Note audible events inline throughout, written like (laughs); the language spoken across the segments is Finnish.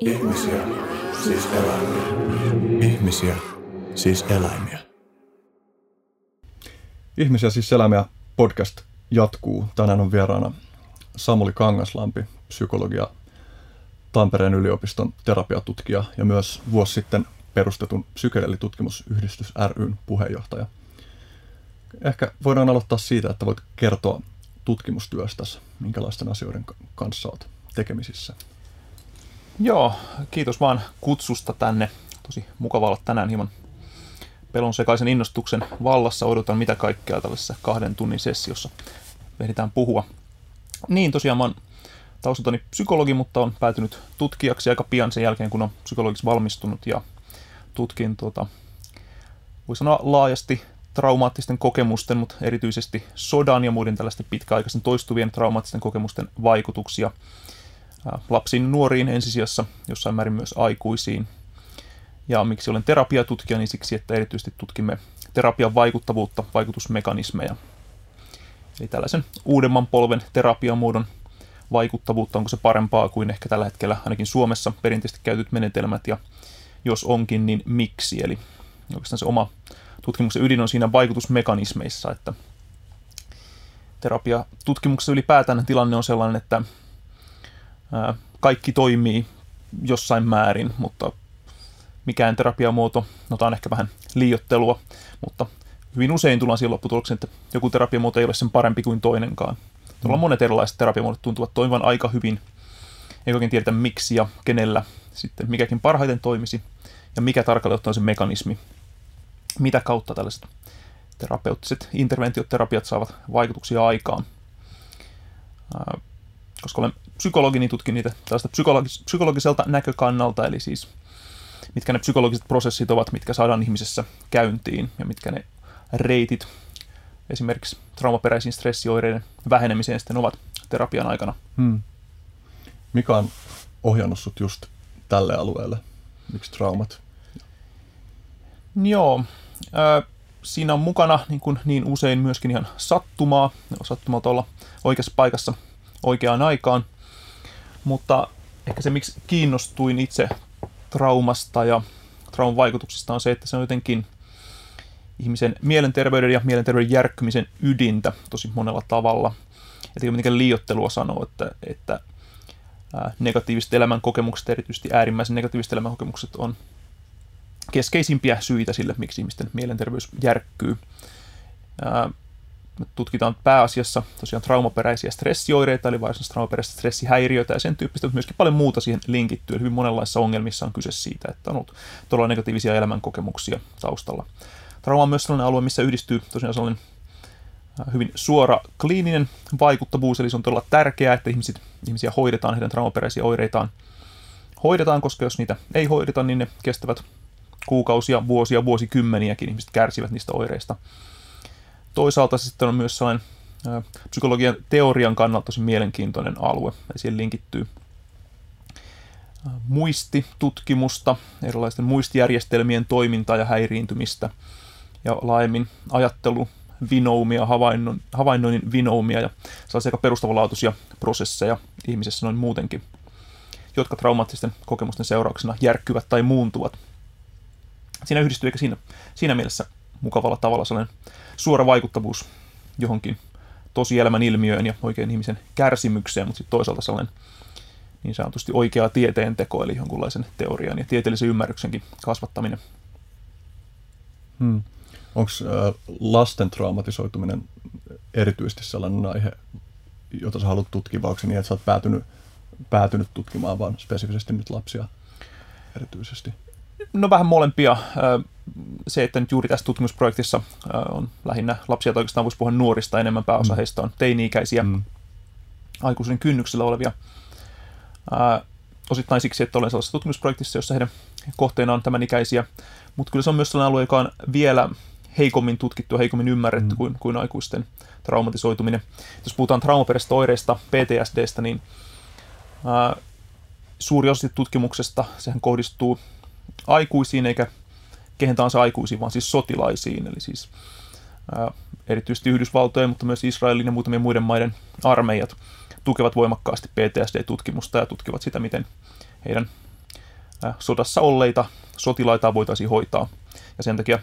Ihmisiä, siis eläimiä. Ihmisiä, siis eläimiä. Ihmisiä siis eläimiä podcast jatkuu. Tänään on vieraana Samuli Kangaslampi, psykologia Tampereen yliopiston terapiatutkija ja myös vuosi sitten perustetun psykedelitutkimusyhdistys ryn puheenjohtaja. Ehkä voidaan aloittaa siitä, että voit kertoa tutkimustyöstäsi, minkälaisten asioiden kanssa olet tekemisissä. Joo, kiitos vaan kutsusta tänne. Tosi mukava olla tänään hieman pelon sekaisen innostuksen vallassa. Odotan mitä kaikkea tällaisessa kahden tunnin sessiossa ehditään puhua. Niin, tosiaan mä oon taustaltani psykologi, mutta on päätynyt tutkijaksi aika pian sen jälkeen, kun on psykologiksi valmistunut ja tutkin tuota, voi sanoa laajasti traumaattisten kokemusten, mutta erityisesti sodan ja muiden tällaisten pitkäaikaisen toistuvien traumaattisten kokemusten vaikutuksia lapsiin nuoriin ensisijassa, jossain määrin myös aikuisiin. Ja miksi olen terapiatutkija, niin siksi, että erityisesti tutkimme terapian vaikuttavuutta, vaikutusmekanismeja. Eli tällaisen uudemman polven terapiamuodon vaikuttavuutta, onko se parempaa kuin ehkä tällä hetkellä ainakin Suomessa perinteisesti käytyt menetelmät, ja jos onkin, niin miksi. Eli oikeastaan se oma tutkimuksen ydin on siinä vaikutusmekanismeissa, että terapiatutkimuksessa ylipäätään tilanne on sellainen, että kaikki toimii jossain määrin, mutta mikään terapiamuoto, no tämä on ehkä vähän liiottelua, mutta hyvin usein tullaan siihen lopputulokseen, että joku terapiamuoto ei ole sen parempi kuin toinenkaan. Tuolla mm. monet erilaiset terapiamuodot tuntuvat toimivan aika hyvin, ei oikein tiedetä miksi ja kenellä sitten mikäkin parhaiten toimisi ja mikä tarkalleen ottaen se mekanismi, mitä kautta tällaiset terapeuttiset interventioterapiat saavat vaikutuksia aikaan. Koska olen psykologi, niin tutkin niitä tällaista psykologis- psykologiselta näkökannalta, eli siis mitkä ne psykologiset prosessit ovat, mitkä saadaan ihmisessä käyntiin ja mitkä ne reitit esimerkiksi traumaperäisiin stressioireiden vähenemiseen sitten ovat terapian aikana. Hmm. Mikä on ohjannut sut just tälle alueelle? Miksi traumat? Joo, äh, siinä on mukana niin, kuin niin usein myöskin ihan sattumaa, sattumalta olla oikeassa paikassa oikeaan aikaan, mutta ehkä se, miksi kiinnostuin itse traumasta ja trauman vaikutuksista on se, että se on jotenkin ihmisen mielenterveyden ja mielenterveyden järkkymisen ydintä tosi monella tavalla. Että ei mitenkään liiottelua sanoa, että, että negatiiviset elämän kokemukset, erityisesti äärimmäisen negatiiviset elämän kokemukset on keskeisimpiä syitä sille, miksi ihmisten mielenterveys järkkyy. Me tutkitaan pääasiassa tosiaan traumaperäisiä stressioireita, eli varsinaisesti traumaperäistä stressihäiriöitä ja sen tyyppistä, mutta myöskin paljon muuta siihen linkittyy. Eli hyvin monenlaisissa ongelmissa on kyse siitä, että on ollut todella negatiivisia elämänkokemuksia taustalla. Trauma on myös sellainen alue, missä yhdistyy tosiaan sellainen hyvin suora kliininen vaikuttavuus, eli se on todella tärkeää, että ihmiset, ihmisiä hoidetaan, heidän traumaperäisiä oireitaan hoidetaan, koska jos niitä ei hoideta, niin ne kestävät kuukausia, vuosia, vuosikymmeniäkin ihmiset kärsivät niistä oireista. Toisaalta sitten on myös sellainen psykologian teorian kannalta tosi mielenkiintoinen alue, ja siihen linkittyy muistitutkimusta, erilaisten muistijärjestelmien toimintaa ja häiriintymistä, ja laajemmin ajattelu, vinoumia, havainnon, havainnoinnin vinoumia ja sellaisia aika perustavanlaatuisia prosesseja ihmisessä noin muutenkin, jotka traumaattisten kokemusten seurauksena järkkyvät tai muuntuvat. Siinä yhdistyy eikä siinä, siinä mielessä mukavalla tavalla sellainen suora vaikuttavuus johonkin tosielämän ilmiöön ja oikein ihmisen kärsimykseen, mutta sitten toisaalta sellainen niin sanotusti oikea tieteen teko, eli jonkunlaisen teorian ja tieteellisen ymmärryksenkin kasvattaminen. Hmm. Onko äh, lasten traumatisoituminen erityisesti sellainen aihe, jota sä haluat tutkia, vai onko niin, että sä oot päätynyt, päätynyt tutkimaan vaan spesifisesti nyt lapsia erityisesti? No vähän molempia. Se, että nyt juuri tässä tutkimusprojektissa on lähinnä lapsia, tai oikeastaan voisi puhua nuorista enemmän, pääosa mm. heistä on teini-ikäisiä, mm. aikuisen kynnyksellä olevia. Osittain siksi, että olen sellaisessa tutkimusprojektissa, jossa heidän kohteena on tämän ikäisiä, mutta kyllä se on myös sellainen alue, joka on vielä heikommin tutkittu ja heikommin ymmärretty mm. kuin, kuin aikuisten traumatisoituminen. Jos puhutaan traumaperäisistä oireista, PTSDstä, niin ää, suuri osa tutkimuksesta sehän kohdistuu aikuisiin eikä kehen tahansa aikuisiin, vaan siis sotilaisiin, eli siis ää, erityisesti Yhdysvaltojen, mutta myös Israelin ja muutamien muiden maiden armeijat tukevat voimakkaasti PTSD-tutkimusta ja tutkivat sitä, miten heidän äh, sodassa olleita sotilaita voitaisiin hoitaa. Ja sen takia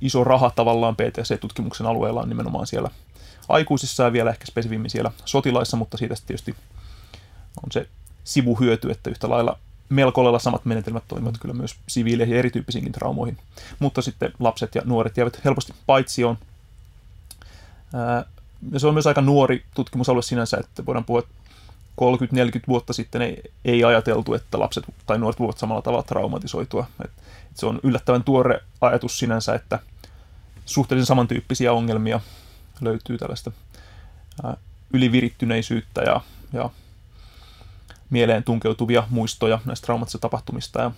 iso raha tavallaan PTC-tutkimuksen alueella on nimenomaan siellä aikuisissa ja vielä ehkä spesifimmin siellä sotilaissa, mutta siitä tietysti on se sivuhyöty, että yhtä lailla melko lailla samat menetelmät toimivat kyllä myös siviileihin ja erityyppisiinkin traumoihin. Mutta sitten lapset ja nuoret jäävät helposti paitsioon. Ja se on myös aika nuori tutkimusalue sinänsä, että voidaan puhua, 30-40 vuotta sitten ei, ei ajateltu, että lapset tai nuoret voivat samalla tavalla traumatisoitua. Et, et se on yllättävän tuore ajatus sinänsä, että suhteellisen samantyyppisiä ongelmia löytyy tällaista ää, ylivirittyneisyyttä ja, ja mieleen tunkeutuvia muistoja näistä traumatisista tapahtumista ja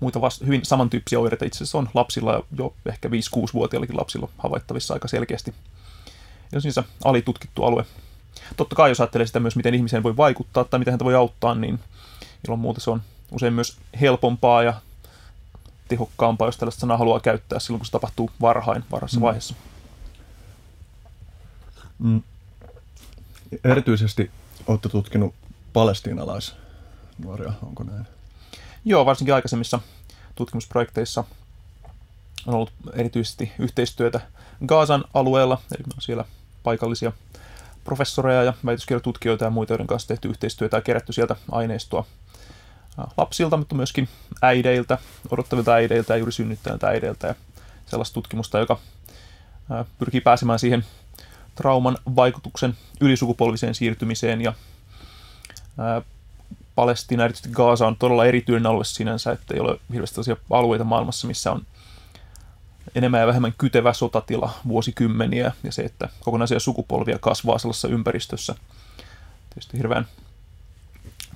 muita vasta, hyvin samantyyppisiä oireita itse asiassa on lapsilla jo ehkä 5-6-vuotiaillakin lapsilla havaittavissa aika selkeästi. Ja siis alitutkittu alue. Totta kai jos ajattelee sitä myös, miten ihmiseen voi vaikuttaa tai miten häntä voi auttaa, niin ilman muuta se on usein myös helpompaa ja tehokkaampaa, jos tällaista sanaa haluaa käyttää silloin, kun se tapahtuu varhain, varhaisessa mm. vaiheessa. Mm. Erityisesti olette tutkinut palestiinalaisnuoria, onko näin? Joo, varsinkin aikaisemmissa tutkimusprojekteissa on ollut erityisesti yhteistyötä Gaasan alueella, eli on siellä paikallisia professoreja ja väitöskirjatutkijoita ja muita, joiden kanssa tehty yhteistyötä ja kerätty sieltä aineistoa lapsilta, mutta myöskin äideiltä, odottavilta äideiltä ja juuri synnyttäjiltä äideiltä ja sellaista tutkimusta, joka pyrkii pääsemään siihen trauman vaikutuksen ylisukupolviseen siirtymiseen ja Palestina, erityisesti Gaza on todella erityinen alue sinänsä, että ei ole hirveästi alueita maailmassa, missä on enemmän ja vähemmän kytevä sotatila vuosikymmeniä ja se, että kokonaisia sukupolvia kasvaa sellaisessa ympäristössä. Tietysti hirveän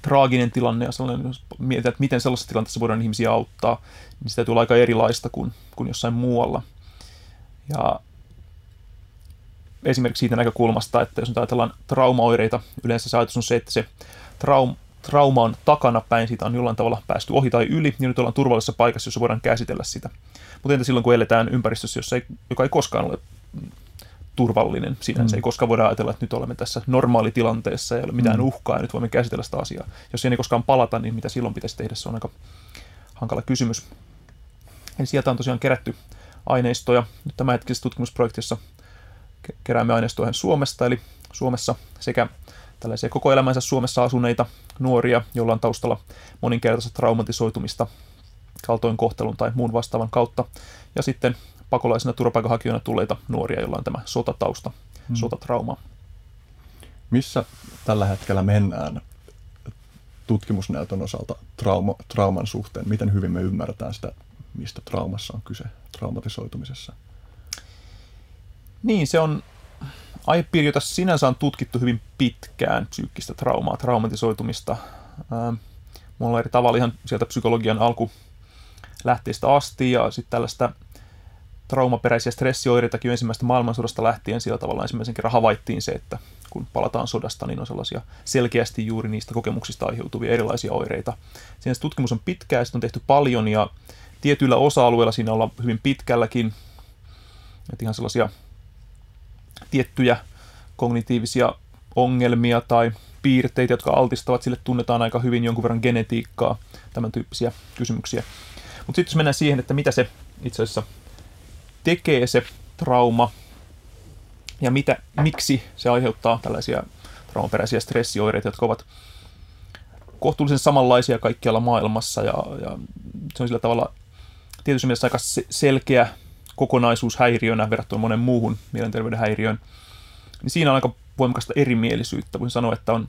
traaginen tilanne ja sellainen, jos mietitään, että miten sellaisessa tilanteessa voidaan ihmisiä auttaa, niin sitä olla aika erilaista kuin, kuin jossain muualla. Ja esimerkiksi siitä näkökulmasta, että jos nyt ajatellaan traumaoireita, yleensä se ajatus on se, että se traum, trauma on takana päin, siitä on jollain tavalla päästy ohi tai yli, niin nyt ollaan turvallisessa paikassa, jossa voidaan käsitellä sitä. Mutta entä silloin, kun eletään ympäristössä, jossa ei, joka ei koskaan ole turvallinen sinänsä. Mm. Ei koskaan voida ajatella, että nyt olemme tässä normaalitilanteessa, ei ole mitään mm. uhkaa ja nyt voimme käsitellä sitä asiaa. Jos siihen ei koskaan palata, niin mitä silloin pitäisi tehdä, se on aika hankala kysymys. Eli sieltä on tosiaan kerätty aineistoja. Nyt tämänhetkisessä tutkimusprojektissa keräämme aineistoja Suomesta, eli Suomessa sekä tällaisia koko elämänsä Suomessa asuneita nuoria, joilla on taustalla moninkertaista traumatisoitumista kaltoinkohtelun tai muun vastaavan kautta, ja sitten pakolaisina turvapaikanhakijoina tulleita nuoria, joilla on tämä sotatausta, hmm. sotatrauma. Missä tällä hetkellä mennään tutkimusnäytön osalta trauma, trauman suhteen? Miten hyvin me ymmärretään sitä, mistä traumassa on kyse traumatisoitumisessa? Niin, se on aihepiiri, jota sinänsä on tutkittu hyvin pitkään, psyykkistä traumaa, traumatisoitumista. Ähm, mulla on eri tavalla ihan sieltä psykologian alku lähteistä asti ja sitten tällaista traumaperäisiä stressioireitakin ensimmäisestä maailmansodasta lähtien sillä tavalla ensimmäisen kerran havaittiin se, että kun palataan sodasta, niin on sellaisia selkeästi juuri niistä kokemuksista aiheutuvia erilaisia oireita. Siinä tutkimus on pitkää, sitä on tehty paljon ja tietyillä osa-alueilla siinä ollaan hyvin pitkälläkin. Että ihan sellaisia tiettyjä kognitiivisia ongelmia tai piirteitä, jotka altistavat, sille tunnetaan aika hyvin jonkun verran genetiikkaa, tämän tyyppisiä kysymyksiä. Mutta sitten jos mennään siihen, että mitä se itse asiassa tekee se trauma ja mitä, miksi se aiheuttaa tällaisia traumaperäisiä stressioireita, jotka ovat kohtuullisen samanlaisia kaikkialla maailmassa ja, ja se on sillä tavalla tietysti mielessä aika selkeä kokonaisuus häiriönä verrattuna monen muuhun mielenterveyden häiriöön, niin siinä on aika voimakasta erimielisyyttä. Voin sanoa, että on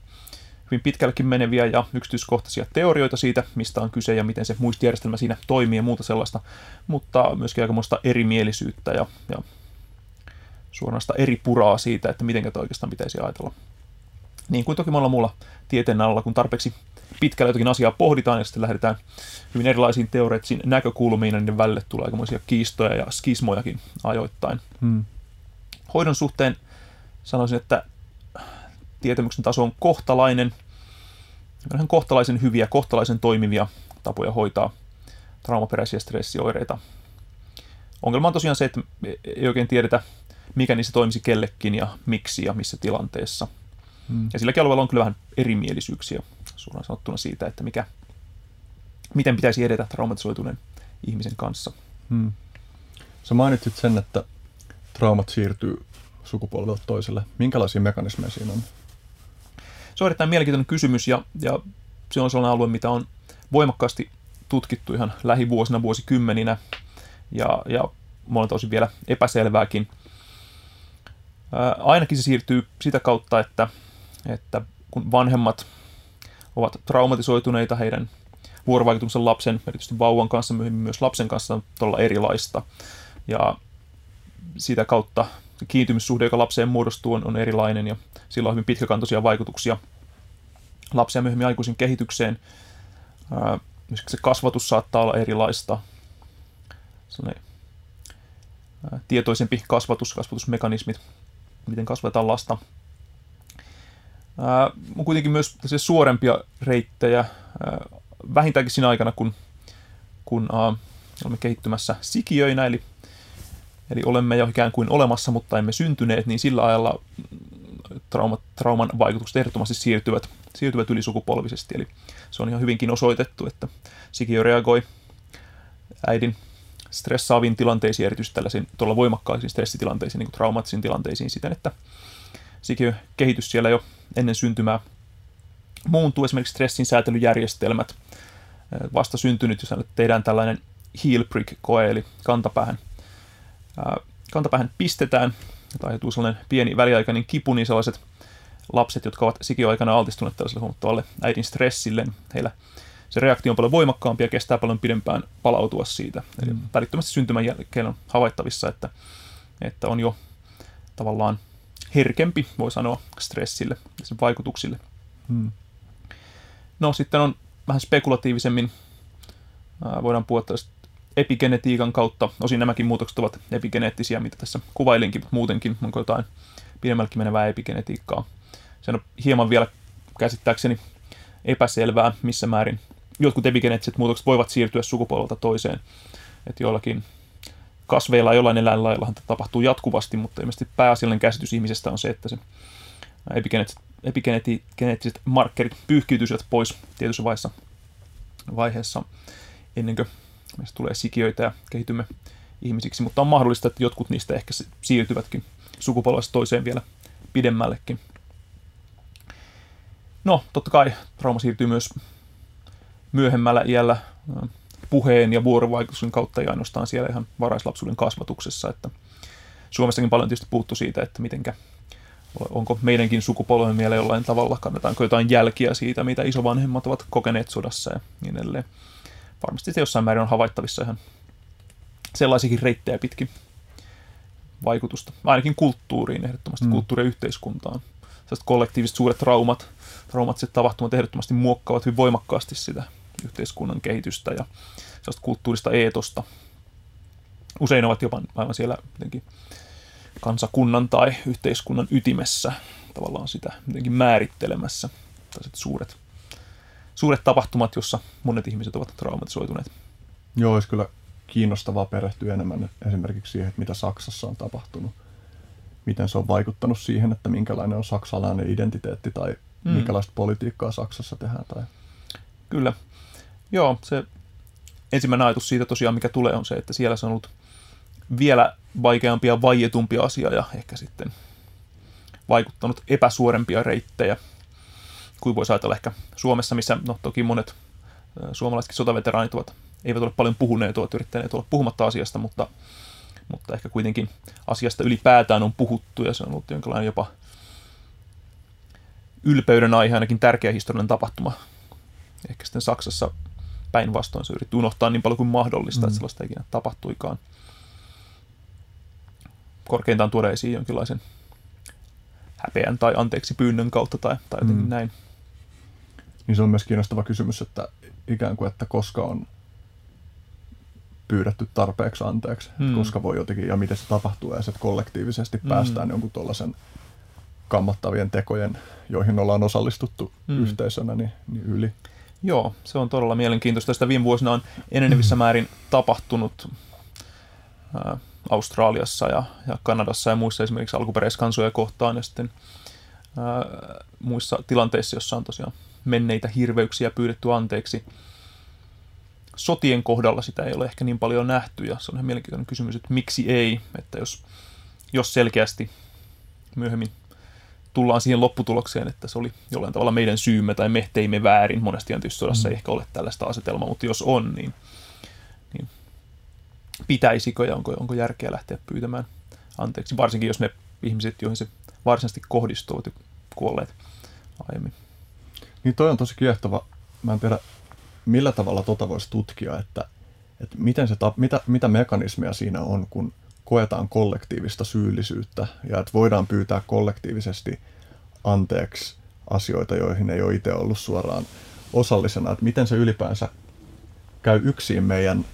hyvin pitkällekin meneviä ja yksityiskohtaisia teorioita siitä, mistä on kyse ja miten se muistijärjestelmä siinä toimii ja muuta sellaista, mutta myöskin aikamoista erimielisyyttä ja, ja suoranaista eri puraa siitä, että miten tätä oikeastaan pitäisi ajatella. Niin kuin toki monella muulla tieteen alalla, kun tarpeeksi pitkälle jotakin asiaa pohditaan ja sitten lähdetään hyvin erilaisiin teoreettisiin näkökulmiin, ja niiden välille tulee aikamoisia kiistoja ja skismojakin ajoittain. Hmm. Hoidon suhteen sanoisin, että tietämyksen taso on kohtalainen, vähän kohtalaisen hyviä, kohtalaisen toimivia tapoja hoitaa traumaperäisiä stressioireita. Ongelma on tosiaan se, että ei oikein tiedetä, mikä niissä toimisi kellekin ja miksi ja missä tilanteessa. Hmm. Ja silläkin alueella on kyllä vähän erimielisyyksiä suoraan sanottuna siitä, että mikä, miten pitäisi edetä traumatisoituneen ihmisen kanssa. Hmm. Sä mainitsit sen, että traumat siirtyy sukupolvelta toiselle. Minkälaisia mekanismeja siinä on? Se on erittäin mielenkiintoinen kysymys ja, ja se on sellainen alue, mitä on voimakkaasti tutkittu ihan lähivuosina, vuosikymmeninä ja, ja monelta osin vielä epäselvääkin. Ää, ainakin se siirtyy sitä kautta, että, että kun vanhemmat ovat traumatisoituneita, heidän vuorovaikutuksen lapsen, erityisesti vauvan kanssa, myöhemmin myös lapsen kanssa on todella erilaista. Ja sitä kautta kiintymyssuhde, joka lapseen muodostuu, on, on erilainen ja sillä on hyvin pitkäkantoisia vaikutuksia lapsen ja myöhemmin aikuisen kehitykseen. Ää, se kasvatus saattaa olla erilaista. Sellainen tietoisempi kasvatus, kasvatusmekanismit, miten kasvatetaan lasta. On kuitenkin myös suorempia reittejä, ää, vähintäänkin siinä aikana, kun, kun ää, olemme kehittymässä sikiöinä, eli Eli olemme jo ikään kuin olemassa, mutta emme syntyneet, niin sillä ajalla trauma, trauman vaikutukset ehdottomasti siirtyvät, siirtyvät ylisukupolvisesti. Eli se on ihan hyvinkin osoitettu, että sikiö reagoi äidin stressaaviin tilanteisiin, erityisesti tällaisiin tuolla voimakkaisiin stressitilanteisiin, niin kuin traumaattisiin tilanteisiin siten, että sikiö kehitys siellä jo ennen syntymää muuntuu esimerkiksi stressin säätelyjärjestelmät. Vasta syntynyt, jos tehdään tällainen heel prick-koe, eli kantapäähän kantapäähän pistetään, tai aiheutuu sellainen pieni väliaikainen kipu, niin sellaiset lapset, jotka ovat sikioaikana altistuneet tällaiselle huomattavalle äidin stressille, niin heillä se reaktio on paljon voimakkaampi ja kestää paljon pidempään palautua siitä. Eli mm. välittömästi syntymän jälkeen on havaittavissa, että, että on jo tavallaan herkempi, voi sanoa, stressille ja sen vaikutuksille. Mm. No sitten on vähän spekulatiivisemmin, voidaan puhua tällaista epigenetiikan kautta. Osin nämäkin muutokset ovat epigeneettisiä, mitä tässä kuvailinkin, mutta muutenkin onko jotain pidemmälläkin menevää epigenetiikkaa. Se on hieman vielä käsittääkseni epäselvää, missä määrin jotkut epigeneettiset muutokset voivat siirtyä sukupolvelta toiseen. Että joillakin kasveilla jollain eläinlaillahan tapahtuu jatkuvasti, mutta ilmeisesti pääasiallinen käsitys ihmisestä on se, että se epigeneettiset, epigeneettiset markkerit pyyhkiytyisivät pois tietyssä vaiheessa, vaiheessa ennen kuin meistä tulee sikiöitä ja kehitymme ihmisiksi, mutta on mahdollista, että jotkut niistä ehkä siirtyvätkin sukupolvesta toiseen vielä pidemmällekin. No, totta kai trauma siirtyy myös myöhemmällä iällä puheen ja vuorovaikutuksen kautta ja ainoastaan siellä ihan varaislapsuuden kasvatuksessa, että Suomessakin paljon tietysti puuttu siitä, että mitenkä, onko meidänkin sukupolven vielä jollain tavalla, kannetaanko jotain jälkiä siitä, mitä isovanhemmat ovat kokeneet sodassa ja niin edelleen varmasti se jossain määrin on havaittavissa ihan sellaisiakin reittejä pitkin vaikutusta. Ainakin kulttuuriin, ehdottomasti mm. kulttuuri- ja yhteiskuntaan. Sellaiset kollektiiviset suuret traumat, traumaattiset tapahtumat ehdottomasti muokkaavat hyvin voimakkaasti sitä yhteiskunnan kehitystä ja sellaista kulttuurista eetosta. Usein ovat jopa aivan siellä jotenkin kansakunnan tai yhteiskunnan ytimessä tavallaan sitä jotenkin määrittelemässä. Tällaiset suuret suuret tapahtumat, jossa monet ihmiset ovat traumatisoituneet. Joo, olisi kyllä kiinnostavaa perehtyä enemmän esimerkiksi siihen, että mitä Saksassa on tapahtunut. Miten se on vaikuttanut siihen, että minkälainen on saksalainen identiteetti tai mm. minkälaista politiikkaa Saksassa tehdään. Tai... Kyllä. Joo, se ensimmäinen ajatus siitä tosiaan, mikä tulee, on se, että siellä se on ollut vielä vaikeampia vaietumpia asia ja ehkä sitten vaikuttanut epäsuorempia reittejä kuin voisi ajatella ehkä Suomessa, missä no, toki monet suomalaisetkin sotaveteraanit ovat, eivät ole paljon puhuneet, ovat yrittäneet olla puhumatta asiasta, mutta, mutta ehkä kuitenkin asiasta ylipäätään on puhuttu ja se on ollut jonkinlainen jopa ylpeyden aihe, ainakin tärkeä historiallinen tapahtuma. Ehkä sitten Saksassa päinvastoin se yritti unohtaa niin paljon kuin mahdollista, mm. että sellaista ikinä tapahtuikaan. Korkeintaan tuoda esiin jonkinlaisen häpeän tai anteeksi pyynnön kautta tai, tai jotenkin mm. näin niin se on myös kiinnostava kysymys, että ikään kuin, että koska on pyydetty tarpeeksi anteeksi, hmm. koska voi jotenkin, ja miten se tapahtuu, ja sitten kollektiivisesti hmm. päästään jonkun tuollaisen kammattavien tekojen, joihin ollaan osallistuttu hmm. yhteisönä, niin, niin yli. Joo, se on todella mielenkiintoista. Sitä viime vuosina on enenevissä määrin tapahtunut ää, Australiassa ja, ja Kanadassa ja muissa esimerkiksi alkuperäiskansoja kohtaan ja sitten ää, muissa tilanteissa, jossa on tosiaan menneitä hirveyksiä pyydetty anteeksi. sotien kohdalla sitä ei ole ehkä niin paljon nähty, ja se on ihan mielenkiintoinen kysymys, että miksi ei, että jos, jos selkeästi myöhemmin tullaan siihen lopputulokseen, että se oli jollain tavalla meidän syymme tai me teimme väärin. Monesti tietysti sodassa mm. ei ehkä ole tällaista asetelmaa, mutta jos on, niin, niin pitäisikö ja onko, onko järkeä lähteä pyytämään anteeksi, varsinkin jos ne ihmiset, joihin se varsinaisesti kohdistuu, ovat kuolleet aiemmin. Niin toi on tosi kiehtova. Mä en tiedä, millä tavalla tota voisi tutkia, että, että miten se, mitä, mitä mekanismia siinä on, kun koetaan kollektiivista syyllisyyttä ja että voidaan pyytää kollektiivisesti anteeksi asioita, joihin ei ole itse ollut suoraan osallisena, että miten se ylipäänsä käy yksin meidän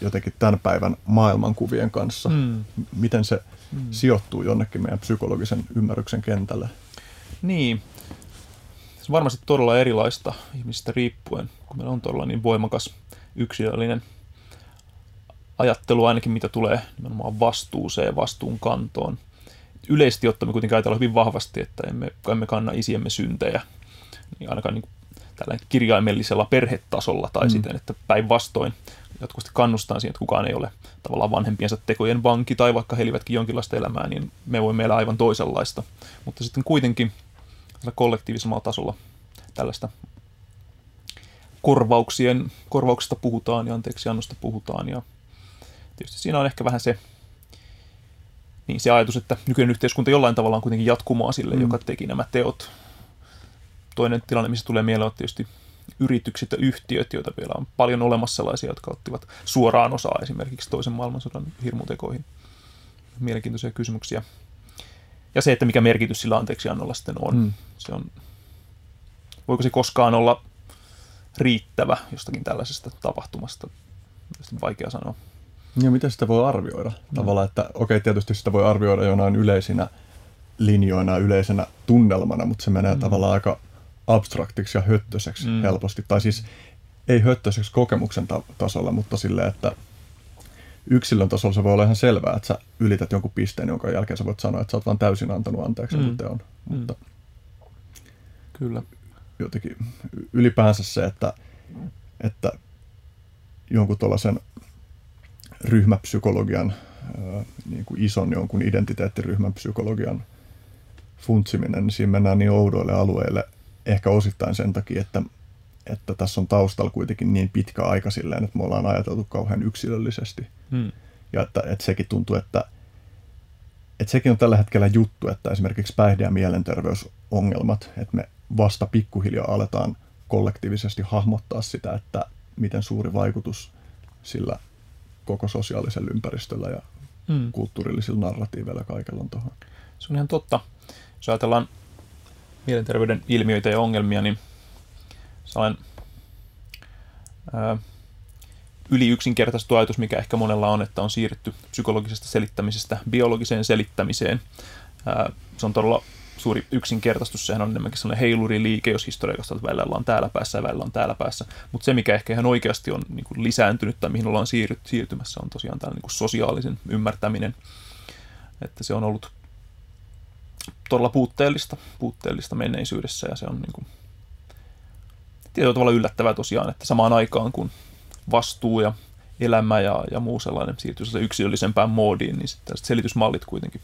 jotenkin tämän päivän maailmankuvien kanssa, mm. miten se mm. sijoittuu jonnekin meidän psykologisen ymmärryksen kentälle. Niin, se on varmasti todella erilaista ihmisistä riippuen, kun meillä on todella niin voimakas yksilöllinen ajattelu ainakin, mitä tulee nimenomaan vastuuseen, vastuun kantoon. Yleisesti ottaen me kuitenkin ajatellaan hyvin vahvasti, että emme, emme kanna isiemme syntejä, niin ainakaan niin tällä kirjaimellisella perhetasolla tai mm. siten, että päinvastoin jatkuvasti kannustaa siihen, että kukaan ei ole tavallaan vanhempiensa tekojen vanki tai vaikka he elivätkin jonkinlaista elämää, niin me voimme elää aivan toisenlaista. Mutta sitten kuitenkin kollektiivisella tasolla tällaista korvauksien, korvauksista puhutaan ja anteeksiannosta puhutaan ja tietysti siinä on ehkä vähän se, niin se ajatus, että nykyinen yhteiskunta jollain tavalla on kuitenkin jatkumoa sille, mm. joka teki nämä teot. Toinen tilanne, missä tulee mieleen, on tietysti yritykset ja yhtiöt, joita vielä on paljon olemassa sellaisia, jotka ottivat suoraan osaa esimerkiksi toisen maailmansodan hirmutekoihin. Mielenkiintoisia kysymyksiä. Ja se, että mikä merkitys sillä anteeksiannolla sitten on. Mm. Se on. Voiko se koskaan olla riittävä jostakin tällaisesta tapahtumasta? Vaikea sanoa. Ja miten sitä voi arvioida? Tavallaan, että okei, okay, tietysti sitä voi arvioida jonain yleisinä linjoina, yleisenä tunnelmana, mutta se menee mm. tavallaan aika abstraktiksi ja höttöiseksi mm. helposti. Tai siis ei höttöiseksi kokemuksen ta- tasolla, mutta silleen, että yksilön tasolla se voi olla ihan selvää, että sä ylität jonkun pisteen, jonka jälkeen sä voit sanoa, että sä oot vaan täysin antanut anteeksi mm. teon. Mm. Mutta Kyllä. Jotenkin ylipäänsä se, että, että jonkun tuollaisen ryhmäpsykologian, niin kuin ison jonkun identiteettiryhmän psykologian funtsiminen, niin siinä mennään niin oudoille alueille ehkä osittain sen takia, että, että tässä on taustalla kuitenkin niin pitkä aika silleen, että me ollaan ajateltu kauhean yksilöllisesti. Hmm. Ja että, että sekin tuntuu, että, että sekin on tällä hetkellä juttu, että esimerkiksi päihde- ja mielenterveysongelmat, että me vasta pikkuhiljaa aletaan kollektiivisesti hahmottaa sitä, että miten suuri vaikutus sillä koko sosiaalisella ympäristöllä ja mm. kulttuurillisilla narratiiveilla kaikella on tuohon. Se on ihan totta. Jos ajatellaan mielenterveyden ilmiöitä ja ongelmia, niin sellainen ää, yli yksinkertaistettu ajatus, mikä ehkä monella on, että on siirrytty psykologisesta selittämisestä biologiseen selittämiseen. Ää, se on todella suuri yksinkertaistus, sehän on enemmänkin sellainen heiluriliike, jos historiakasta välillä ollaan täällä päässä ja välillä on täällä päässä. Mutta se, mikä ehkä ihan oikeasti on niin kuin lisääntynyt tai mihin ollaan siirryt, siirtymässä, on tosiaan tällainen niin sosiaalisen ymmärtäminen. Että se on ollut todella puutteellista, puutteellista menneisyydessä ja se on niin kuin, tietyllä tavalla yllättävää tosiaan, että samaan aikaan kun vastuu ja elämä ja, ja muu sellainen siirtyy yksilöllisempään moodiin, niin sitten selitysmallit kuitenkin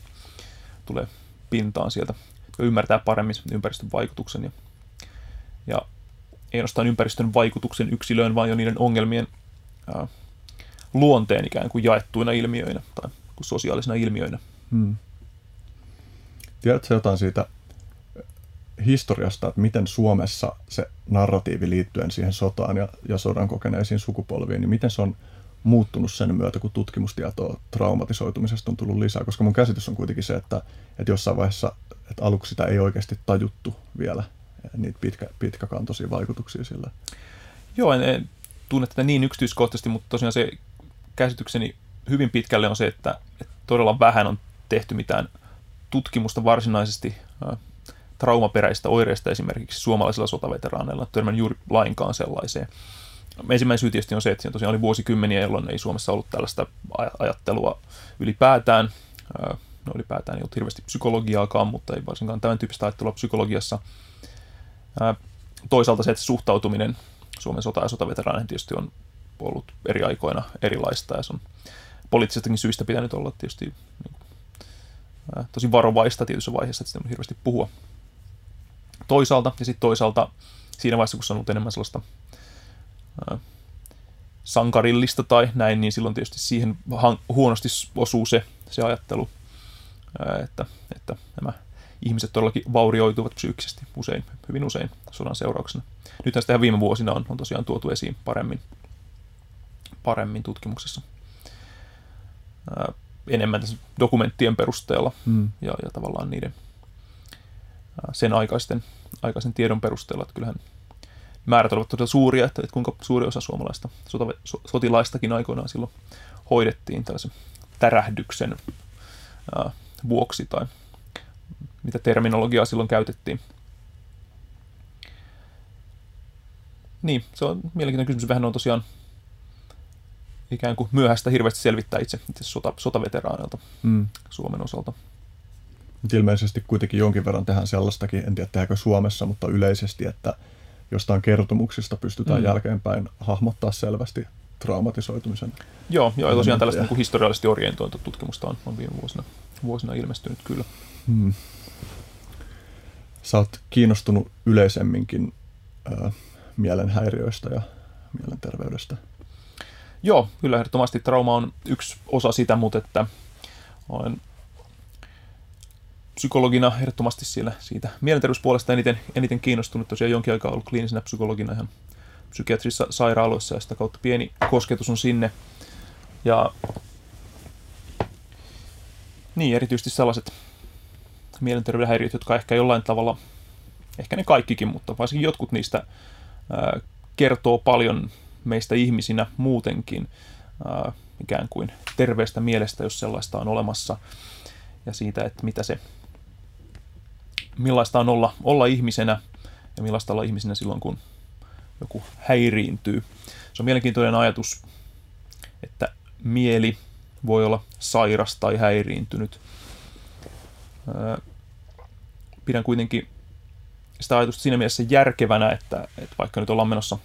tulee pintaan sieltä ymmärtää paremmin ympäristön vaikutuksen ja, ja ei ainoastaan ympäristön vaikutuksen yksilöön, vaan jo niiden ongelmien ää, luonteen ikään kuin jaettuina ilmiöinä tai sosiaalisina ilmiöinä. Hmm. Tiedätkö jotain siitä historiasta, että miten Suomessa se narratiivi liittyen siihen sotaan ja, ja sodan kokeneisiin sukupolviin, niin miten se on muuttunut sen myötä, kun tutkimustietoa traumatisoitumisesta on tullut lisää? Koska mun käsitys on kuitenkin se, että, että jossain vaiheessa että aluksi sitä ei oikeasti tajuttu vielä, niitä pitkä, pitkäkantoisia vaikutuksia sillä. Joo, en, en tunne tätä niin yksityiskohtaisesti, mutta tosiaan se käsitykseni hyvin pitkälle on se, että, että todella vähän on tehty mitään tutkimusta varsinaisesti äh, traumaperäistä oireista esimerkiksi suomalaisilla sotaveteraaneilla, törmän juuri lainkaan sellaiseen. Ensimmäinen syy tietysti on se, että siinä tosiaan oli vuosikymmeniä, jolloin ei Suomessa ollut tällaista ajattelua ylipäätään. No ylipäätään ei ollut hirveästi psykologiaakaan, mutta ei varsinkaan tämän tyyppistä ajattelua psykologiassa. Toisaalta se, että suhtautuminen Suomen sota- ja sotaveteraaneihin tietysti on ollut eri aikoina erilaista ja se on poliittisestakin syistä pitänyt olla tietysti niin tosi varovaista tietyssä vaiheessa, että sitä on hirveästi puhua toisaalta ja sitten toisaalta siinä vaiheessa, kun se on ollut enemmän sellaista sankarillista tai näin, niin silloin tietysti siihen huonosti osuu se, se ajattelu, että, että nämä ihmiset todellakin vaurioituvat psyykkisesti usein, hyvin usein sodan seurauksena. Nyt sitä viime vuosina on, on tosiaan tuotu esiin paremmin, paremmin tutkimuksessa. Ää, enemmän tässä dokumenttien perusteella mm. ja, ja tavallaan niiden ää, sen aikaisten, aikaisen tiedon perusteella, että kyllähän määrät olivat todella suuria, että, että kuinka suuri osa suomalaista sota, sotilaistakin aikoinaan silloin hoidettiin tällaisen tärähdyksen ää, vuoksi tai mitä terminologiaa silloin käytettiin. Niin, se on mielenkiintoinen kysymys. Vähän on tosiaan ikään kuin myöhäistä hirveästi selvittää itse, itse sota, sotaveteraanilta mm. Suomen osalta. Ilmeisesti kuitenkin jonkin verran tehdään sellaistakin, en tiedä tehdäänkö Suomessa, mutta yleisesti, että jostain kertomuksista pystytään mm. jälkeenpäin hahmottaa selvästi traumatisoitumisen. Joo, joo ja tosiaan tällaista niin historiallisesti orientointu tutkimusta on, on viime vuosina, vuosina ilmestynyt kyllä. Mm sä oot kiinnostunut yleisemminkin ää, mielenhäiriöistä ja mielenterveydestä. Joo, kyllä ehdottomasti trauma on yksi osa sitä, mutta että olen psykologina ehdottomasti siellä siitä mielenterveyspuolesta eniten, eniten kiinnostunut. Tosiaan jonkin aikaa ollut kliinisenä psykologina ihan psykiatrisissa sairaaloissa ja sitä kautta pieni kosketus on sinne. Ja niin, erityisesti sellaiset mielenterveyden häiriöt, jotka ehkä jollain tavalla, ehkä ne kaikkikin, mutta varsinkin jotkut niistä ää, kertoo paljon meistä ihmisinä muutenkin, ää, ikään kuin terveestä mielestä, jos sellaista on olemassa, ja siitä, että mitä se, millaista on olla, olla ihmisenä, ja millaista olla ihmisenä silloin, kun joku häiriintyy. Se on mielenkiintoinen ajatus, että mieli voi olla sairas tai häiriintynyt pidän kuitenkin sitä ajatusta siinä mielessä järkevänä, että, että vaikka nyt ollaan menossa,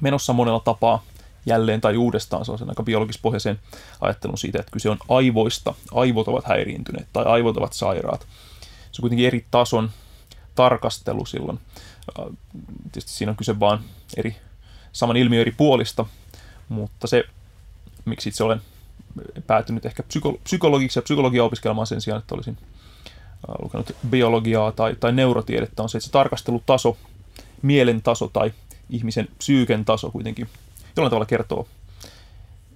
menossa monella tapaa jälleen tai uudestaan sellaisen aika biologispohjaisen ajattelun siitä, että kyse on aivoista, aivot ovat häiriintyneet tai aivot ovat sairaat. Se on kuitenkin eri tason tarkastelu silloin. Tietysti siinä on kyse vaan eri, saman ilmiön eri puolista, mutta se, miksi itse olen päätynyt ehkä psyko- psykologiksi ja psykologiaa opiskelemaan sen sijaan, että olisin lukenut biologiaa tai, tai neurotiedettä, on se, että se tarkastelutaso, mielen taso tai ihmisen psyyken taso kuitenkin jollain tavalla kertoo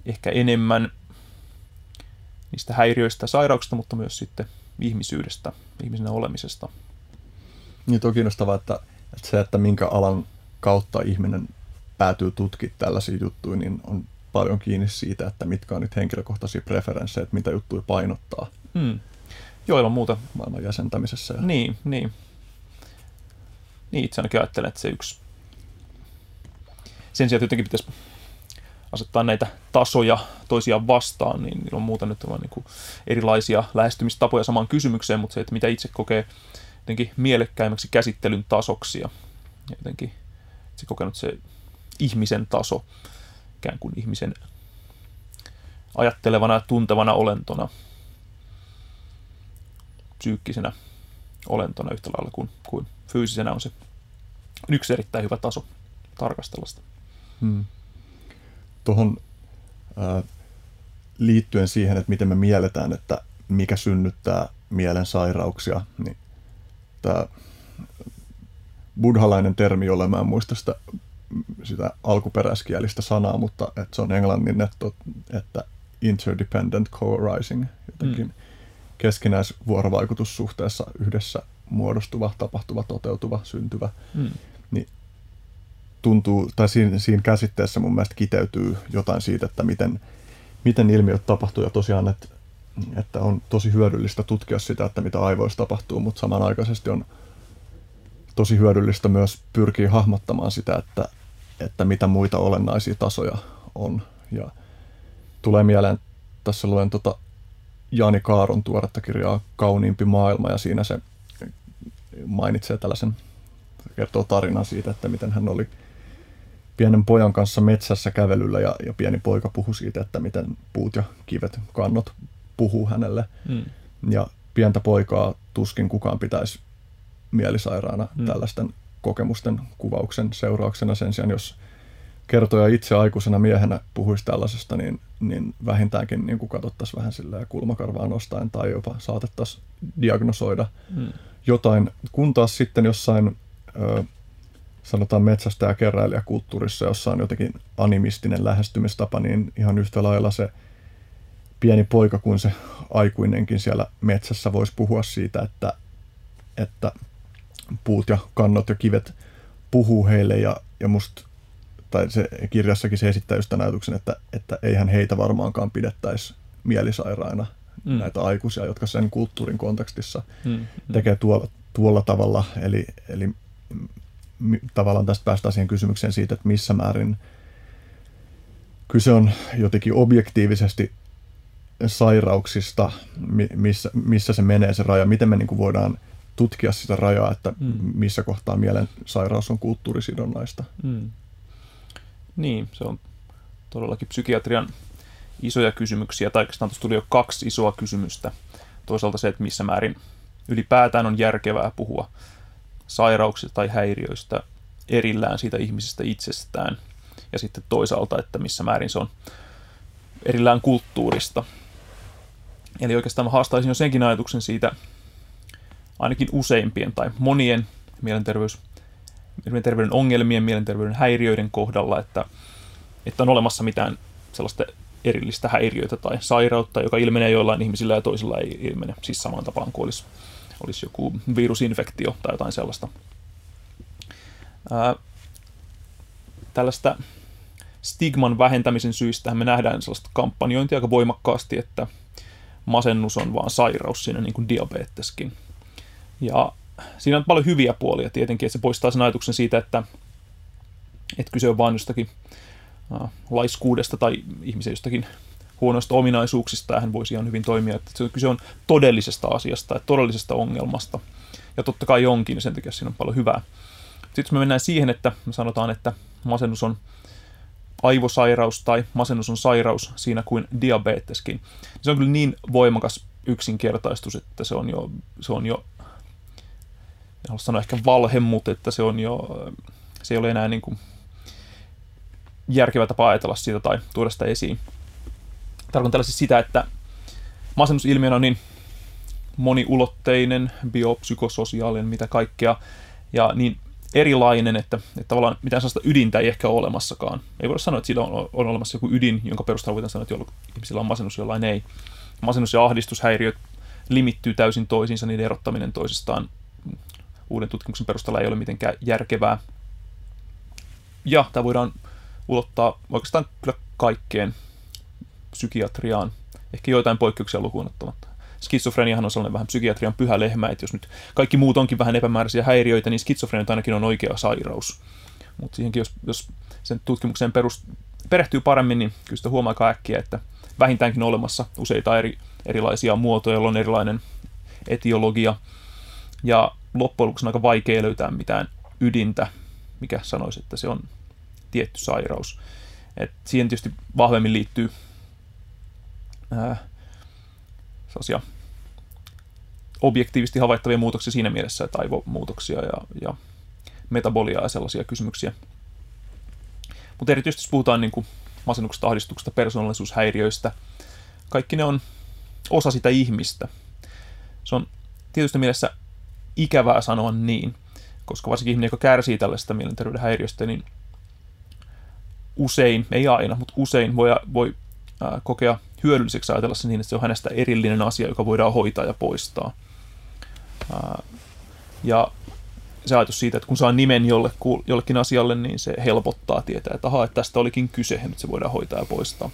ehkä enemmän niistä häiriöistä ja sairauksista, mutta myös sitten ihmisyydestä, ihmisenä olemisesta. Niin on kiinnostavaa, että, että se, että minkä alan kautta ihminen päätyy tutkimaan tällaisia juttuja, niin on paljon kiinni siitä, että mitkä on nyt henkilökohtaisia preferenssejä, että mitä juttuja painottaa. Hmm. Joo, ilman muuta. Maailman jäsentämisessä. Ja... Niin, niin. Niin, itse ainakin ajattelen, että se yksi... Sen sijaan, jotenkin pitäisi asettaa näitä tasoja toisiaan vastaan, niin ilman muuta nyt on niin erilaisia lähestymistapoja samaan kysymykseen, mutta se, että mitä itse kokee jotenkin mielekkäimmäksi käsittelyn tasoksi ja jotenkin itse kokenut se ihmisen taso, ikään kuin ihmisen ajattelevana ja tuntevana olentona, psyykkisenä olentona yhtä lailla kuin, kuin fyysisenä on se yksi erittäin hyvä taso tarkastella sitä. Hmm. Tuohon liittyen siihen, että miten me mielletään, että mikä synnyttää mielen sairauksia, niin tämä buddhalainen termi, jolle mä en muista sitä, sitä alkuperäiskielistä sanaa, mutta että se on englannin, että, että interdependent co-arising, jotenkin mm keskinäisvuorovaikutussuhteessa yhdessä muodostuva, tapahtuva, toteutuva, syntyvä, mm. Tuntuu, tai siinä, siinä käsitteessä mun mielestä kiteytyy jotain siitä, että miten, miten ilmiöt tapahtuu, ja tosiaan, että, että on tosi hyödyllistä tutkia sitä, että mitä aivoissa tapahtuu, mutta samanaikaisesti on tosi hyödyllistä myös pyrkiä hahmottamaan sitä, että, että mitä muita olennaisia tasoja on. Ja tulee mieleen, tässä luen tota Jani Kaaron tuoretta kirjaa Kauniimpi maailma ja siinä se mainitsee tällaisen, kertoo tarinan siitä, että miten hän oli pienen pojan kanssa metsässä kävelyllä ja, ja pieni poika puhui siitä, että miten puut ja kivet, kannot puhuu hänelle. Mm. Ja pientä poikaa tuskin kukaan pitäisi mielisairaana mm. tällaisten kokemusten kuvauksen seurauksena sen sijaan, jos kertoja itse aikuisena miehenä puhuisi tällaisesta, niin, niin vähintäänkin niin kuin katsottaisiin vähän sillä kulmakarvaa nostaen tai jopa saatettaisiin diagnosoida mm. jotain. Kun taas sitten jossain ö, sanotaan metsästä- ja keräilijäkulttuurissa, jossa on jotenkin animistinen lähestymistapa, niin ihan yhtä lailla se pieni poika kuin se aikuinenkin siellä metsässä voisi puhua siitä, että, että puut ja kannot ja kivet puhuu heille ja, ja musta tai se kirjassakin se esittää just tämän ajatuksen, että, että eihän heitä varmaankaan pidettäisi mielisairaina mm. näitä aikuisia, jotka sen kulttuurin kontekstissa mm. mm. tekee tuolla, tuolla tavalla. Eli, eli tavallaan tästä päästään siihen kysymykseen siitä, että missä määrin kyse on jotenkin objektiivisesti sairauksista, missä, missä se menee se raja, miten me niin kuin voidaan tutkia sitä rajaa, että mm. missä kohtaa mielen sairaus on kulttuurisidonnaista. Mm. Niin, se on todellakin psykiatrian isoja kysymyksiä, tai oikeastaan tuossa tuli jo kaksi isoa kysymystä. Toisaalta se, että missä määrin ylipäätään on järkevää puhua sairauksista tai häiriöistä erillään siitä ihmisestä itsestään. Ja sitten toisaalta, että missä määrin se on erillään kulttuurista. Eli oikeastaan mä haastaisin jo senkin ajatuksen siitä, ainakin useimpien tai monien mielenterveys mielenterveyden ongelmien, mielenterveyden häiriöiden kohdalla, että, että on olemassa mitään sellaista erillistä häiriötä tai sairautta, joka ilmenee joillain ihmisillä ja toisilla ei ilmene, siis samaan tapaan kuin olisi, olisi joku virusinfektio tai jotain sellaista. Ää, tällaista stigman vähentämisen syistä me nähdään sellaista kampanjointia aika voimakkaasti, että masennus on vaan sairaus, siinä niin kuin diabeteskin. Ja siinä on paljon hyviä puolia tietenkin, että se poistaa sen ajatuksen siitä, että, että kyse on vain jostakin laiskuudesta tai ihmisen jostakin huonoista ominaisuuksista, ja hän voisi ihan hyvin toimia, että se kyse on todellisesta asiasta, että todellisesta ongelmasta. Ja totta kai onkin, ja sen takia siinä on paljon hyvää. Sitten me mennään siihen, että me sanotaan, että masennus on aivosairaus tai masennus on sairaus siinä kuin diabeteskin, niin se on kyllä niin voimakas yksinkertaistus, että se on jo, se on jo en halua sanoa ehkä valhe, mutta että se on jo, se ei ole enää niin kuin järkevä tapa ajatella siitä tai tuoda sitä esiin. Tarkoitan tällaisesti sitä, että masennusilmiö on niin moniulotteinen, biopsykososiaalinen, mitä kaikkea, ja niin erilainen, että, että tavallaan mitään sellaista ydintä ei ehkä ole olemassakaan. Ei voida sanoa, että sillä on, on olemassa joku ydin, jonka perusteella voidaan sanoa, että ihmisillä on masennus, jollain ei. Masennus- ja ahdistushäiriöt limittyy täysin toisiinsa, niiden erottaminen toisistaan uuden tutkimuksen perusteella ei ole mitenkään järkevää. Ja tämä voidaan ulottaa oikeastaan kyllä kaikkeen psykiatriaan, ehkä joitain poikkeuksia lukuun ottamatta. Skitsofreniahan on sellainen vähän psykiatrian pyhä lehmä, että jos nyt kaikki muut onkin vähän epämääräisiä häiriöitä, niin skitsofrenia ainakin on oikea sairaus. Mutta siihenkin, jos, jos sen tutkimukseen perust, perehtyy paremmin, niin kyllä sitä huomaa äkkiä, että vähintäänkin on olemassa useita eri, erilaisia muotoja, joilla on erilainen etiologia. Ja loppujen lopuksi on aika vaikea löytää mitään ydintä, mikä sanoisi, että se on tietty sairaus. Et siihen tietysti vahvemmin liittyy ää, objektiivisesti havaittavia muutoksia siinä mielessä, että aivomuutoksia ja, ja metaboliaa ja sellaisia kysymyksiä. Mutta erityisesti jos puhutaan niin kuin masennuksesta, ahdistuksesta, persoonallisuushäiriöistä, kaikki ne on osa sitä ihmistä. Se on tietysti mielessä ikävää sanoa niin, koska varsinkin ihminen, joka kärsii tällaista mielenterveyden häiriöstä, niin usein, ei aina, mutta usein voi, voi ää, kokea hyödylliseksi ajatella se niin, että se on hänestä erillinen asia, joka voidaan hoitaa ja poistaa. Ja se ajatus siitä, että kun saa nimen jolle, jollekin asialle, niin se helpottaa tietää, että ahaa, että tästä olikin kyse, nyt se voidaan hoitaa ja poistaa.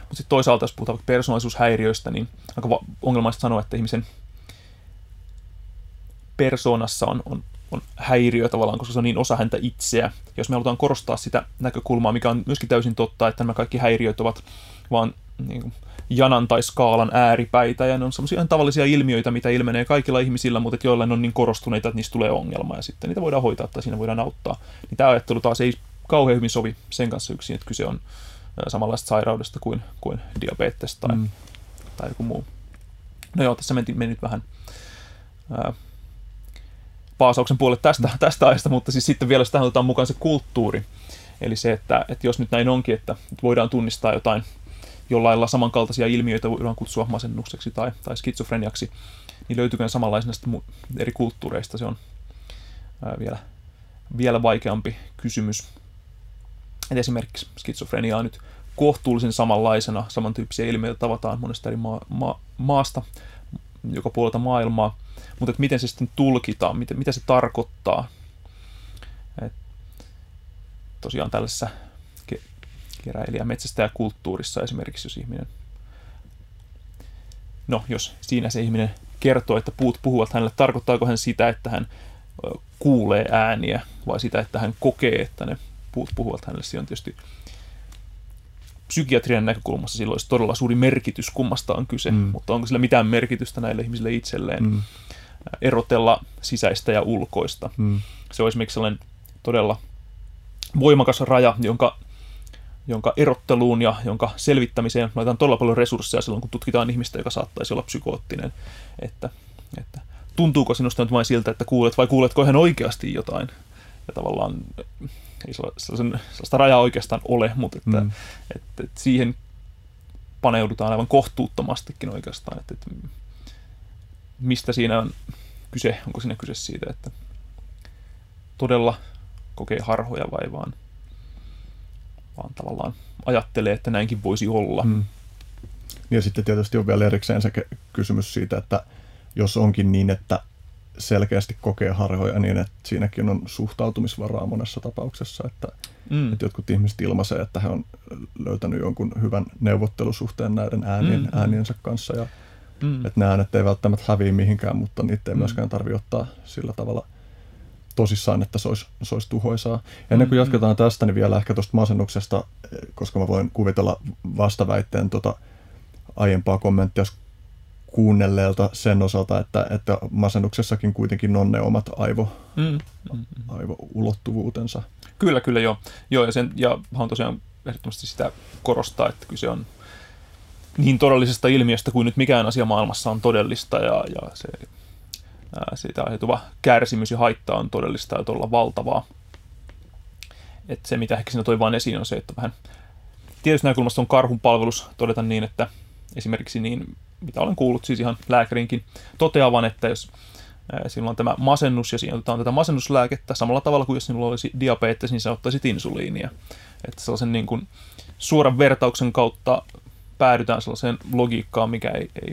Mutta sitten toisaalta, jos puhutaan persoonallisuushäiriöistä, niin aika ongelmaista sanoa, että ihmisen persoonassa on, on, on häiriö tavallaan, koska se on niin osa häntä itseä. Jos me halutaan korostaa sitä näkökulmaa, mikä on myöskin täysin totta, että nämä kaikki häiriöt ovat vaan niin kuin, janan tai skaalan ääripäitä, ja ne on semmoisia tavallisia ilmiöitä, mitä ilmenee kaikilla ihmisillä, mutta että joillain on niin korostuneita, että niistä tulee ongelma, ja sitten niitä voidaan hoitaa tai siinä voidaan auttaa. Niin tämä ajattelu taas ei kauhean hyvin sovi sen kanssa yksin, että kyse on samanlaista sairaudesta kuin, kuin diabetes tai, mm. tai joku muu. No joo, tässä meni, nyt vähän ää, paasauksen puolelle tästä, tästä ajasta, mutta siis sitten vielä sitä otetaan mukaan se kulttuuri. Eli se, että, että jos nyt näin onkin, että voidaan tunnistaa jotain jollain lailla samankaltaisia ilmiöitä, voidaan kutsua masennukseksi tai, tai skitsofreniaksi, niin löytyykö ne samanlaisena eri kulttuureista, se on vielä, vielä vaikeampi kysymys. Et esimerkiksi skitsofrenia on nyt kohtuullisen samanlaisena, samantyyppisiä ilmiöitä tavataan monesta eri maa, ma, maasta, joka puolelta maailmaa, mutta miten se sitten tulkitaan, mitä, mitä se tarkoittaa. Et tosiaan tällaisessa keräilijä metsästäjäkulttuurissa esimerkiksi, jos ihminen, no jos siinä se ihminen kertoo, että puut puhuvat hänelle, tarkoittaako hän sitä, että hän kuulee ääniä vai sitä, että hän kokee, että ne puut puhuvat hänelle. Se on tietysti psykiatrian näkökulmassa sillä olisi todella suuri merkitys, kummasta on kyse, mm. mutta onko sillä mitään merkitystä näille ihmisille itselleen mm. erotella sisäistä ja ulkoista. Mm. Se on esimerkiksi sellainen todella voimakas raja, jonka, jonka erotteluun ja jonka selvittämiseen laitetaan todella paljon resursseja silloin, kun tutkitaan ihmistä, joka saattaisi olla psykoottinen. Että, että tuntuuko sinusta nyt vain siltä, että kuulet vai kuuletko ihan oikeasti jotain? Ja tavallaan ei sellaisen, sellaista rajaa oikeastaan ole, mutta että, mm. että, että siihen paneudutaan aivan kohtuuttomastikin oikeastaan, että, että mistä siinä on kyse, onko siinä kyse siitä, että todella kokee harhoja vai vaan, vaan tavallaan ajattelee, että näinkin voisi olla. Mm. Ja sitten tietysti on vielä erikseen se kysymys siitä, että jos onkin niin, että selkeästi kokee harhoja niin, että siinäkin on suhtautumisvaraa monessa tapauksessa, että, mm. että jotkut ihmiset ilmaisee, että he on löytänyt jonkun hyvän neuvottelusuhteen näiden äänien, mm. ääniensä kanssa ja mm. että ne äänet ei välttämättä häviä mihinkään, mutta niitä ei mm. myöskään tarvitse ottaa sillä tavalla tosissaan, että se olisi, se olisi tuhoisaa. Ennen kuin mm. jatketaan tästä, niin vielä ehkä tuosta masennuksesta, koska mä voin kuvitella vastaväitteen tuota aiempaa kommenttia kuunnelleelta sen osalta, että, että masennuksessakin kuitenkin on ne omat aivo, mm, mm, aivoulottuvuutensa. Kyllä, kyllä joo. joo ja, sen, ja haluan tosiaan ehdottomasti sitä korostaa, että kyse on niin todellisesta ilmiöstä kuin nyt mikään asia maailmassa on todellista ja, ja se, siitä aiheutuva kärsimys ja haitta on todellista ja todella valtavaa. Et se, mitä ehkä siinä toi vaan esiin, on se, että vähän tietysti näkökulmasta on karhun palvelus todeta niin, että esimerkiksi niin mitä olen kuullut siis ihan lääkärinkin toteavan, että jos sinulla on tämä masennus ja siinä otetaan tätä masennuslääkettä samalla tavalla kuin jos sinulla olisi diabetes, niin sä ottaisit insuliinia. Että sellaisen niin kuin suoran vertauksen kautta päädytään sellaiseen logiikkaan, mikä ei, ei,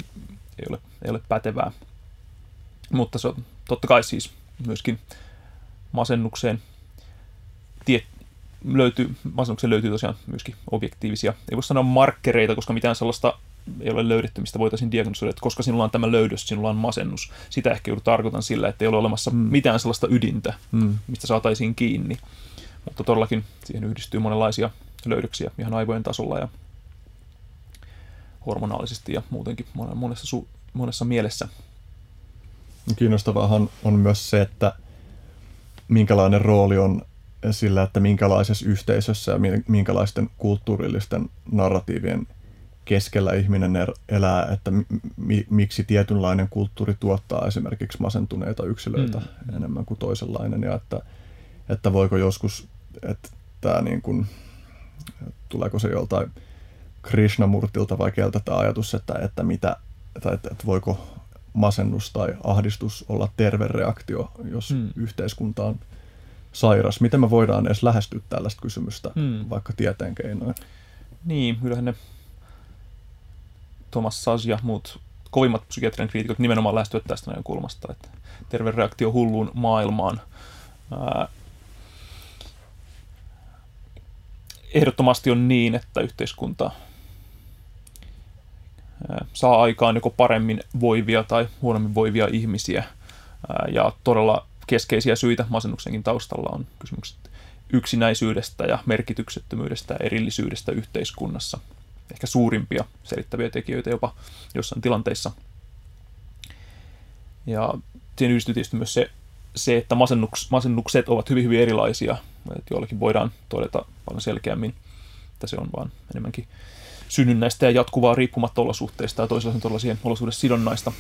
ei, ole, ei ole pätevää. Mutta se on totta kai siis myöskin masennukseen tie, löytyy, masennukseen löytyy tosiaan myöskin objektiivisia, ei voi sanoa markkereita, koska mitään sellaista ei ole löydetty, mistä voitaisiin diagnosoida, että koska sinulla on tämä löydös, sinulla on masennus. Sitä ehkä juuri tarkoitan sillä, että ei ole olemassa mm. mitään sellaista ydintä, mm. mistä saataisiin kiinni. Mutta todellakin siihen yhdistyy monenlaisia löydöksiä ihan aivojen tasolla ja hormonaalisesti ja muutenkin monessa, su- monessa mielessä. Kiinnostavaahan on myös se, että minkälainen rooli on sillä, että minkälaisessa yhteisössä ja minkälaisten kulttuurillisten narratiivien – keskellä ihminen er-, elää, että mi- miksi tietynlainen kulttuuri tuottaa esimerkiksi masentuneita yksilöitä mm. enemmän kuin toisenlainen ja että, että voiko joskus, että tämä niin kuin, tuleeko se joltain Krishnamurtilta vai keltä tämä ajatus, että, että, mitä, tai että, että voiko masennus tai ahdistus olla terve reaktio, jos mm. yhteiskunta on sairas. Miten me voidaan edes lähestyä tällaista kysymystä, mm. vaikka tieteen keinoin? Niin, kyllähän ne Thomas Saz ja muut kovimmat psykiatrian kriitikot nimenomaan lähestyvät tästä näkökulmasta, että terve reaktio hulluun maailmaan. Ää, ehdottomasti on niin, että yhteiskunta saa aikaan joko paremmin voivia tai huonommin voivia ihmisiä. Ja todella keskeisiä syitä masennuksenkin taustalla on kysymykset yksinäisyydestä ja merkityksettömyydestä ja erillisyydestä yhteiskunnassa – ehkä suurimpia selittäviä tekijöitä jopa jossain tilanteissa. Ja siihen yhdistyy tietysti myös se, se että masennuks, masennukset ovat hyvin, hyvin erilaisia. Et joillakin voidaan todeta paljon selkeämmin, että se on vaan enemmänkin synnynnäistä ja jatkuvaa riippumatta olosuhteista ja toisella on todella siihen olosuhdesidonnaista.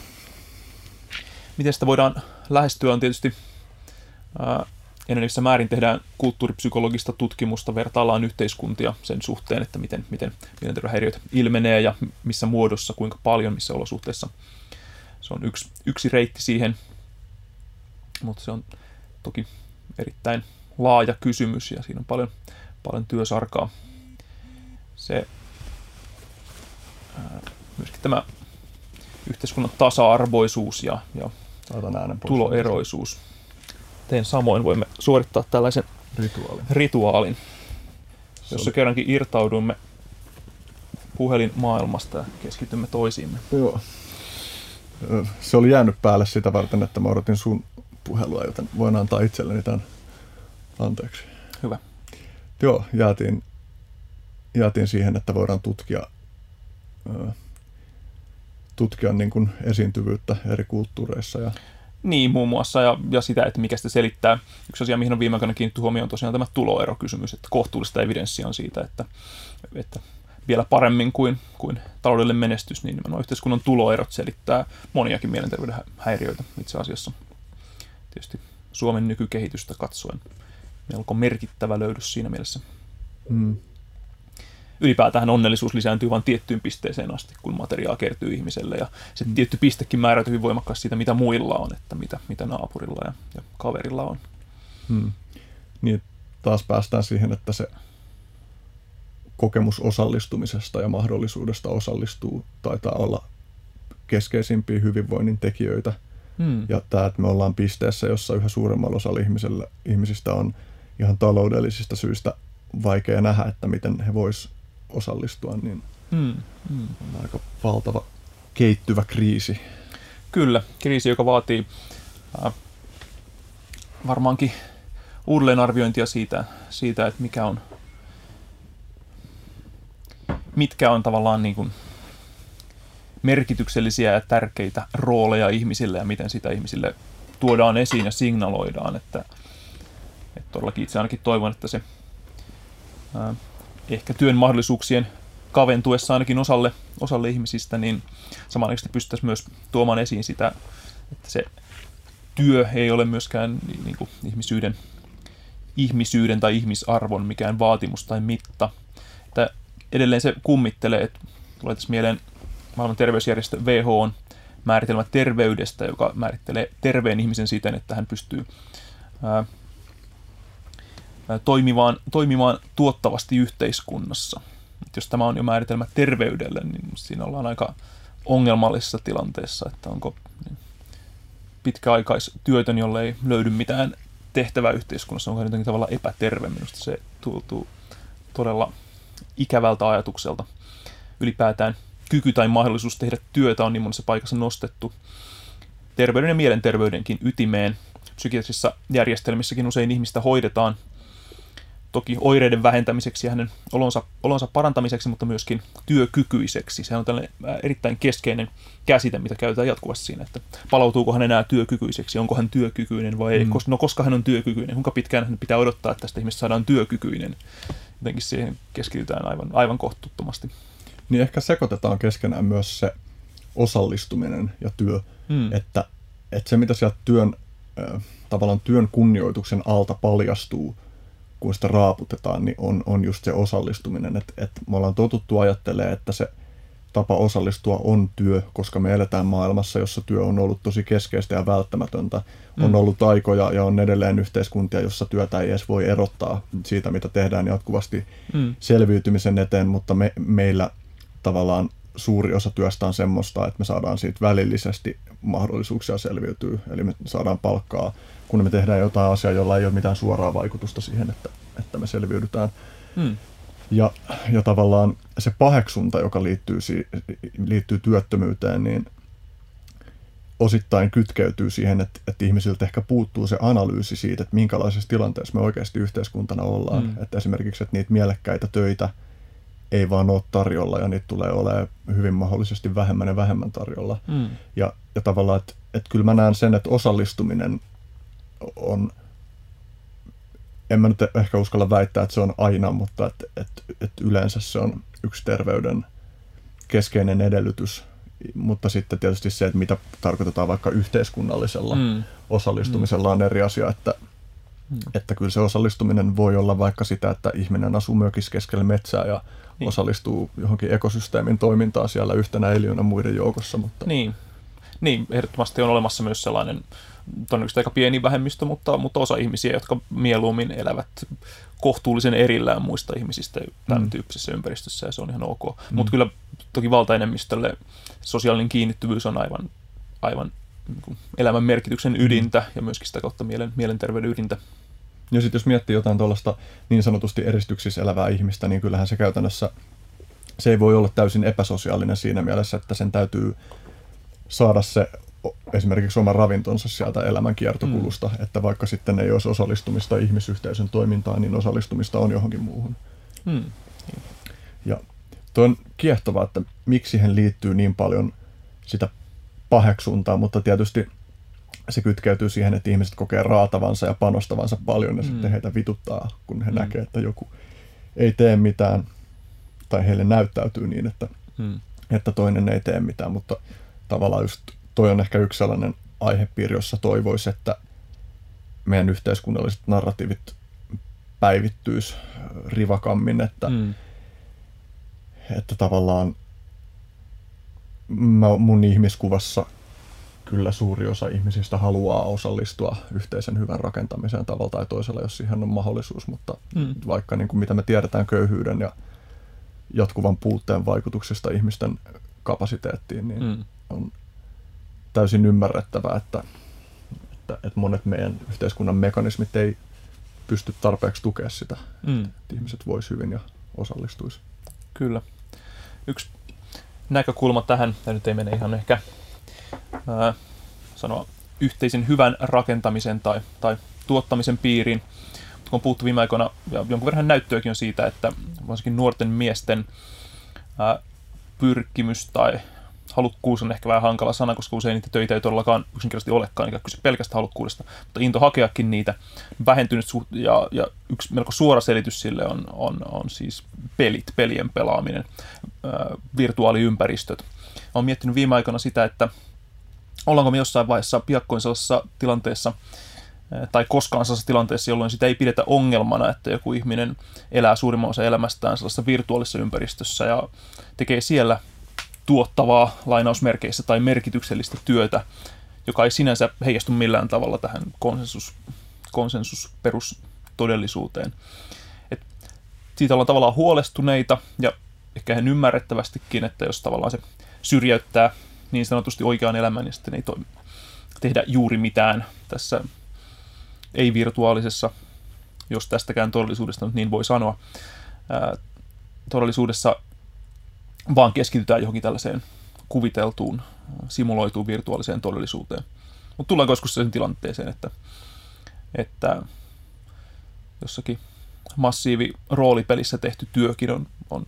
Miten sitä voidaan lähestyä on tietysti ää, määrin tehdään kulttuuripsykologista tutkimusta, vertaillaan yhteiskuntia sen suhteen, että miten, miten mielenterveyshäiriöt ilmenee ja missä muodossa, kuinka paljon, missä olosuhteissa. Se on yksi, yksi reitti siihen, mutta se on toki erittäin laaja kysymys ja siinä on paljon, paljon työsarkaa. Se, myöskin tämä yhteiskunnan tasa-arvoisuus ja, ja tuloeroisuus teen samoin. Voimme suorittaa tällaisen rituaalin, rituaalin jossa kerrankin irtaudumme puhelinmaailmasta ja keskitymme toisiimme. Joo. Se oli jäänyt päälle sitä varten, että mä odotin sun puhelua, joten voin antaa itselleni tämän anteeksi. Hyvä. Joo, jäätiin, jäätiin siihen, että voidaan tutkia, tutkia niin kuin esiintyvyyttä eri kulttuureissa ja niin, muun muassa, ja, ja sitä, että mikä sitä selittää. Yksi asia, mihin on viime aikoina kiinnitty huomioon, on tosiaan tämä tuloerokysymys, että kohtuullista evidenssiä on siitä, että, että vielä paremmin kuin, kuin taloudellinen menestys, niin nimenomaan yhteiskunnan tuloerot selittää moniakin mielenterveyden häiriöitä itse asiassa. Tietysti Suomen nykykehitystä katsoen melko merkittävä löydys siinä mielessä. Mm ylipäätään onnellisuus lisääntyy vain tiettyyn pisteeseen asti, kun materiaa kertyy ihmiselle. Ja se mm. tietty pistekin määräytyy hyvin voimakkaasti siitä, mitä muilla on, että mitä, mitä naapurilla ja, ja kaverilla on. Hmm. Niin taas päästään siihen, että se kokemus osallistumisesta ja mahdollisuudesta osallistua taitaa olla keskeisimpiä hyvinvoinnin tekijöitä. Hmm. Ja tämä, että me ollaan pisteessä, jossa yhä suuremmalla osalla ihmisistä on ihan taloudellisista syistä vaikea nähdä, että miten he vois osallistua, niin mm, mm. on aika valtava keittyvä kriisi. Kyllä, kriisi, joka vaatii äh, varmaankin uudelleenarviointia siitä, siitä, että mikä on, mitkä on tavallaan niin kuin merkityksellisiä ja tärkeitä rooleja ihmisille ja miten sitä ihmisille tuodaan esiin ja signaloidaan. Että, että todellakin itse ainakin toivon, että se ää, ehkä työn mahdollisuuksien kaventuessa ainakin osalle, osalle ihmisistä, niin samanaikaisesti pystyttäisiin myös tuomaan esiin sitä, että se työ ei ole myöskään niin kuin ihmisyyden, ihmisyyden tai ihmisarvon mikään vaatimus tai mitta. Että edelleen se kummittelee, että tulee tässä mieleen maailman terveysjärjestö WHO määritelmä terveydestä, joka määrittelee terveen ihmisen siten, että hän pystyy ää, toimimaan, toimimaan tuottavasti yhteiskunnassa. Et jos tämä on jo määritelmä terveydelle, niin siinä ollaan aika ongelmallisessa tilanteessa, että onko niin pitkäaikaistyötön, jolle ei löydy mitään tehtävää yhteiskunnassa, onko jotenkin tavalla epäterve. Minusta se tuntuu todella ikävältä ajatukselta. Ylipäätään kyky tai mahdollisuus tehdä työtä on niin monessa paikassa nostettu terveyden ja mielenterveydenkin ytimeen. Psykiatrisissa järjestelmissäkin usein ihmistä hoidetaan toki oireiden vähentämiseksi ja hänen olonsa, olonsa parantamiseksi, mutta myöskin työkykyiseksi. Se on tällainen erittäin keskeinen käsite, mitä käytetään jatkuvasti siinä, että palautuuko hän enää työkykyiseksi, onko hän työkykyinen vai ei. Mm. No koska hän on työkykyinen, kuinka pitkään hän pitää odottaa, että tästä ihmistä saadaan työkykyinen. Jotenkin siihen keskitytään aivan, aivan kohtuuttomasti. Niin ehkä sekoitetaan keskenään myös se osallistuminen ja työ, mm. että, että se mitä sieltä työn, tavallaan työn kunnioituksen alta paljastuu – kun sitä raaputetaan, niin on, on just se osallistuminen. Et, et me ollaan totuttu ajattelemaan, että se tapa osallistua on työ, koska me eletään maailmassa, jossa työ on ollut tosi keskeistä ja välttämätöntä. Mm. On ollut aikoja ja on edelleen yhteiskuntia, jossa työtä ei edes voi erottaa siitä, mitä tehdään jatkuvasti mm. selviytymisen eteen, mutta me, meillä tavallaan suuri osa työstä on semmoista, että me saadaan siitä välillisesti mahdollisuuksia selviytyä, eli me saadaan palkkaa kun me tehdään jotain asiaa, jolla ei ole mitään suoraa vaikutusta siihen, että, että me selviydytään. Hmm. Ja, ja tavallaan se paheksunta, joka liittyy, liittyy työttömyyteen, niin osittain kytkeytyy siihen, että, että ihmisiltä ehkä puuttuu se analyysi siitä, että minkälaisessa tilanteessa me oikeasti yhteiskuntana ollaan. Hmm. Että esimerkiksi, että niitä mielekkäitä töitä ei vaan ole tarjolla ja niitä tulee olemaan hyvin mahdollisesti vähemmän ja vähemmän tarjolla. Mm. Ja, ja tavallaan, että et kyllä mä näen sen, että osallistuminen on, en mä nyt ehkä uskalla väittää, että se on aina, mutta että et, et yleensä se on yksi terveyden keskeinen edellytys. Mutta sitten tietysti se, että mitä tarkoitetaan vaikka yhteiskunnallisella mm. osallistumisella on eri asia, että, mm. että kyllä se osallistuminen voi olla vaikka sitä, että ihminen asuu mökissä keskellä metsää ja niin. osallistuu johonkin ekosysteemin toimintaan siellä yhtenä eliönä muiden joukossa. Mutta... Niin. niin, ehdottomasti on olemassa myös sellainen todennäköisesti aika pieni vähemmistö, mutta, mutta osa ihmisiä, jotka mieluummin elävät kohtuullisen erillään muista ihmisistä tämän mm. tyyppisessä ympäristössä, ja se on ihan ok. Mm. Mutta kyllä toki valtaenemmistölle sosiaalinen kiinnittyvyys on aivan, aivan niin elämän merkityksen mm. ydintä, ja myöskin sitä kautta mielen, mielenterveyden ydintä. Ja sitten jos miettii jotain tuollaista niin sanotusti eristyksissä elävää ihmistä, niin kyllähän se käytännössä, se ei voi olla täysin epäsosiaalinen siinä mielessä, että sen täytyy saada se esimerkiksi oman ravintonsa sieltä elämän kiertokulusta, mm. että vaikka sitten ei olisi osallistumista ihmisyhteisön toimintaan, niin osallistumista on johonkin muuhun. Mm. Ja tuo on kiehtovaa, että miksi siihen liittyy niin paljon sitä paheksuntaa, mutta tietysti se kytkeytyy siihen, että ihmiset kokee raatavansa ja panostavansa paljon ja mm. sitten heitä vituttaa, kun he mm. näkee, että joku ei tee mitään tai heille näyttäytyy niin, että, mm. että toinen ei tee mitään, mutta tavallaan just toi on ehkä yksi sellainen aihepiiri, jossa toivoisi, että meidän yhteiskunnalliset narratiivit päivittyisi rivakammin, että, mm. että tavallaan mä, mun ihmiskuvassa kyllä suuri osa ihmisistä haluaa osallistua yhteisen hyvän rakentamiseen tavalla tai toisella, jos siihen on mahdollisuus, mutta mm. vaikka niin kuin mitä me tiedetään köyhyyden ja jatkuvan puutteen vaikutuksista ihmisten kapasiteettiin, niin mm. on täysin ymmärrettävää, että, että, että monet meidän yhteiskunnan mekanismit ei pysty tarpeeksi tukea sitä, mm. että ihmiset vois hyvin ja osallistuisi. Kyllä. Yksi näkökulma tähän, tämä nyt ei mene ihan ehkä ää, sanoa yhteisen hyvän rakentamisen tai, tai tuottamisen piiriin, mutta kun on puhuttu viime aikoina, ja jonkun verran näyttöäkin on siitä, että varsinkin nuorten miesten ää, pyrkimys tai halukkuus on ehkä vähän hankala sana, koska usein niitä töitä ei todellakaan yksinkertaisesti olekaan, eikä kyse pelkästä halukkuudesta, mutta into hakeakin niitä vähentynyt suht- ja, ja yksi melko suora selitys sille on, on, on siis pelit, pelien pelaaminen, äh, virtuaaliympäristöt. Olen miettinyt viime aikoina sitä, että ollaanko me jossain vaiheessa piakkoin sellaisessa tilanteessa, tai koskaan sellaisessa tilanteessa, jolloin sitä ei pidetä ongelmana, että joku ihminen elää suurimman osa elämästään sellaisessa virtuaalisessa ympäristössä ja tekee siellä tuottavaa lainausmerkeissä tai merkityksellistä työtä, joka ei sinänsä heijastu millään tavalla tähän konsensus, konsensusperustodellisuuteen. Et siitä ollaan tavallaan huolestuneita ja ehkä ihan ymmärrettävästikin, että jos tavallaan se syrjäyttää niin sanotusti oikean elämän ja sitten ei toimi, tehdä juuri mitään tässä ei-virtuaalisessa, jos tästäkään todellisuudesta nyt niin voi sanoa, todellisuudessa vaan keskitytään johonkin tällaiseen kuviteltuun, simuloituun virtuaaliseen todellisuuteen. Mutta tullaan joskus sen tilanteeseen, että, että jossakin massiivi roolipelissä tehty työkin on, on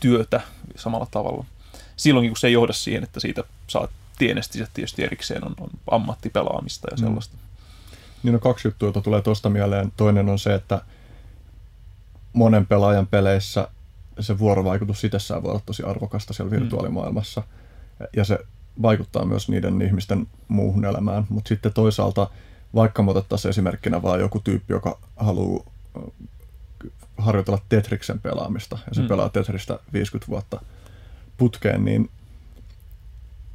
työtä samalla tavalla. Silloinkin, kun se ei johda siihen, että siitä saa tienestiset tietysti erikseen on, on ammattipelaamista ja mm. sellaista. Mm. Niin on kaksi juttua, joita tulee tuosta mieleen. Toinen on se, että monen pelaajan peleissä se vuorovaikutus itsessään voi olla tosi arvokasta siellä mm. virtuaalimaailmassa. Mm. Ja se vaikuttaa myös niiden ihmisten muuhun elämään. Mutta sitten toisaalta, vaikka me otettaisiin esimerkkinä vaan joku tyyppi, joka haluaa harjoitella Tetriksen pelaamista, ja se mm. pelaa Tetristä 50 vuotta putkeen, niin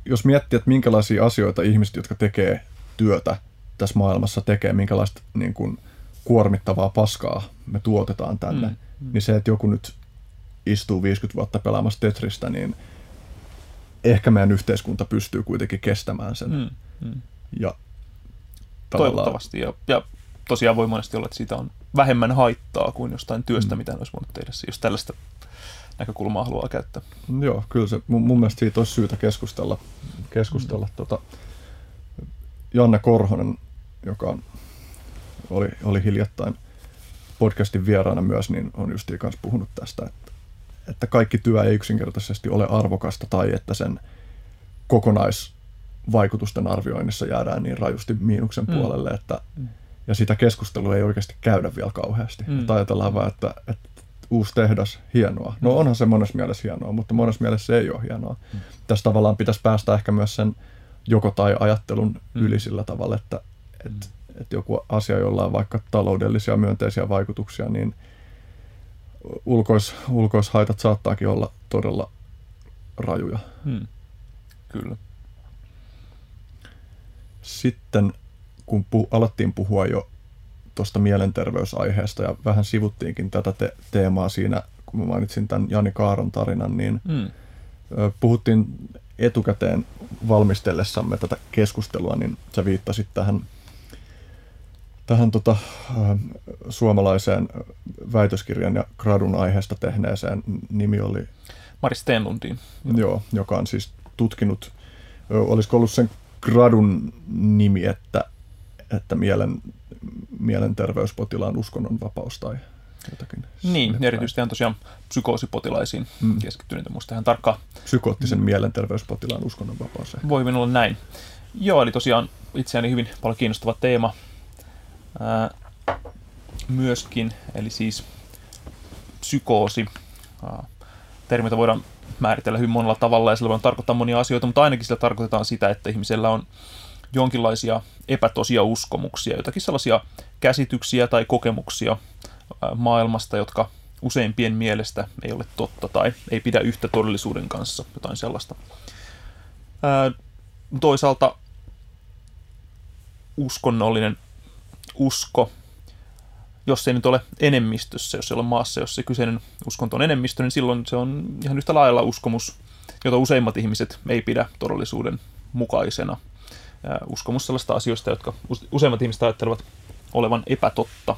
jos miettii, että minkälaisia asioita ihmiset, jotka tekee työtä tässä maailmassa tekee, minkälaista niin kuin, kuormittavaa paskaa me tuotetaan tänne, mm. Mm. niin se, että joku nyt istuu 50 vuotta pelaamassa Tetristä, niin ehkä meidän yhteiskunta pystyy kuitenkin kestämään sen. Mm, mm. Ja. Toivottavasti. Ja, ja tosiaan voi monesti olla, että siitä on vähemmän haittaa kuin jostain työstä, mm. mitä olisi voinut tehdä, jos tällaista näkökulmaa haluaa käyttää. Joo, kyllä se mun, mun mielestä siitä olisi syytä keskustella. keskustella mm. tota, Janne Korhonen, joka oli, oli hiljattain podcastin vieraana myös, niin on just kanssa puhunut tästä, että kaikki työ ei yksinkertaisesti ole arvokasta tai että sen kokonaisvaikutusten arvioinnissa jäädään niin rajusti miinuksen mm. puolelle, että ja sitä keskustelua ei oikeasti käydä vielä kauheasti. Mm. Että ajatellaan vaan, että, että uusi tehdas, hienoa. No mm. onhan se monessa mielessä hienoa, mutta monessa mielessä se ei ole hienoa. Mm. Tässä tavallaan pitäisi päästä ehkä myös sen joko tai ajattelun mm. yli sillä tavalla, että, että, mm. että joku asia, jolla on vaikka taloudellisia myönteisiä vaikutuksia, niin ulkois, ulkoishaitat saattaakin olla todella rajuja. Mm. Kyllä. Sitten kun pu- alettiin puhua jo tuosta mielenterveysaiheesta ja vähän sivuttiinkin tätä te- teemaa siinä, kun mä mainitsin tämän Jani Kaaron tarinan, niin mm. puhuttiin etukäteen valmistellessamme tätä keskustelua, niin sä viittasit tähän, tähän tota, suomalaiseen väitöskirjan ja gradun aiheesta tehneeseen nimi oli... Mari Stenlundin. Joo, joka on siis tutkinut, olisiko ollut sen gradun nimi, että, että mielen, mielenterveyspotilaan uskonnonvapaus tai jotakin. Niin, erityisesti on tosiaan psykoosipotilaisiin mm. keskittyneitä. Muista ihan tarkkaan. Psykoottisen mm. mielenterveyspotilaan uskonnonvapaus. Voi olla näin. Joo, eli tosiaan itseäni hyvin paljon kiinnostava teema ää, myöskin, eli siis psykoosi. Ää, termitä voidaan määritellä hyvin monella tavalla ja sillä voi tarkoittaa monia asioita, mutta ainakin sillä tarkoitetaan sitä, että ihmisellä on jonkinlaisia epätosia uskomuksia, jotakin sellaisia käsityksiä tai kokemuksia maailmasta, jotka useimpien mielestä ei ole totta tai ei pidä yhtä todellisuuden kanssa, jotain sellaista. Toisaalta uskonnollinen usko, jos ei nyt ole enemmistössä, jos se on maassa, jos se kyseinen uskonto on enemmistö, niin silloin se on ihan yhtä lailla uskomus, jota useimmat ihmiset ei pidä todellisuuden mukaisena. Uskomus sellaista asioista, jotka useimmat ihmiset ajattelevat olevan epätotta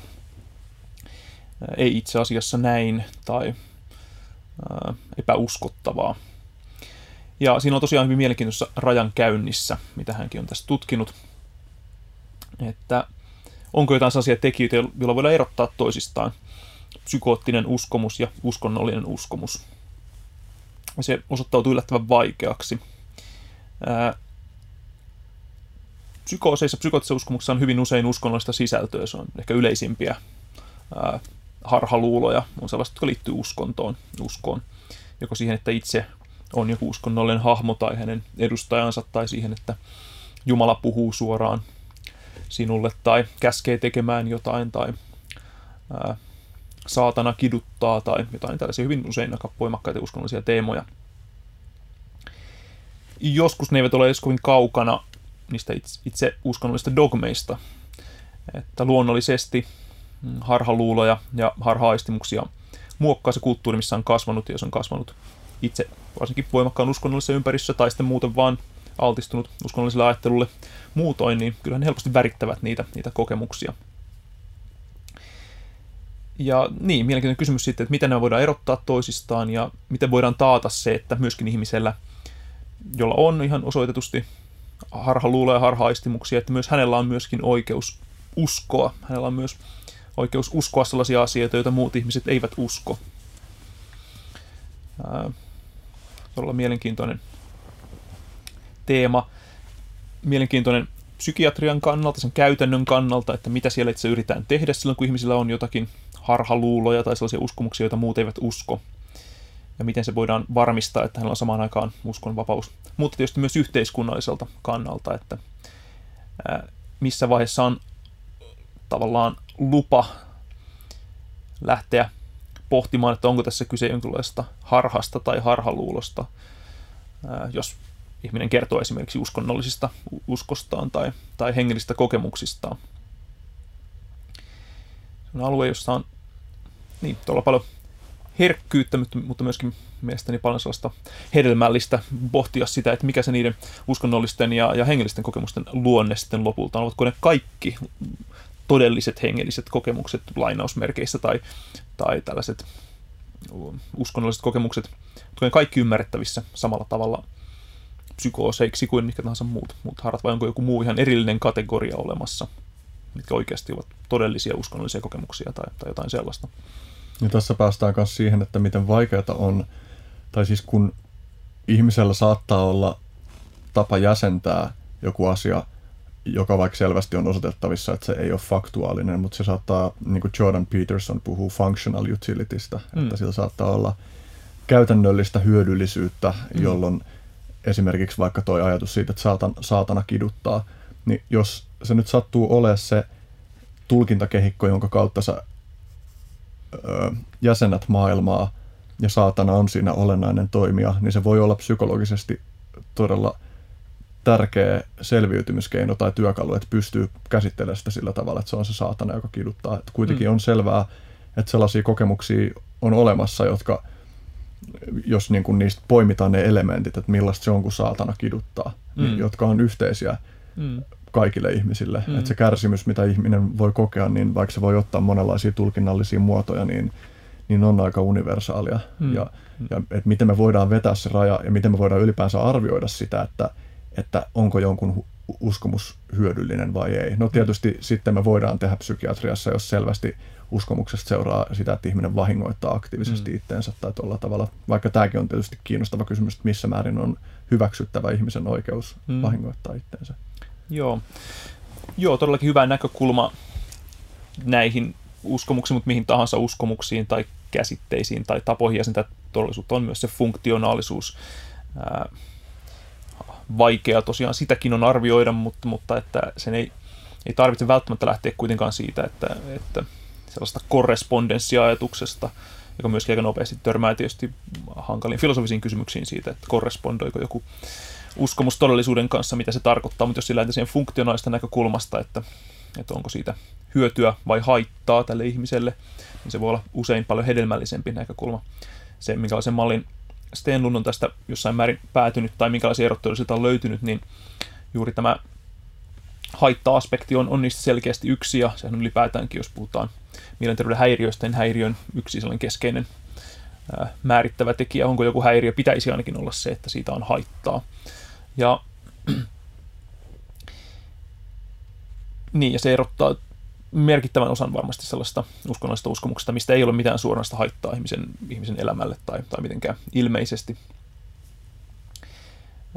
ei itse asiassa näin tai epäuskottavaa. Ja siinä on tosiaan hyvin mielenkiintoisessa rajan käynnissä, mitä hänkin on tässä tutkinut, että onko jotain sellaisia tekijöitä, joilla voidaan erottaa toisistaan psykoottinen uskomus ja uskonnollinen uskomus. Se osoittautuu yllättävän vaikeaksi. psykooseissa, psykoottisissa uskomuksissa on hyvin usein uskonnollista sisältöä, se on ehkä yleisimpiä harhaluuloja on sellaiset, jotka liittyy uskontoon, uskoon. Joko siihen, että itse on joku uskonnollinen hahmo tai hänen edustajansa, tai siihen, että Jumala puhuu suoraan sinulle, tai käskee tekemään jotain, tai ää, saatana kiduttaa, tai jotain tällaisia hyvin usein aika voimakkaita uskonnollisia teemoja. Joskus ne eivät ole edes kovin kaukana niistä itse, uskonnollisista dogmeista, että luonnollisesti Mm, harhaluuloja ja harhaistimuksia muokkaa se kulttuuri, missä on kasvanut, ja jos on kasvanut itse varsinkin voimakkaan uskonnollisessa ympäristössä tai sitten muuten vaan altistunut uskonnolliselle ajattelulle muutoin, niin kyllähän ne helposti värittävät niitä, niitä kokemuksia. Ja niin, mielenkiintoinen kysymys sitten, että miten nämä voidaan erottaa toisistaan ja miten voidaan taata se, että myöskin ihmisellä, jolla on ihan osoitetusti harhaluuloja ja harhaistimuksia, että myös hänellä on myöskin oikeus uskoa. Hänellä on myös oikeus uskoa sellaisia asioita, joita muut ihmiset eivät usko. Ää, todella mielenkiintoinen teema. Mielenkiintoinen psykiatrian kannalta, sen käytännön kannalta, että mitä siellä itse yritetään tehdä silloin, kun ihmisillä on jotakin harhaluuloja tai sellaisia uskomuksia, joita muut eivät usko. Ja miten se voidaan varmistaa, että hänellä on samaan aikaan uskonvapaus. Mutta tietysti myös yhteiskunnalliselta kannalta, että missä vaiheessa on tavallaan lupa lähteä pohtimaan, että onko tässä kyse jonkinlaista harhasta tai harhaluulosta, jos ihminen kertoo esimerkiksi uskonnollisista uskostaan tai, tai hengellisistä kokemuksistaan. Se on alue, jossa on niin, tuolla paljon herkkyyttä, mutta myöskin mielestäni paljon sellaista hedelmällistä pohtia sitä, että mikä se niiden uskonnollisten ja, ja hengellisten kokemusten luonne sitten lopulta on. Ovatko ne kaikki todelliset hengelliset kokemukset lainausmerkeissä tai, tai tällaiset uskonnolliset kokemukset, jotka on kaikki ymmärrettävissä samalla tavalla psykooseiksi kuin mitkä tahansa muut, muut haarat, vai onko joku muu ihan erillinen kategoria olemassa, mitkä oikeasti ovat todellisia uskonnollisia kokemuksia tai, tai jotain sellaista. Ja tässä päästään myös siihen, että miten vaikeaa on, tai siis kun ihmisellä saattaa olla tapa jäsentää joku asia, joka vaikka selvästi on osoitettavissa, että se ei ole faktuaalinen, mutta se saattaa, niin kuin Jordan Peterson puhuu functional utilitystä, mm. että sillä saattaa olla käytännöllistä hyödyllisyyttä, mm. jolloin esimerkiksi vaikka toi ajatus siitä, että saatan, saatana kiduttaa, niin jos se nyt sattuu olemaan se tulkintakehikko, jonka kautta sä ö, jäsenät maailmaa ja saatana on siinä olennainen toimija, niin se voi olla psykologisesti todella tärkeä selviytymiskeino tai työkalu, että pystyy käsittelemään sitä sillä tavalla, että se on se saatana, joka kiduttaa. Että kuitenkin mm. on selvää, että sellaisia kokemuksia on olemassa, jotka, jos niin kuin niistä poimitaan ne elementit, että millaista se on, kun saatana kiduttaa, niin mm. jotka on yhteisiä mm. kaikille ihmisille. Mm. Että se kärsimys, mitä ihminen voi kokea, niin vaikka se voi ottaa monenlaisia tulkinnallisia muotoja, niin, niin on aika universaalia. Mm. Ja, ja että miten me voidaan vetää se raja ja miten me voidaan ylipäänsä arvioida sitä, että – että onko jonkun uskomus hyödyllinen vai ei. No tietysti sitten me voidaan tehdä psykiatriassa, jos selvästi uskomuksesta seuraa sitä, että ihminen vahingoittaa aktiivisesti mm. itteensä tai tuolla tavalla. Vaikka tämäkin on tietysti kiinnostava kysymys, että missä määrin on hyväksyttävä ihmisen oikeus mm. vahingoittaa itteensä. Joo. Joo, todellakin hyvä näkökulma näihin uskomuksiin, mutta mihin tahansa uskomuksiin tai käsitteisiin tai tapoihin ja sen todellisuutta on myös se funktionaalisuus. Ää, vaikea tosiaan sitäkin on arvioida, mutta, mutta että sen ei, ei tarvitse välttämättä lähteä kuitenkaan siitä, että, että sellaista korrespondenssiajatuksesta, joka myöskin aika nopeasti törmää tietysti hankaliin filosofisiin kysymyksiin siitä, että korrespondoiko joku uskomus todellisuuden kanssa, mitä se tarkoittaa, mutta jos sillä siihen funktionaalista näkökulmasta, että, että onko siitä hyötyä vai haittaa tälle ihmiselle, niin se voi olla usein paljon hedelmällisempi näkökulma. Se, minkälaisen mallin Stenlund on tästä jossain määrin päätynyt tai minkälaisia erotteluja on löytynyt, niin juuri tämä haitta-aspekti on, on niistä selkeästi yksi, ja sehän on ylipäätäänkin, jos puhutaan mielenterveyden häiriöistä, niin häiriön yksi sellainen keskeinen ää, määrittävä tekijä, onko joku häiriö, pitäisi ainakin olla se, että siitä on haittaa. Ja, (clears throat) niin, ja se erottaa merkittävän osan varmasti sellaista uskonnollisesta uskomuksesta, mistä ei ole mitään suoranaista haittaa ihmisen, ihmisen elämälle tai, tai mitenkään ilmeisesti.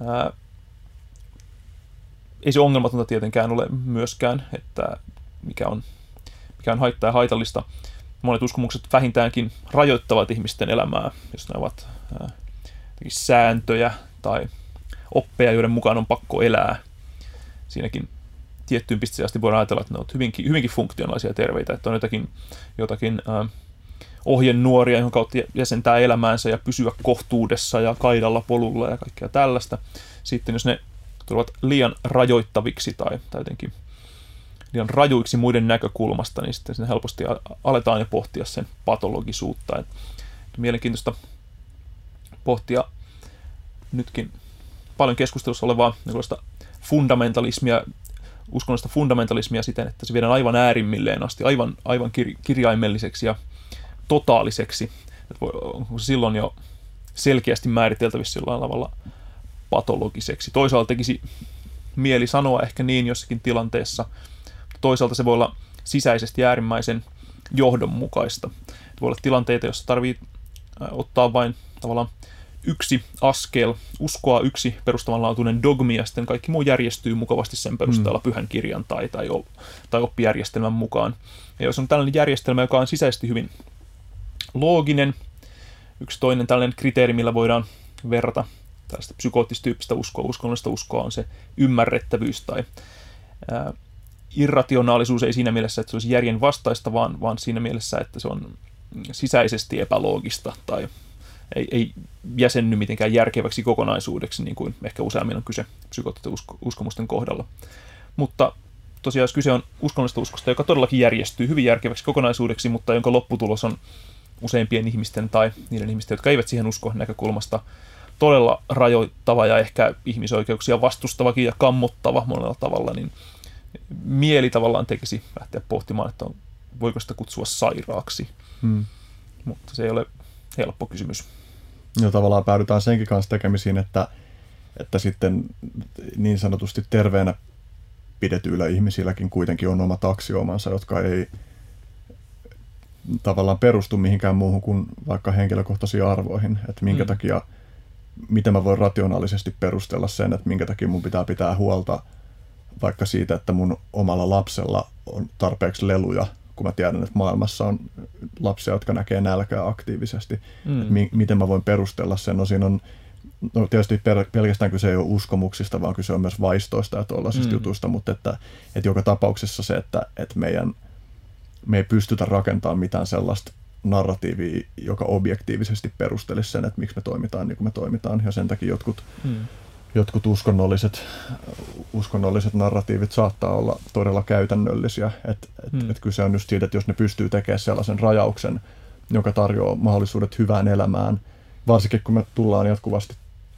Ää, ei se ongelmatonta tietenkään ole myöskään, että mikä on, mikä on haittaa ja haitallista. Monet uskomukset vähintäänkin rajoittavat ihmisten elämää, jos ne ovat ää, sääntöjä tai oppeja, joiden mukaan on pakko elää. Siinäkin tiettyyn pisteeseen asti voidaan ajatella, että ne ovat hyvinkin, hyvinkin funktionaalisia ja terveitä, että on jotakin, jotakin äh, ohjenuoria, johon kautta jäsentää elämäänsä ja pysyä kohtuudessa ja kaidalla polulla ja kaikkea tällaista. Sitten jos ne tulevat liian rajoittaviksi tai, tai jotenkin liian rajuiksi muiden näkökulmasta, niin sitten sinne helposti aletaan jo pohtia sen patologisuutta. Et mielenkiintoista pohtia nytkin paljon keskustelussa olevaa fundamentalismia uskonnollista fundamentalismia siten, että se viedään aivan äärimmilleen asti, aivan, aivan kir- kirjaimelliseksi ja totaaliseksi. Että voi, onko se silloin jo selkeästi määriteltävissä jollain tavalla patologiseksi. Toisaalta tekisi mieli sanoa ehkä niin jossakin tilanteessa, toisaalta se voi olla sisäisesti äärimmäisen johdonmukaista. Voi olla tilanteita, joissa tarvii ottaa vain tavallaan yksi askel, uskoa yksi perustavanlaatuinen dogmi ja sitten kaikki muu järjestyy mukavasti sen perusteella mm. pyhän kirjan tai, tai, tai oppijärjestelmän mukaan. Ja jos on tällainen järjestelmä, joka on sisäisesti hyvin looginen, yksi toinen tällainen kriteeri, millä voidaan verrata tällaista psykoottistyyppistä uskoa, uskonnollista uskoa on se ymmärrettävyys tai ää, irrationaalisuus ei siinä mielessä, että se olisi järjen vastaista, vaan, vaan siinä mielessä, että se on sisäisesti epäloogista tai ei, ei jäsenny mitenkään järkeväksi kokonaisuudeksi, niin kuin ehkä useammin on kyse psykoottisten usko, uskomusten kohdalla. Mutta tosiaan jos kyse on uskonnollisesta uskosta, joka todellakin järjestyy hyvin järkeväksi kokonaisuudeksi, mutta jonka lopputulos on useimpien ihmisten tai niiden ihmisten, jotka eivät siihen usko näkökulmasta, todella rajoittava ja ehkä ihmisoikeuksia vastustavakin ja kammottava monella tavalla, niin mieli tavallaan tekisi lähteä pohtimaan, että on, voiko sitä kutsua sairaaksi. Hmm. Mutta se ei ole helppo kysymys. Ja tavallaan päädytään senkin kanssa tekemisiin, että, että sitten niin sanotusti terveenä pidetyillä ihmisilläkin kuitenkin on omat aksioomansa, jotka ei tavallaan perustu mihinkään muuhun kuin vaikka henkilökohtaisiin arvoihin, että minkä mm. takia, miten mä voin rationaalisesti perustella sen, että minkä takia mun pitää pitää huolta vaikka siitä, että mun omalla lapsella on tarpeeksi leluja, kun mä tiedän, että maailmassa on lapsia, jotka näkee nälkää aktiivisesti. Mm. Että mi- miten mä voin perustella sen? No siinä on no tietysti pelkästään kyse ei ole uskomuksista, vaan kyse on myös vaistoista ja tuollaisista mm. jutuista, mutta että, että joka tapauksessa se, että, että meidän, me ei pystytä rakentamaan mitään sellaista narratiivia, joka objektiivisesti perustelisi sen, että miksi me toimitaan niin kuin me toimitaan, ja sen takia jotkut, mm. jotkut uskonnolliset, uskonnolliset narratiivit saattaa olla todella käytännöllisiä, että et, mm. et kyse on just siitä, että jos ne pystyy tekemään sellaisen rajauksen, joka tarjoaa mahdollisuudet hyvään elämään, varsinkin kun me tullaan jatkuvasti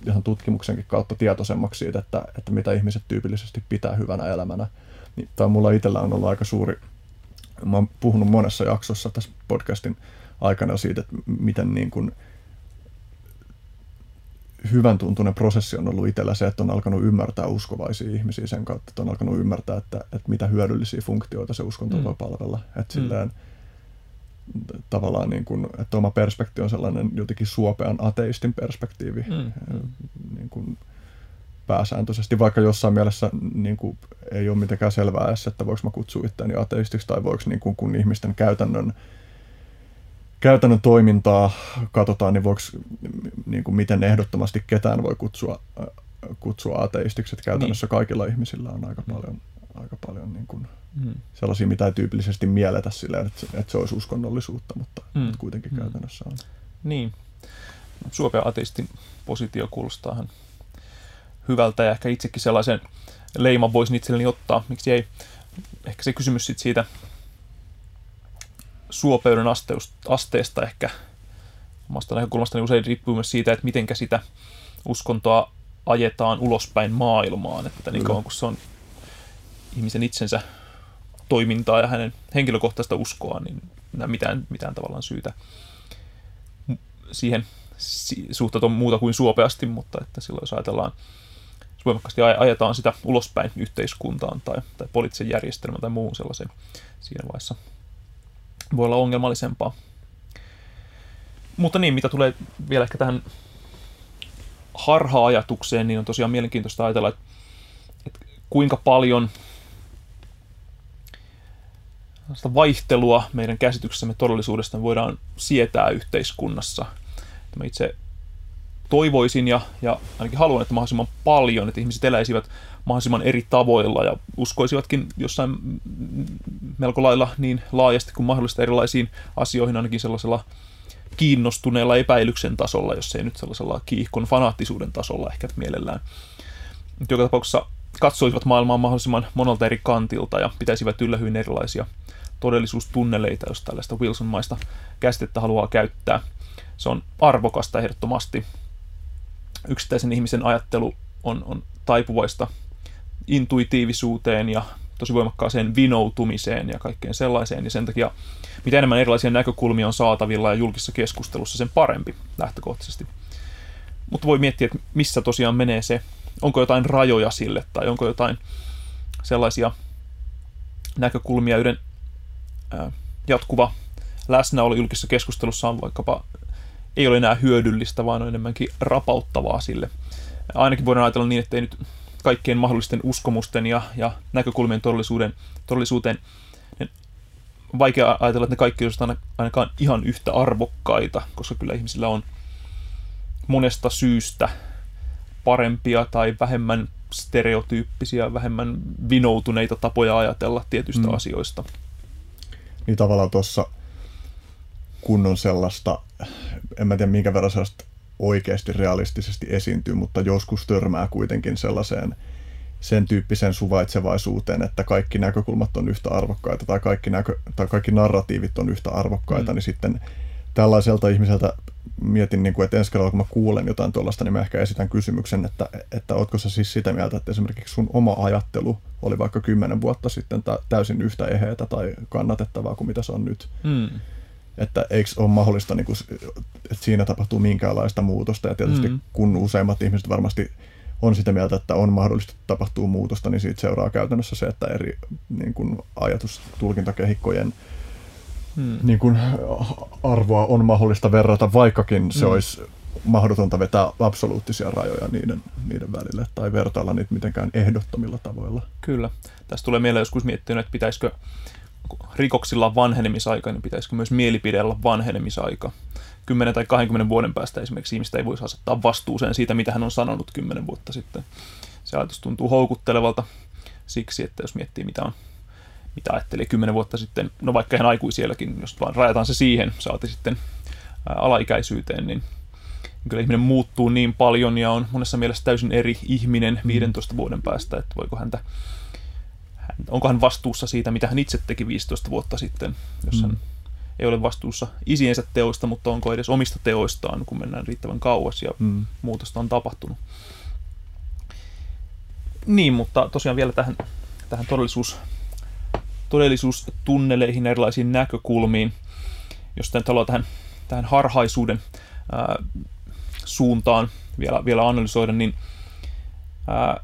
ihan tutkimuksenkin kautta tietoisemmaksi siitä, että, että mitä ihmiset tyypillisesti pitää hyvänä elämänä. Niin, tämä mulla itsellä on ollut aika suuri, mä oon puhunut monessa jaksossa tässä podcastin aikana siitä, että miten niin kuin hyvän tuntunen prosessi on ollut itsellä se, että on alkanut ymmärtää uskovaisia ihmisiä sen kautta, että on alkanut ymmärtää, että, että mitä hyödyllisiä funktioita se uskonto mm. voi palvella. Että mm. silleen, tavallaan niin kuin, että oma perspektiivi on sellainen jotenkin suopean ateistin perspektiivi mm. niin kuin pääsääntöisesti, vaikka jossain mielessä niin kuin, ei ole mitenkään selvää edes, että voiko mä kutsua itseäni ateistiksi tai voiko niin kuin, kun ihmisten käytännön käytännön toimintaa katsotaan, niin voiko, niin kuin miten ehdottomasti ketään voi kutsua, kutsua ateistiksi, että käytännössä niin. kaikilla ihmisillä on aika paljon aika paljon niin kuin mm. sellaisia, mitä ei tyypillisesti mielletä silleen, että, että se olisi uskonnollisuutta, mutta mm. kuitenkin mm. käytännössä on. Niin. Suopea ateistin positio kuulostaa hyvältä ja ehkä itsekin sellaisen leiman voisin itselleni ottaa. Miksi ei? Ehkä se kysymys sit siitä suopeuden asteesta ehkä omasta näkökulmastani usein riippuu myös siitä, että miten sitä uskontoa ajetaan ulospäin maailmaan, että niin kauan kun se on ihmisen itsensä toimintaa ja hänen henkilökohtaista uskoa, niin mitään, mitään tavallaan syytä siihen suhtautua muuta kuin suopeasti, mutta että silloin jos ajatellaan, voimakkaasti ajetaan sitä ulospäin yhteiskuntaan tai, tai poliittisen järjestelmän tai muun sellaisen siinä vaiheessa voi olla ongelmallisempaa. Mutta niin, mitä tulee vielä ehkä tähän harha-ajatukseen, niin on tosiaan mielenkiintoista ajatella, että, että kuinka paljon vaihtelua meidän käsityksessämme todellisuudesta voidaan sietää yhteiskunnassa. Mä itse toivoisin ja, ja ainakin haluan, että mahdollisimman paljon, että ihmiset eläisivät mahdollisimman eri tavoilla ja uskoisivatkin jossain melko lailla niin laajasti kuin mahdollista erilaisiin asioihin, ainakin sellaisella kiinnostuneella epäilyksen tasolla, jos ei nyt sellaisella kiihkon fanaattisuuden tasolla ehkä mielellään. Mutta joka tapauksessa katsoisivat maailmaa mahdollisimman monelta eri kantilta ja pitäisivät yllä hyvin erilaisia todellisuustunneleita, jos tällaista Wilson-maista käsitettä haluaa käyttää. Se on arvokasta ehdottomasti. Yksittäisen ihmisen ajattelu on, on taipuvaista intuitiivisuuteen ja tosi voimakkaaseen vinoutumiseen ja kaikkeen sellaiseen, ja sen takia mitä enemmän erilaisia näkökulmia on saatavilla ja julkisessa keskustelussa, sen parempi lähtökohtaisesti. Mutta voi miettiä, että missä tosiaan menee se, onko jotain rajoja sille, tai onko jotain sellaisia näkökulmia, joiden jatkuva läsnäolo julkisessa keskustelussa on vaikkapa ei ole enää hyödyllistä, vaan on enemmänkin rapauttavaa sille. Ainakin voidaan ajatella niin, että ei nyt kaikkien mahdollisten uskomusten ja, ja näkökulmien todellisuuden, todellisuuteen niin vaikea ajatella, että ne kaikki olisivat ainakaan ihan yhtä arvokkaita, koska kyllä ihmisillä on monesta syystä parempia tai vähemmän stereotyyppisiä, vähemmän vinoutuneita tapoja ajatella tietystä mm. asioista niin tavallaan tuossa kun on sellaista, en mä tiedä minkä verran sellaista oikeasti realistisesti esiintyy, mutta joskus törmää kuitenkin sellaiseen sen tyyppiseen suvaitsevaisuuteen, että kaikki näkökulmat on yhtä arvokkaita tai kaikki, näkö, tai kaikki narratiivit on yhtä arvokkaita, mm. niin sitten tällaiselta ihmiseltä mietin, niin kuin, että ensi kerralla kun mä kuulen jotain tuollaista, niin mä ehkä esitän kysymyksen, että, että ootko sä siis sitä mieltä, että esimerkiksi sun oma ajattelu oli vaikka kymmenen vuotta sitten täysin yhtä eheitä tai kannatettavaa kuin mitä se on nyt. Mm. Että eikö ole mahdollista, niin kuin, että siinä tapahtuu minkäänlaista muutosta. Ja tietysti mm. kun useimmat ihmiset varmasti on sitä mieltä, että on mahdollista tapahtuu muutosta, niin siitä seuraa käytännössä se, että eri niin kuin, ajatustulkintakehikkojen hmm. niin kuin arvoa on mahdollista verrata, vaikkakin se hmm. olisi mahdotonta vetää absoluuttisia rajoja niiden, niiden välille tai vertailla niitä mitenkään ehdottomilla tavoilla. Kyllä. Tästä tulee mieleen joskus miettinyt, että pitäisikö rikoksilla vanhenemisaika, niin pitäisikö myös mielipide olla vanhenemisaika. 10 tai 20 vuoden päästä esimerkiksi ihmistä ei voisi asettaa vastuuseen siitä, mitä hän on sanonut 10 vuotta sitten. Se ajatus tuntuu houkuttelevalta siksi, että jos miettii, mitä on mitä ajatteli 10 vuotta sitten, no vaikka ihan aikuisielläkin, jos vaan rajataan se siihen, saati sitten alaikäisyyteen, niin kyllä ihminen muuttuu niin paljon ja on monessa mielessä täysin eri ihminen 15 mm. vuoden päästä, että voiko häntä, onko hän vastuussa siitä, mitä hän itse teki 15 vuotta sitten, jos hän mm. ei ole vastuussa isiensä teoista, mutta onko edes omista teoistaan, kun mennään riittävän kauas ja mm. muutosta on tapahtunut. Niin, mutta tosiaan vielä tähän, tähän todellisuus, todellisuustunneleihin, erilaisiin näkökulmiin, jos nyt haluaa tähän, tähän harhaisuuden ää, suuntaan vielä, vielä analysoida, niin ää,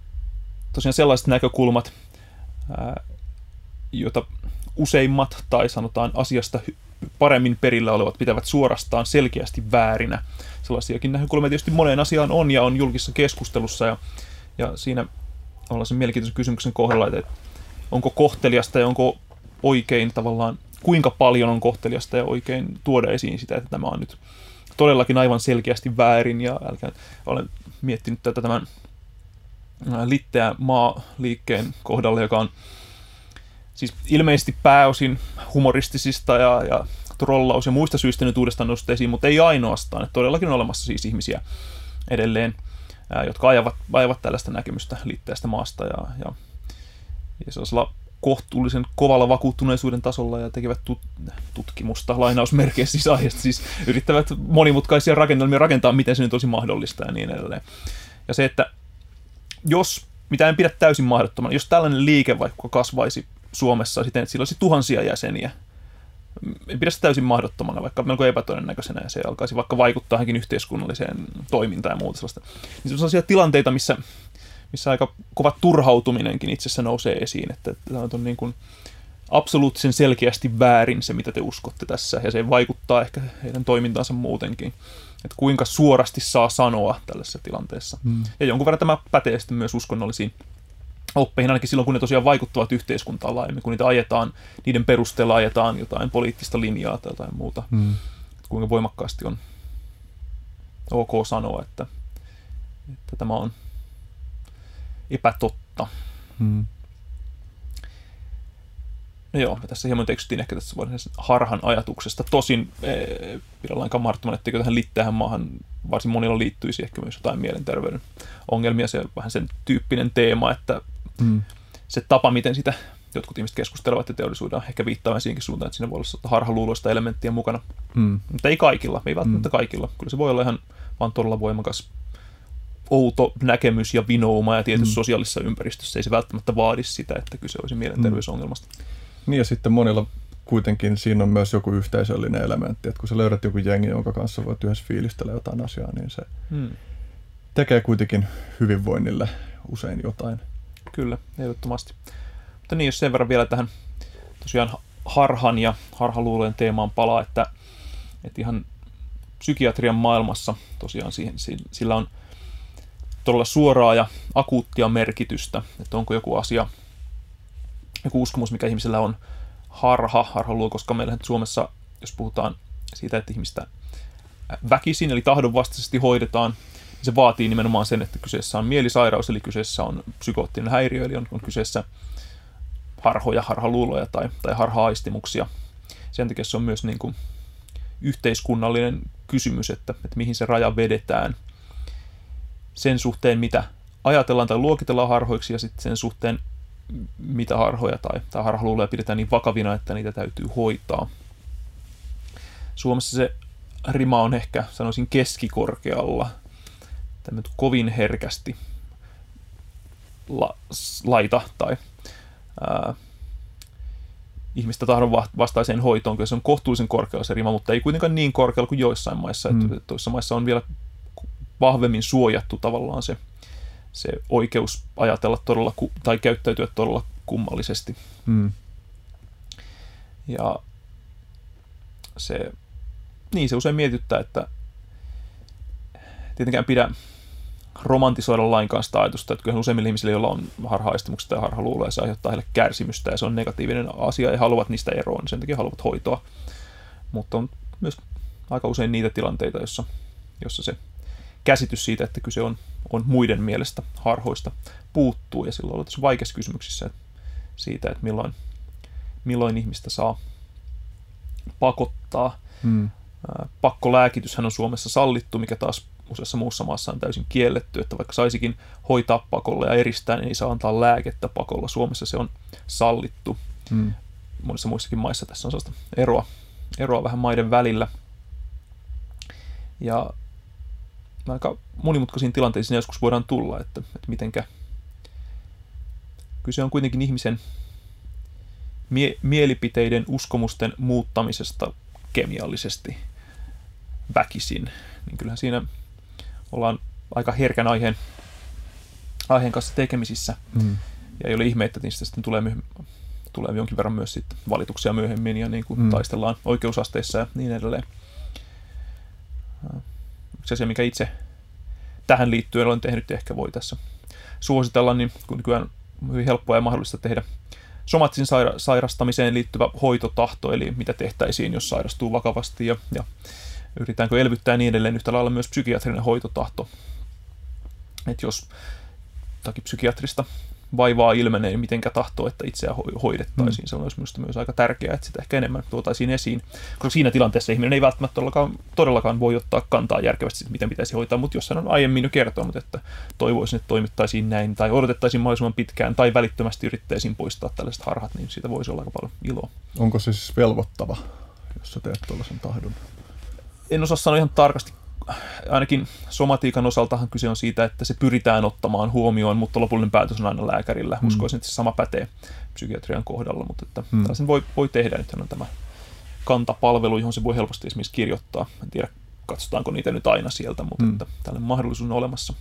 tosiaan sellaiset näkökulmat, ää, joita useimmat tai sanotaan asiasta paremmin perillä olevat pitävät suorastaan selkeästi väärinä. Sellaisiakin näkökulmia tietysti moneen asiaan on ja on julkisessa keskustelussa ja, ja siinä ollaan sen mielenkiintoisen kysymyksen kohdalla, että onko kohteliasta ja onko oikein tavallaan, kuinka paljon on kohteliasta ja oikein tuoda esiin sitä, että tämä on nyt todellakin aivan selkeästi väärin ja älkää, olen miettinyt tätä tämän litteä maa-liikkeen kohdalla, joka on siis ilmeisesti pääosin humoristisista ja, ja trollaus ja muista syistä nyt uudestaan nostettu esiin, mutta ei ainoastaan. Että todellakin on olemassa siis ihmisiä edelleen, ää, jotka ajavat, ajavat tällaista näkemystä liitteestä maasta ja, ja, ja sellaisella kohtuullisen kovalla vakuuttuneisuuden tasolla ja tekevät tut- tutkimusta lainausmerkeissä siis aiheesta, siis yrittävät monimutkaisia rakennelmia rakentaa, miten se nyt olisi mahdollista ja niin edelleen. Ja se, että jos, mitä en pidä täysin mahdottomana, jos tällainen liike vaikka kasvaisi Suomessa siten, että sillä olisi tuhansia jäseniä, en pidä sitä täysin mahdottomana, vaikka melko epätodennäköisenä, ja se alkaisi vaikka vaikuttaa johonkin yhteiskunnalliseen toimintaan ja muuta sellaista. Niin se on sellaisia tilanteita, missä missä aika kova turhautuminenkin itsessä nousee esiin, että tämä on niin kuin absoluuttisen selkeästi väärin se, mitä te uskotte tässä, ja se vaikuttaa ehkä heidän toimintaansa muutenkin. Että kuinka suorasti saa sanoa tällaisessa tilanteessa. Mm. Ja jonkun verran tämä pätee sitten myös uskonnollisiin oppeihin, ainakin silloin, kun ne tosiaan vaikuttavat yhteiskuntaan laajemmin, kun niitä ajetaan, niiden perusteella ajetaan jotain poliittista linjaa tai jotain muuta. Mm. Kuinka voimakkaasti on ok sanoa, että, että tämä on epätotta. Hmm. Joo, me tässä hieman tekstyttiin ehkä tässä harhan ajatuksesta. Tosin ee, pidä lainkaan mahdottoman, etteikö tähän liittähän maahan varsin monilla liittyisi ehkä myös jotain mielenterveyden ongelmia. Se on vähän sen tyyppinen teema, että hmm. se tapa, miten sitä jotkut ihmiset keskustelevat ja teollisuudella ehkä viittaamaan siihenkin suuntaan, että siinä voi olla harhaluuloista elementtiä mukana. Hmm. Mutta ei kaikilla, ei välttämättä hmm. kaikilla. Kyllä se voi olla ihan vaan todella voimakas outo näkemys ja vinouma ja tietysti mm. sosiaalisessa ympäristössä ei se välttämättä vaadi sitä, että kyse olisi mielenterveysongelmasta. Mm. Niin ja sitten monilla kuitenkin siinä on myös joku yhteisöllinen elementti, että kun sä löydät joku jengi, jonka kanssa voit yhdessä fiilistellä jotain asiaa, niin se mm. tekee kuitenkin hyvinvoinnille usein jotain. Kyllä, ehdottomasti. Mutta niin, jos sen verran vielä tähän tosiaan harhan ja harhaluulojen teemaan palaa, että, että ihan psykiatrian maailmassa tosiaan siihen, sillä on – todella suoraa ja akuuttia merkitystä, että onko joku asia, joku uskomus, mikä ihmisellä on harha, harha luo, koska meillä Suomessa, jos puhutaan siitä, että ihmistä väkisin, eli tahdonvastaisesti hoidetaan, niin se vaatii nimenomaan sen, että kyseessä on mielisairaus, eli kyseessä on psykoottinen häiriö, eli on, on kyseessä harhoja, harhaluuloja tai, tai harha-aistimuksia. Sen takia se on myös niin kuin yhteiskunnallinen kysymys, että, että mihin se raja vedetään – sen suhteen, mitä ajatellaan tai luokitellaan harhoiksi ja sitten sen suhteen, mitä harhoja tai, tai harhaluuloja pidetään niin vakavina, että niitä täytyy hoitaa. Suomessa se rima on ehkä, sanoisin, keskikorkealla. Tämä kovin herkästi la, laita tai ää, ihmistä tahdon vastaiseen hoitoon, kyllä se on kohtuullisen korkealla se rima, mutta ei kuitenkaan niin korkealla kuin joissain maissa. Mm. Että toisissa maissa on vielä vahvemmin suojattu tavallaan se, se oikeus ajatella todella, tai käyttäytyä todella kummallisesti. Mm. Ja se, niin se usein mietittää, että tietenkään pidä romantisoida lainkaan sitä ajatusta, että kyllähän useimmilla ihmisillä, joilla on harhaistumuksia tai harhaluuloja, se aiheuttaa heille kärsimystä ja se on negatiivinen asia ja haluavat niistä eroon, niin sen takia haluavat hoitoa. Mutta on myös aika usein niitä tilanteita, jossa, jossa se käsitys siitä, että kyse on, on muiden mielestä harhoista, puuttuu ja silloin ollaan vaikeassa kysymyksissä siitä, että milloin, milloin ihmistä saa pakottaa. Hmm. Pakkolääkityshän on Suomessa sallittu, mikä taas useassa muussa maassa on täysin kielletty, että vaikka saisikin hoitaa pakolla ja eristää, niin ei saa antaa lääkettä pakolla. Suomessa se on sallittu. Hmm. Monissa muissakin maissa tässä on sellaista eroa, eroa vähän maiden välillä. Ja aika monimutkaisiin tilanteisiin joskus voidaan tulla, että, että mitenkä kyse on kuitenkin ihmisen mie- mielipiteiden, uskomusten muuttamisesta kemiallisesti väkisin, niin kyllähän siinä ollaan aika herkän aiheen, aiheen kanssa tekemisissä. Mm. Ja ei ole ihme, että niistä sitten tulee, myöhemmin, tulee jonkin verran myös sitten valituksia myöhemmin ja niin kuin mm. taistellaan oikeusasteissa ja niin edelleen. Yksi asia, mikä itse tähän liittyen olen tehnyt ja ehkä voi tässä suositella, niin kun nykyään on hyvin helppoa ja mahdollista tehdä somaattisen saira- sairastamiseen liittyvä hoitotahto, eli mitä tehtäisiin, jos sairastuu vakavasti ja, ja yritetäänkö elvyttää niin edelleen yhtä lailla myös psykiatrinen hoitotahto. Että jos psykiatrista vaivaa ilmenee, mitenkä tahtoo, että itseä hoidettaisiin. Mm. Se on myös, myös aika tärkeää, että sitä ehkä enemmän tuotaisiin esiin. Koska siinä tilanteessa ihminen ei välttämättä todellakaan, todellakaan voi ottaa kantaa järkevästi, miten pitäisi hoitaa, mutta jos hän on aiemmin jo kertonut, että toivoisin, että toimittaisiin näin, tai odotettaisiin mahdollisimman pitkään, tai välittömästi yrittäisiin poistaa tällaiset harhat, niin siitä voisi olla aika paljon iloa. Onko se siis velvoittava, jos sä teet tuollaisen tahdon? En osaa sanoa ihan tarkasti ainakin somatiikan osaltahan kyse on siitä, että se pyritään ottamaan huomioon, mutta lopullinen päätös on aina lääkärillä. Mm. Uskoisin, että se sama pätee psykiatrian kohdalla, mutta että mm. sen voi, voi tehdä. Nyt on tämä kantapalvelu, johon se voi helposti esimerkiksi kirjoittaa. En tiedä, katsotaanko niitä nyt aina sieltä, mutta mm. että tällainen mahdollisuus on olemassa.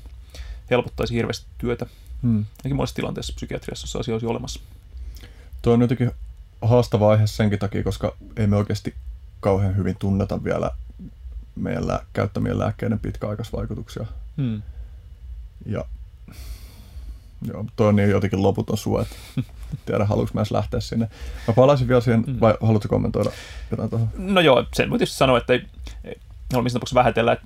Helpottaisi hirveästi työtä. Mm. Ainakin monessa tilanteessa psykiatriassa se asia olisi olemassa. Tuo on jotenkin haastava aihe senkin takia, koska ei me oikeasti kauhean hyvin tunneta vielä meidän lää- käyttämien lääkkeiden pitkäaikaisvaikutuksia. Hmm. Ja joo, toi on niin jotenkin loputon että (laughs) tiedä, haluanko mä edes lähteä sinne. Mä palaisin vielä siihen, hmm. vai haluatko kommentoida jotain tuohon? No joo, sen voi tietysti sanoa, että ei, ei ole missään tapauksessa vähätellä, että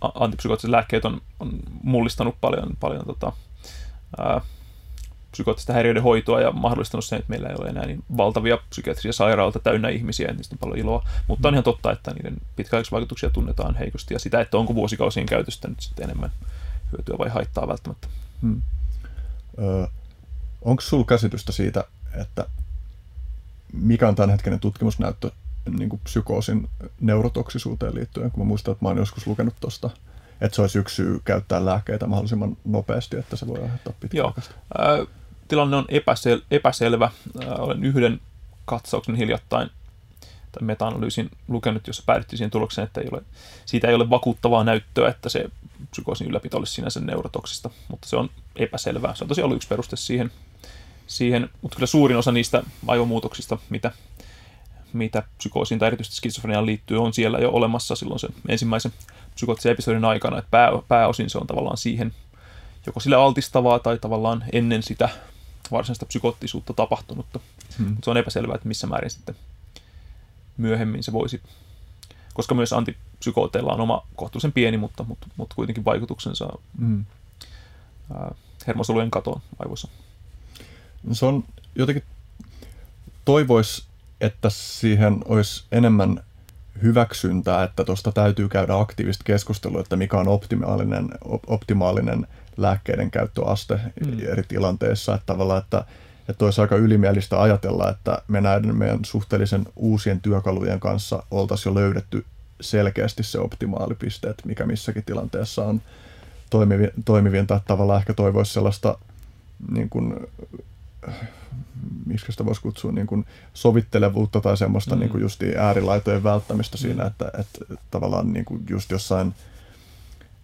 antipsykootiset lääkkeet on, on mullistanut paljon, paljon tota, ää, psykoottista häiriöiden hoitoa ja mahdollistanut sen, että meillä ei ole enää niin valtavia psykiatrisia sairaaloita täynnä ihmisiä, ja niistä on paljon iloa. Mutta on ihan totta, että niiden pitkäaikaisvaikutuksia tunnetaan heikosti, ja sitä, että onko vuosikausien käytöstä nyt sitten enemmän hyötyä vai haittaa välttämättä. Hmm. Öö, onko sinulla käsitystä siitä, että mikä on tämänhetkinen tutkimusnäyttö niin kuin psykoosin neurotoksisuuteen liittyen, kun mä muistan, että mä oon joskus lukenut tuosta, että se olisi yksi syy käyttää lääkkeitä mahdollisimman nopeasti, että se voi aiheuttaa pitkäaikaista. Joo. Tilanne on epäsel- epäselvä. olen yhden katsauksen hiljattain tai meta-analyysin lukenut, jossa päädyttiin siihen tulokseen, että ei ole, siitä ei ole vakuuttavaa näyttöä, että se psykoosin ylläpito olisi sinänsä neurotoksista, mutta se on epäselvää. Se on tosiaan ollut yksi peruste siihen, siihen mutta kyllä suurin osa niistä aivomuutoksista, mitä mitä psykoosiin tai erityisesti skitsofreniaan liittyy, on siellä jo olemassa silloin sen ensimmäisen psykoottisen episodin aikana, että pää, pääosin se on tavallaan siihen joko sille altistavaa tai tavallaan ennen sitä varsinaista psykoottisuutta tapahtunutta. Hmm. Mutta se on epäselvää, että missä määrin sitten myöhemmin se voisi, koska myös antipsykooteilla on oma kohtuullisen pieni, mutta, mutta, mutta kuitenkin vaikutuksensa hmm. hermosolujen katoon aivoissa. No se on jotenkin toivois, että siihen olisi enemmän hyväksyntää, että tuosta täytyy käydä aktiivista keskustelua, että mikä on optimaalinen, optimaalinen lääkkeiden käyttöaste mm. eri tilanteissa. Että tavallaan, että, että olisi aika ylimielistä ajatella, että me näiden meidän suhteellisen uusien työkalujen kanssa oltaisiin jo löydetty selkeästi se optimaalipiste, että mikä missäkin tilanteessa on toimivin tai tavallaan ehkä toivoisi sellaista niin kuin, miksi sitä voisi kutsua niin kuin sovittelevuutta tai semmoista mm. niin kuin justi äärilaitojen välttämistä mm. siinä, että, että tavallaan niin kuin just jossain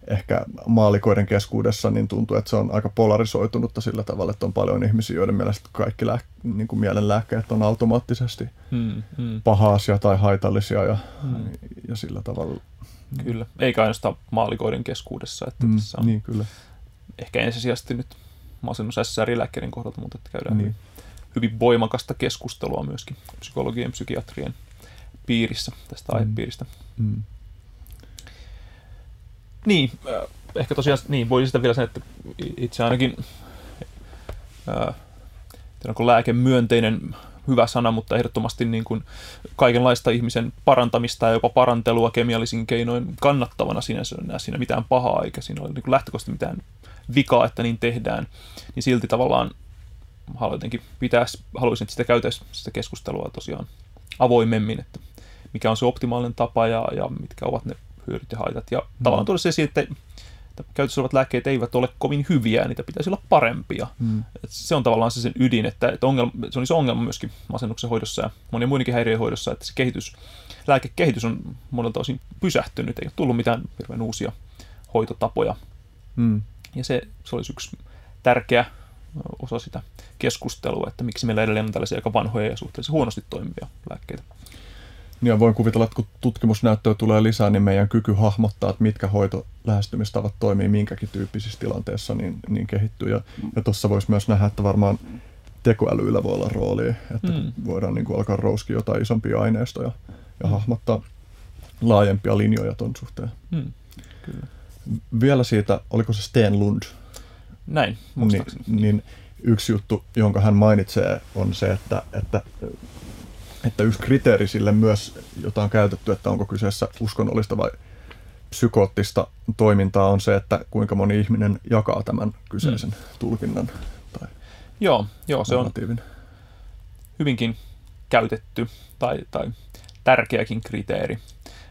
ehkä maalikoiden keskuudessa niin tuntuu, että se on aika polarisoitunutta sillä tavalla, että on paljon ihmisiä, joiden mielestä kaikki läh- niin kuin mielenlääkkeet on automaattisesti Hmm, hmm. paha asia tai haitallisia ja, Mm. ja sillä tavalla. Kyllä, eikä ainoastaan maalikoiden keskuudessa, että Mm, tässä on niin, kyllä. ehkä ensisijaisesti nyt masennus SSRI-lääkkeiden kohdalta, mutta että käydään Niin. hyvin voimakasta keskustelua myöskin psykologien ja psykiatrien piirissä tästä Mm. aihepiiristä. Mm. Niin, äh, ehkä tosiaan, niin, voi sitä vielä sen, että itse ainakin, äh, onko lääke myönteinen hyvä sana, mutta ehdottomasti niin kuin kaikenlaista ihmisen parantamista ja jopa parantelua kemiallisin keinoin kannattavana sinänsä näe siinä mitään pahaa, eikä siinä ole niin lähtökohtaisesti mitään vikaa, että niin tehdään, niin silti tavallaan haluan pitäisi, haluaisin, että sitä käytäisiin sitä keskustelua tosiaan avoimemmin, että mikä on se optimaalinen tapa ja, ja mitkä ovat ne hyödyt ja haitat. Ja mm. tavallaan tuoda se esiin, että, käytössä olevat lääkkeet eivät ole kovin hyviä ja niitä pitäisi olla parempia. Mm. Et se on tavallaan se sen ydin, että, että ongelma, se on iso ongelma myöskin masennuksen hoidossa ja monien muidenkin häiriöiden hoidossa, että se kehitys, lääkekehitys on monelta osin pysähtynyt, ei ole tullut mitään hirveän uusia hoitotapoja. Mm. Ja se, se olisi yksi tärkeä osa sitä keskustelua, että miksi meillä edelleen on tällaisia aika vanhoja ja suhteellisen huonosti toimivia lääkkeitä. Niin ja voin kuvitella, että kun tutkimusnäyttöä tulee lisää, niin meidän kyky hahmottaa, että mitkä hoitolähestymistavat toimii minkäkin tyyppisissä tilanteissa, niin, niin kehittyy. Ja, ja tuossa voisi myös nähdä, että varmaan tekoälyillä voi olla rooli, että Mm. mm. voidaan niin kuin alkaa rouskia jotain isompia aineistoja ja hahmottaa laajempia linjoja tuon suhteen. Hmm. Kyllä. Vielä siitä, oliko se Sten Lund, Näin, niin, niin yksi juttu, jonka hän mainitsee, on se, että, että, että yksi kriteeri sille myös, jota on käytetty, että onko kyseessä uskonnollista vai psykoottista toimintaa, on se, että kuinka moni ihminen jakaa tämän kyseisen mm. tulkinnan tai Joo, joo, se on hyvinkin käytetty tai, tai tärkeäkin kriteeri.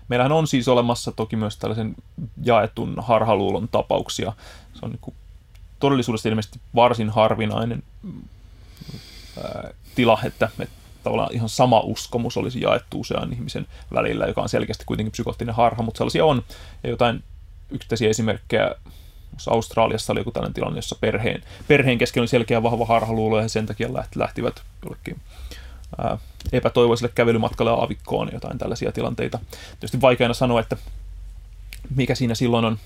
Meillähän on siis olemassa toki myös tällaisen jaetun harhaluulon tapauksia. Se on niin todellisuudessa ilmeisesti varsin harvinainen mm, ää, tila, että, että tavallaan ihan sama uskomus olisi jaettu usean ihmisen välillä, joka on selkeästi kuitenkin psykoottinen harha, mutta sellaisia on. Ja jotain yksittäisiä esimerkkejä Australiassa oli joku tällainen tilanne, jossa perheen, perheen kesken oli selkeä vahva harhaluulo ja sen takia läht- lähtivät jollekin ää, epätoivoiselle kävelymatkalle aavikkoon jotain tällaisia tilanteita. Tietysti vaikeana sanoa, että mikä siinä silloin on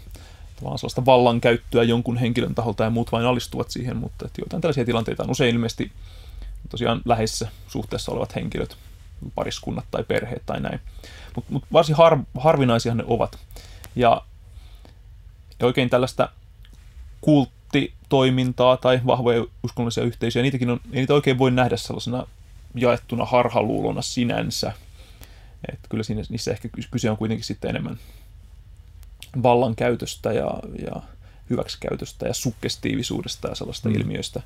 tavallaan sellaista vallankäyttöä jonkun henkilön taholta ja muut vain alistuvat siihen, mutta että jotain tällaisia tilanteita on usein ilmeisesti tosiaan läheisessä suhteessa olevat henkilöt, pariskunnat tai perheet tai näin. Mutta mut varsin har, harvinaisia ne ovat. Ja, ja oikein tällaista kulttitoimintaa tai vahvoja uskonnollisia yhteisöjä, niitäkin on, ei niitä oikein voi nähdä sellaisena jaettuna harhaluulona sinänsä. Et kyllä siinä, niissä ehkä kyse on kuitenkin sitten enemmän vallankäytöstä ja, ja hyväksikäytöstä ja suggestiivisuudesta ja sellaista mm. ilmiöistä.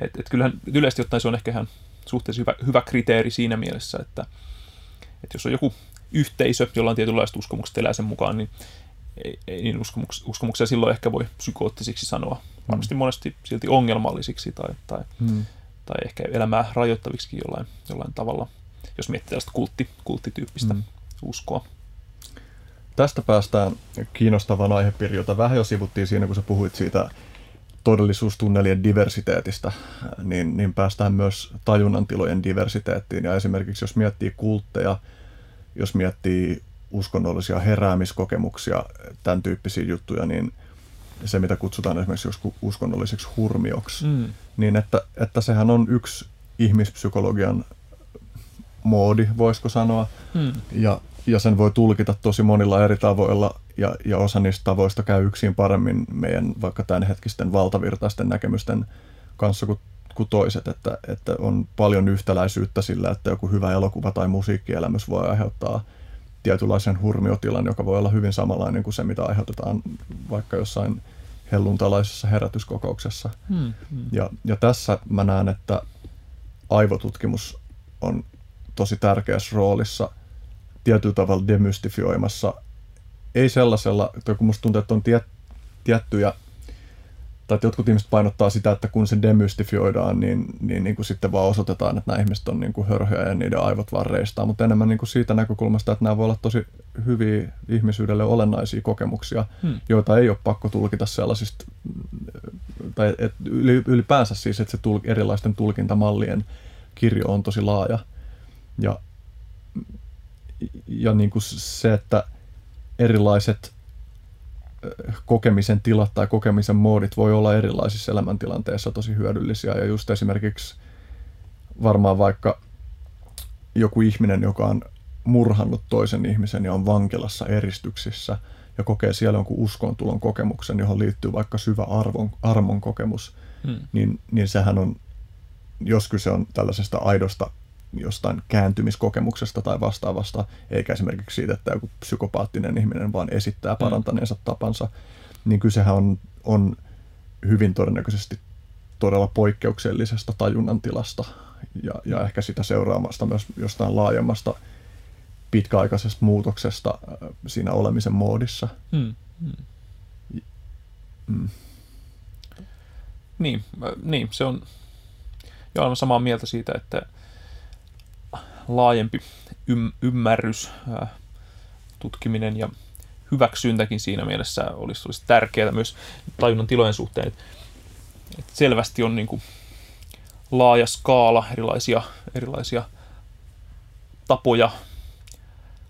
Et, et kyllähän yleisesti ottaen se on ehkä ihan suhteellisen hyvä, hyvä kriteeri siinä mielessä, että, että jos on joku yhteisö, jolla on tietynlaiset uskomukset elää sen mukaan, niin ei, ei niin uskomuks, uskomuksia silloin ehkä voi psykoottisiksi sanoa. Varmasti monesti silti ongelmallisiksi tai, tai, Mm. tai ehkä elämää rajoittaviksi jollain, jollain tavalla, jos miettii tällaista kultti, kulttityyppistä Mm. mm. uskoa. Tästä päästään kiinnostavaan aihepiiriin, jota vähän jo sivuttiin siinä, kun sä puhuit siitä todellisuustunnelien diversiteetistä, niin, niin päästään myös tajunnantilojen diversiteettiin. Ja esimerkiksi jos miettii kultteja, jos miettii uskonnollisia heräämiskokemuksia, tämän tyyppisiä juttuja, niin se, mitä kutsutaan esimerkiksi uskonnolliseksi hurmioksi, Mm. niin että, että sehän on yksi ihmispsykologian moodi, voisiko sanoa, Mm. ja, ja sen voi tulkita tosi monilla eri tavoilla, ja, ja osa niistä tavoista käy yksin paremmin meidän vaikka tämänhetkisten valtavirtaisten näkemysten kanssa kuin, kuin toiset, että, että on paljon yhtäläisyyttä sillä, että joku hyvä elokuva tai musiikkielämys voi aiheuttaa tietynlaisen hurmiotilan, joka voi olla hyvin samanlainen kuin se, mitä aiheutetaan vaikka jossain helluntalaisessa herätyskokouksessa. Mm. Mm. Ja, ja tässä mä näen, että aivotutkimus on tosi tärkeässä roolissa tietyllä tavalla demystifioimassa, ei sellaisella, kun musta tuntuu, että on tiet, tiettyjä tai että jotkut ihmiset painottaa sitä, että kun se demystifioidaan, niin, niin, niin kuin sitten vaan osoitetaan, että nämä ihmiset on niin kuin hörhöjä ja niiden aivot vaan reistaa, mutta enemmän niin kuin siitä näkökulmasta, että nämä voi olla tosi hyviä ihmisyydelle olennaisia kokemuksia, hmm. joita ei ole pakko tulkita sellaisista, tai et ylipäänsä siis, että se tul, erilaisten tulkintamallien kirjo on tosi laaja. Ja, ja niin kuin se, että erilaiset kokemisen tilat tai kokemisen moodit voi olla erilaisissa elämäntilanteissa tosi hyödyllisiä. Ja just esimerkiksi varmaan vaikka joku ihminen, joka on murhannut toisen ihmisen ja on vankilassa eristyksissä ja kokee siellä jonkun uskontulon kokemuksen, johon liittyy vaikka syvä arvon, armon kokemus, hmm. niin, niin sehän on, jos kyse on tällaisesta aidosta jostain kääntymiskokemuksesta tai vastaavasta, eikä esimerkiksi siitä, että joku psykopaattinen ihminen vaan esittää mm. parantaneensa tapansa, niin kysehän on, on hyvin todennäköisesti todella poikkeuksellisesta tajunnan tilasta ja, ja ehkä sitä seuraamasta myös jostain laajemmasta pitkäaikaisesta muutoksesta äh, siinä olemisen moodissa. Mm. Mm. Mm. Niin, niin, se on, jo olen samaa mieltä siitä, että laajempi ym- ymmärrys, tutkiminen ja hyväksyntäkin siinä mielessä olisi, olisi tärkeää myös tajunnan tilojen suhteen. Että selvästi on niin kuin laaja skaala erilaisia, erilaisia tapoja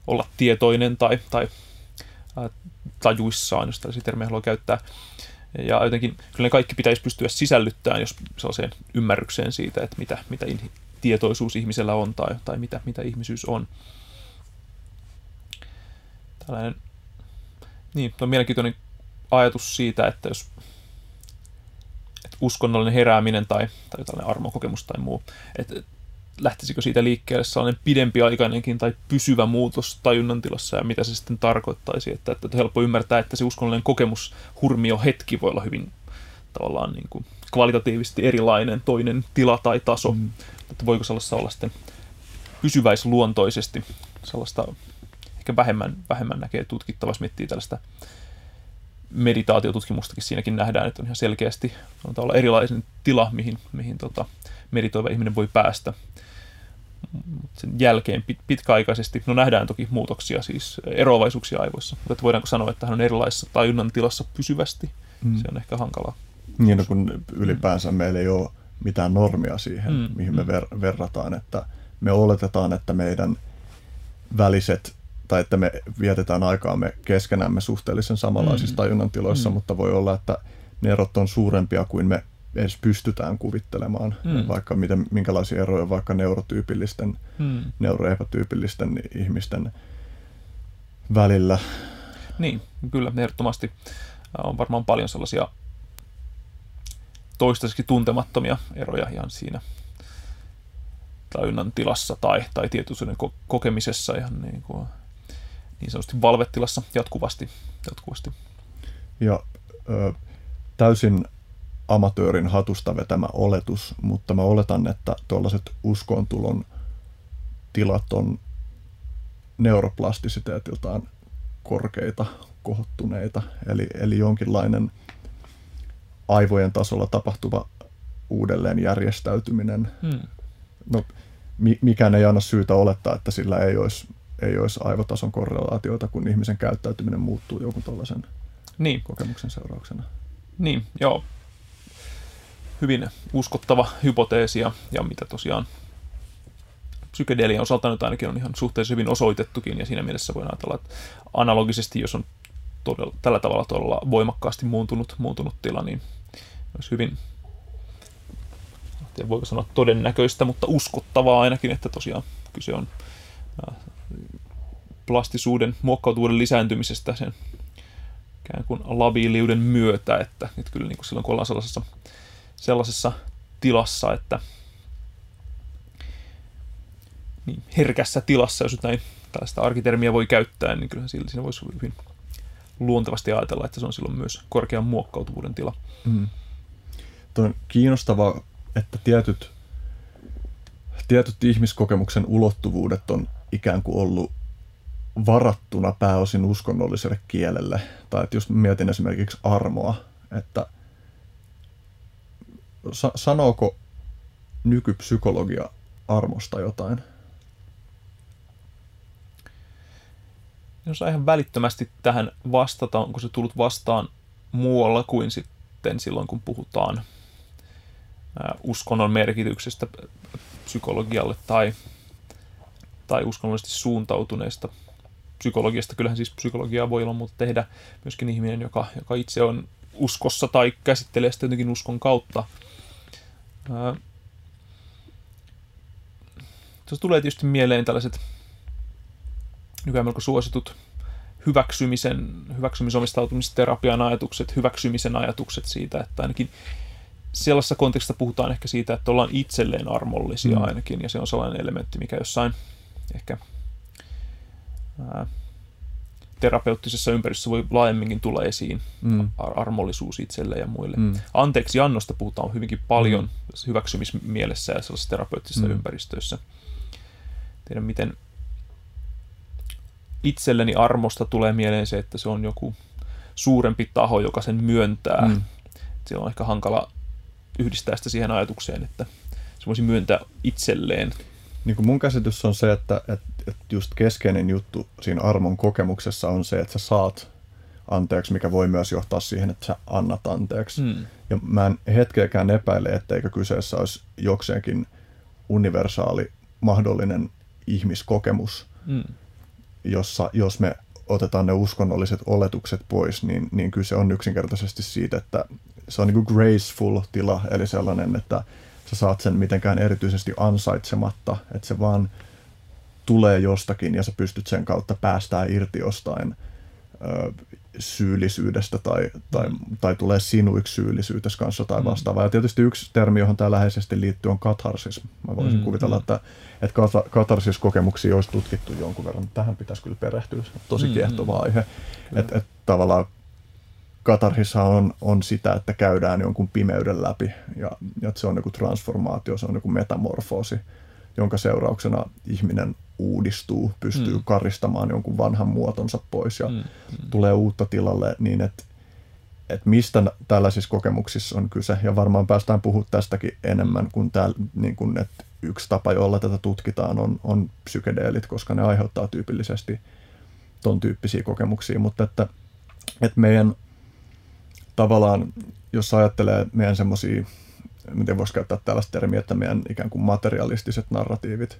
olla tietoinen tai, tai ää, tajuissaan, jos tällaisia termejä haluaa käyttää. Ja jotenkin kyllä ne kaikki pitäisi pystyä sisällyttämään jos sellaiseen ymmärrykseen siitä, että mitä, mitä tietoisuus ihmisellä on tai, tai mitä, mitä ihmisyys on. Tällainen niin, on mielenkiintoinen ajatus siitä, että jos että uskonnollinen herääminen tai, tai tällainen armokokemus tai muu, että lähtisikö siitä liikkeelle sellainen pidempiaikainenkin tai pysyvä muutos tajunnan tilassa ja mitä se sitten tarkoittaisi. Että, että on helppo ymmärtää, että se uskonnollinen kokemus, hurmio hetki voi olla hyvin tavallaan niin kuin kvalitatiivisesti erilainen toinen tila tai taso. Mm että voiko sellaista olla sitten pysyväisluontoisesti sellaista ehkä vähemmän, vähemmän näkee tutkittavassa, miettii tällaista meditaatiotutkimustakin siinäkin nähdään, että on ihan selkeästi on erilaisen tila, mihin, mihin tota, meditoiva ihminen voi päästä. Sen jälkeen pit, pitkäaikaisesti, no nähdään toki muutoksia, siis eroavaisuuksia aivoissa, mutta voidaanko sanoa, että hän on erilaisessa tajunnan tilassa pysyvästi, mm. se on ehkä hankalaa. Niin, no kun ylipäänsä meillä ei ole mitään normia siihen, mm, mihin me mm. ver- verrataan, että me oletetaan, että meidän väliset tai että me vietetään aikaamme keskenämme suhteellisen samanlaisissa mm, tajunnan tiloissa, mm. mutta voi olla, että ne erot on suurempia kuin me edes pystytään kuvittelemaan, mm. vaikka miten, minkälaisia eroja vaikka neurotyypillisten, mm. neuroepätyypillisten ihmisten välillä. Niin, kyllä, ehdottomasti on varmaan paljon sellaisia toistaiseksi tuntemattomia eroja ihan siinä tajunnan tilassa tai, tai tietoisuuden ko- kokemisessa ihan niin, kuin, niin sanotusti valvetilassa jatkuvasti. jatkuvasti. Ja ö, täysin amatöörin hatusta vetämä oletus, mutta mä oletan, että tuollaiset uskontulon tilat on neuroplastisiteetiltaan korkeita, kohottuneita, eli, eli jonkinlainen – aivojen tasolla tapahtuva uudelleen järjestäytyminen. Hmm. No, mi- mikään ei anna syytä olettaa, että sillä ei olisi, ei olisi aivotason korrelaatioita, kun ihmisen käyttäytyminen muuttuu jonkun tällaisen niin. kokemuksen seurauksena. Niin, joo. Hyvin uskottava hypoteesi ja, ja mitä tosiaan psykedelian osalta nyt ainakin on ihan suhteellisen hyvin osoitettukin, ja siinä mielessä voidaan ajatella, että analogisesti, jos on todella, tällä tavalla todella voimakkaasti muuntunut, muuntunut tila, niin olisi hyvin, en voiko sanoa todennäköistä, mutta uskottavaa ainakin, että tosiaan kyse on plastisuuden, muokkautuvuuden lisääntymisestä sen ikään kuin labiiliuden myötä, että, että kyllä niin kuin silloin kun ollaan sellaisessa, sellaisessa tilassa, että niin, herkässä tilassa, jos näin tällaista arkitermiä voi käyttää, niin kyllä siinä voisi hyvin luontevasti ajatella, että se on silloin myös korkean muokkautuvuuden tila. Mm. Tuo on kiinnostavaa, että tietyt, tietyt ihmiskokemuksen ulottuvuudet on ikään kuin ollut varattuna pääosin uskonnolliselle kielelle. Tai että jos mietin esimerkiksi armoa, että sa- sanooko nykypsykologia armosta jotain? Jos ihan välittömästi tähän vastata, onko se tullut vastaan muualla kuin sitten silloin, kun puhutaan uskonnon merkityksestä psykologialle tai, tai uskonnollisesti suuntautuneesta psykologiasta. Kyllähän siis psykologiaa voi olla mutta tehdä myöskin ihminen, joka, joka itse on uskossa tai käsittelee sitä jotenkin uskon kautta. Tuossa tulee tietysti mieleen tällaiset nykyään melko suositut hyväksymisen, hyväksymisomistautumisterapian ajatukset, hyväksymisen ajatukset siitä, että ainakin sellaisessa kontekstissa puhutaan ehkä siitä, että ollaan itselleen armollisia mm. ainakin, ja se on sellainen elementti, mikä jossain ehkä ää, terapeuttisessa ympäristössä voi laajemminkin tulla esiin mm. ar- armollisuus itselle ja muille. Mm. Anteeksi annosta puhutaan hyvinkin paljon mm. hyväksymismielessä ja sellaisissa terapeuttisissa mm. ympäristöissä. Tiedän, miten itselleni armosta tulee mieleen se, että se on joku suurempi taho, joka sen myöntää. Mm. Se on ehkä hankala yhdistää sitä siihen ajatukseen, että se voisi myöntää itselleen. Niin kuin mun käsitys on se, että, että, että just keskeinen juttu siinä armon kokemuksessa on se, että sä saat anteeksi, mikä voi myös johtaa siihen, että sä annat anteeksi. Mm. Ja mä en hetkeäkään epäile, etteikö kyseessä olisi jokseenkin universaali mahdollinen ihmiskokemus, mm. Jossa jos me otetaan ne uskonnolliset oletukset pois, niin, niin kyse on yksinkertaisesti siitä, että se on niin kuin graceful tila, eli sellainen, että sä saat sen mitenkään erityisesti ansaitsematta, että se vaan tulee jostakin ja sä pystyt sen kautta päästään irti jostain syyllisyydestä tai, tai, mm. tai tulee sinuiksi syyllisyytes kanssa tai mm. vastaavaa. Ja tietysti yksi termi, johon tämä läheisesti liittyy, on katharsis. Mä voisin mm, kuvitella, mm. että, että katarsiskokemuksia olisi tutkittu jonkun verran. Tähän pitäisi kyllä perehtyä. Tosi mm, kiehtova mm. aihe. Että et, tavallaan katarhissa on, on sitä, että käydään jonkun pimeyden läpi ja, ja se on joku transformaatio, se on joku metamorfoosi, jonka seurauksena ihminen uudistuu, pystyy mm. karistamaan jonkun vanhan muotonsa pois ja mm. Mm. tulee uutta tilalle niin, että että mistä tällaisissa kokemuksissa on kyse. Ja varmaan päästään puhumaan tästäkin enemmän kuin, tää, niin kuin että yksi tapa, jolla tätä tutkitaan, on, on psykedeelit, koska ne aiheuttaa tyypillisesti ton tyyppisiä kokemuksia. Mutta että, että meidän tavallaan, jos ajattelee meidän semmoisia, miten voisi käyttää tällaista termiä, että meidän ikään kuin materialistiset narratiivit,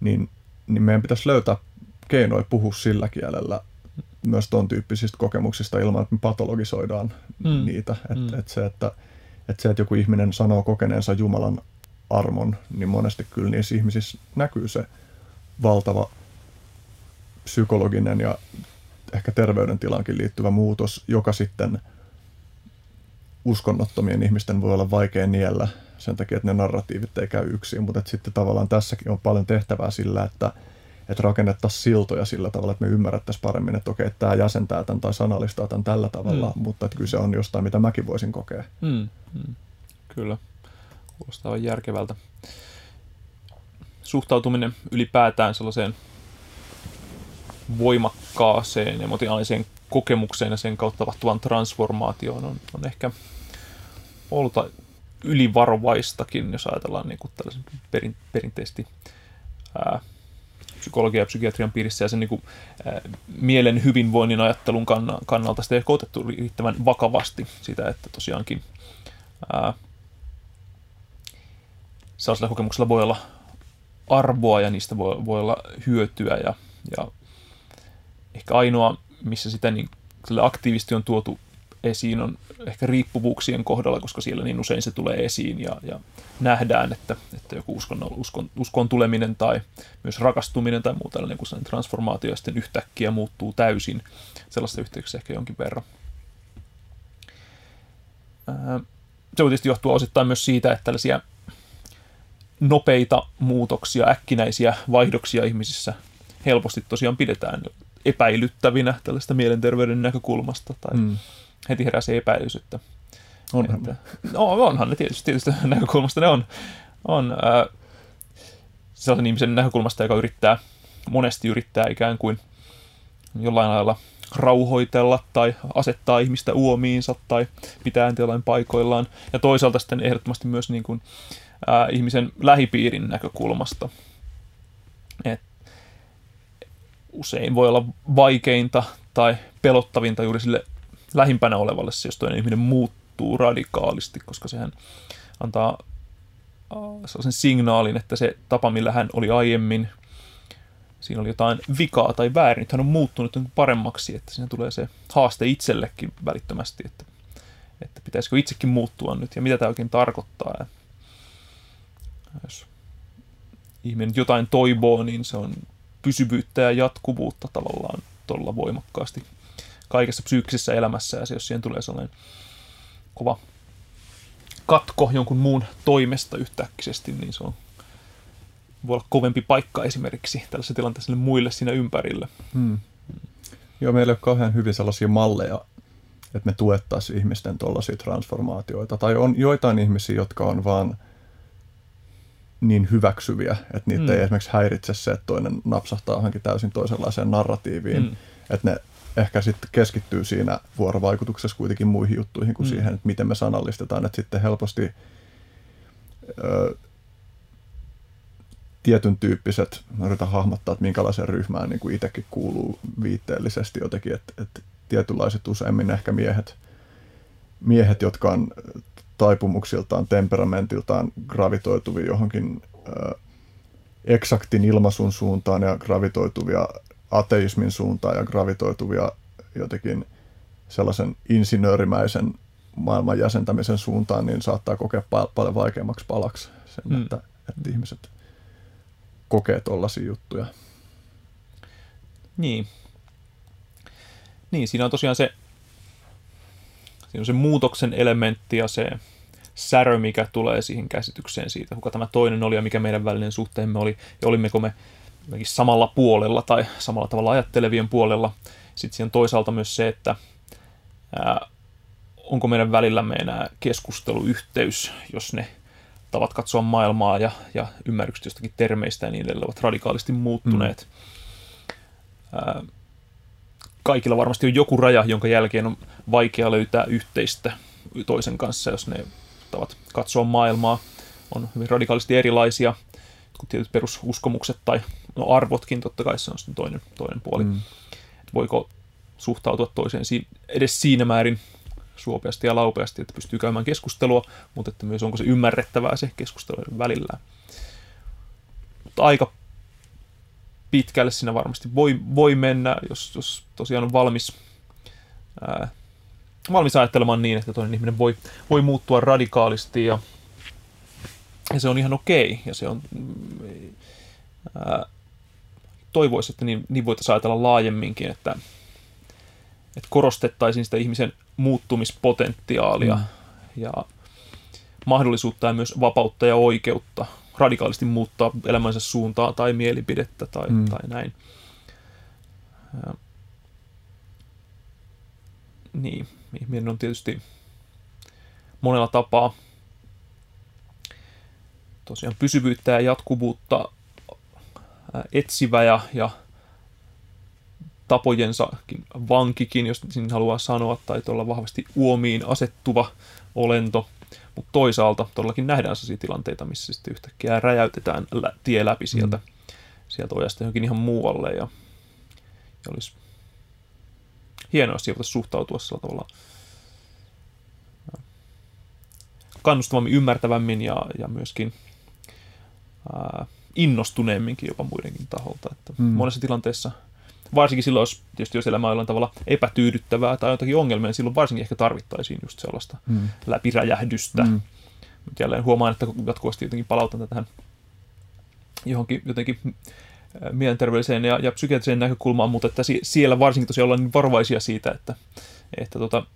niin, niin meidän pitäisi löytää keinoja puhua sillä kielellä myös tuon tyyppisistä kokemuksista ilman, että me patologisoidaan mm. niitä. Että mm. et se, että, että se, että joku ihminen sanoo kokeneensa Jumalan armon, niin monesti kyllä niissä ihmisissä näkyy se valtava psykologinen ja ehkä terveydentilankin liittyvä muutos, joka sitten – uskonnottomien ihmisten voi olla vaikea niellä sen takia, että ne narratiivit ei käy yksin, mutta sitten tavallaan tässäkin on paljon tehtävää sillä, että, että rakennettaisiin siltoja sillä tavalla, että me ymmärrettäisiin paremmin, että okei, tämä jäsentää tämän tai sanallistaa tämän tällä tavalla, mm. mutta että kyse on jostain, mitä mäkin voisin kokea. Mm. Mm. Kyllä, kuulostaa järkevältä. Suhtautuminen ylipäätään sellaiseen voimakkaaseen emotionaaliseen kokemukseen ja sen kautta tapahtuvan transformaatioon on, on ehkä ollut ylivarovaistakin, jos ajatellaan niin kuin tällaisen perin, perinteisesti ää, psykologia- ja psykiatrian piirissä ja sen niin kuin, ää, mielen hyvinvoinnin ajattelun kannalta sitä ei ole otettu riittävän vakavasti sitä, että tosiaankin ää, sellaisella kokemuksella voi olla arvoa ja niistä voi, voi olla hyötyä ja, ja ehkä ainoa, missä sitä niin aktiivisesti on tuotu esiin, on ehkä riippuvuuksien kohdalla, koska siellä niin usein se tulee esiin ja, ja nähdään, että, että joku uskon, uskon, uskon tuleminen tai myös rakastuminen tai muu tällainen kuin transformaatio sitten yhtäkkiä muuttuu täysin. Sellaista yhteyksiä ehkä jonkin verran. Se voi tietysti johtua osittain myös siitä, että tällaisia nopeita muutoksia, äkkinäisiä vaihdoksia ihmisissä helposti tosiaan pidetään epäilyttävinä tällaista mielenterveyden näkökulmasta tai mm. Heti herää se epäilys, että onhan, että, no, onhan ne tietysti, tietysti (laughs) näkökulmasta ne on, on äh, sellaisen ihmisen näkökulmasta, joka yrittää, monesti yrittää ikään kuin jollain lailla rauhoitella tai asettaa ihmistä uomiinsa tai pitää jollain paikoillaan. Ja toisaalta sitten ehdottomasti myös niin kuin, ää, ihmisen lähipiirin näkökulmasta. Et usein voi olla vaikeinta tai pelottavinta juuri sille lähimpänä olevalle, jos toinen ihminen muuttuu radikaalisti, koska sehän antaa sellaisen signaalin, että se tapa, millä hän oli aiemmin, siinä oli jotain vikaa tai väärin, että hän on muuttunut paremmaksi, että siinä tulee se haaste itsellekin välittömästi, että, että pitäisikö itsekin muuttua nyt ja mitä tämä oikein tarkoittaa. Ja jos ihminen jotain toivoo, niin se on pysyvyyttä ja jatkuvuutta tavallaan todella voimakkaasti kaikessa psyykkisessä elämässä ja jos siihen tulee sellainen kova katko jonkun muun toimesta yhtäkkisesti, niin se on, voi olla kovempi paikka esimerkiksi tällaisessa tilanteessa muille siinä ympärillä. Hmm. Joo, meillä ei ole kauhean hyvin sellaisia malleja, että me tuettaisiin ihmisten tuollaisia transformaatioita. Tai on joitain ihmisiä, jotka on vaan niin hyväksyviä, että niitä hmm. ei esimerkiksi häiritse se, että toinen napsahtaa johonkin täysin toisenlaiseen narratiiviin. Hmm. Että ne ehkä sitten keskittyy siinä vuorovaikutuksessa kuitenkin muihin juttuihin kuin mm. siihen, että miten me sanallistetaan, että sitten helposti ö, tietyn tyyppiset, mä yritän hahmottaa, että minkälaiseen ryhmään niin kuin itsekin kuuluu viitteellisesti jotenkin, että, että tietynlaiset useimmin ehkä miehet, miehet, jotka on taipumuksiltaan, temperamentiltaan gravitoituvia johonkin ö, eksaktin ilmaisun suuntaan ja gravitoituvia ateismin suuntaan ja gravitoituvia jotenkin sellaisen insinöörimäisen maailman jäsentämisen suuntaan, niin saattaa kokea pal- paljon vaikeammaksi palaksi sen, mm. että, että ihmiset kokee tuollaisia juttuja. Niin. Niin, siinä on tosiaan se, siinä on se muutoksen elementti ja se särö, mikä tulee siihen käsitykseen siitä, kuka tämä toinen oli ja mikä meidän välinen suhteemme oli, ja olimmeko me samalla puolella tai samalla tavalla ajattelevien puolella. Sitten siinä on toisaalta myös se, että ää, onko meidän välillämme enää keskusteluyhteys, jos ne tavat katsoa maailmaa ja, ja ymmärrykset jostakin termeistä ja niin edelleen ovat radikaalisti muuttuneet. Mm. Ää, kaikilla varmasti on joku raja, jonka jälkeen on vaikea löytää yhteistä toisen kanssa, jos ne tavat katsoa maailmaa on hyvin radikaalisti erilaisia jotkut tietyt perususkomukset tai no arvotkin, totta kai se on sitten toinen, toinen puoli. Mm. Voiko suhtautua toiseen si- edes siinä määrin suopeasti ja laupeasti, että pystyy käymään keskustelua, mutta että myös onko se ymmärrettävää se keskustelu välillä. Mutta aika pitkälle siinä varmasti voi, voi mennä, jos, jos tosiaan on valmis, ää, valmis ajattelemaan niin, että toinen ihminen voi, voi muuttua radikaalisti ja ja se on ihan okei. Ja se on... Ää, toivoisi, että niin, niin voitaisiin ajatella laajemminkin, että, että korostettaisiin sitä ihmisen muuttumispotentiaalia mm. ja mahdollisuutta ja myös vapautta ja oikeutta radikaalisti muuttaa elämänsä suuntaa tai mielipidettä tai, mm. tai näin. Ja, niin, ihminen on tietysti monella tapaa tosiaan pysyvyyttä ja jatkuvuutta etsivä ja, ja tapojensa vankikin, jos niin haluaa sanoa, tai tuolla vahvasti uomiin asettuva olento. Mutta toisaalta todellakin nähdään sellaisia tilanteita, missä sitten yhtäkkiä räjäytetään lä- tie läpi sieltä, mm. sieltä ojasta johonkin ihan muualle. Ja, ja olisi hienoa, jos siihen suhtautua sillä tavalla kannustavammin, ymmärtävämmin ja, ja myöskin ää, innostuneemminkin jopa muidenkin taholta. Että mm. Monessa tilanteessa, varsinkin silloin, jos, tietysti jos elämä on jollain tavalla epätyydyttävää tai jotakin ongelmia, niin silloin varsinkin ehkä tarvittaisiin just sellaista mm. läpiräjähdystä. Mm. Jälleen huomaan, että jatkuvasti jotenkin palautan tähän johonkin jotenkin mielenterveelliseen ja, ja psykiatriseen näkökulmaan, mutta että siellä varsinkin tosiaan ollaan niin varovaisia siitä, että, että tota,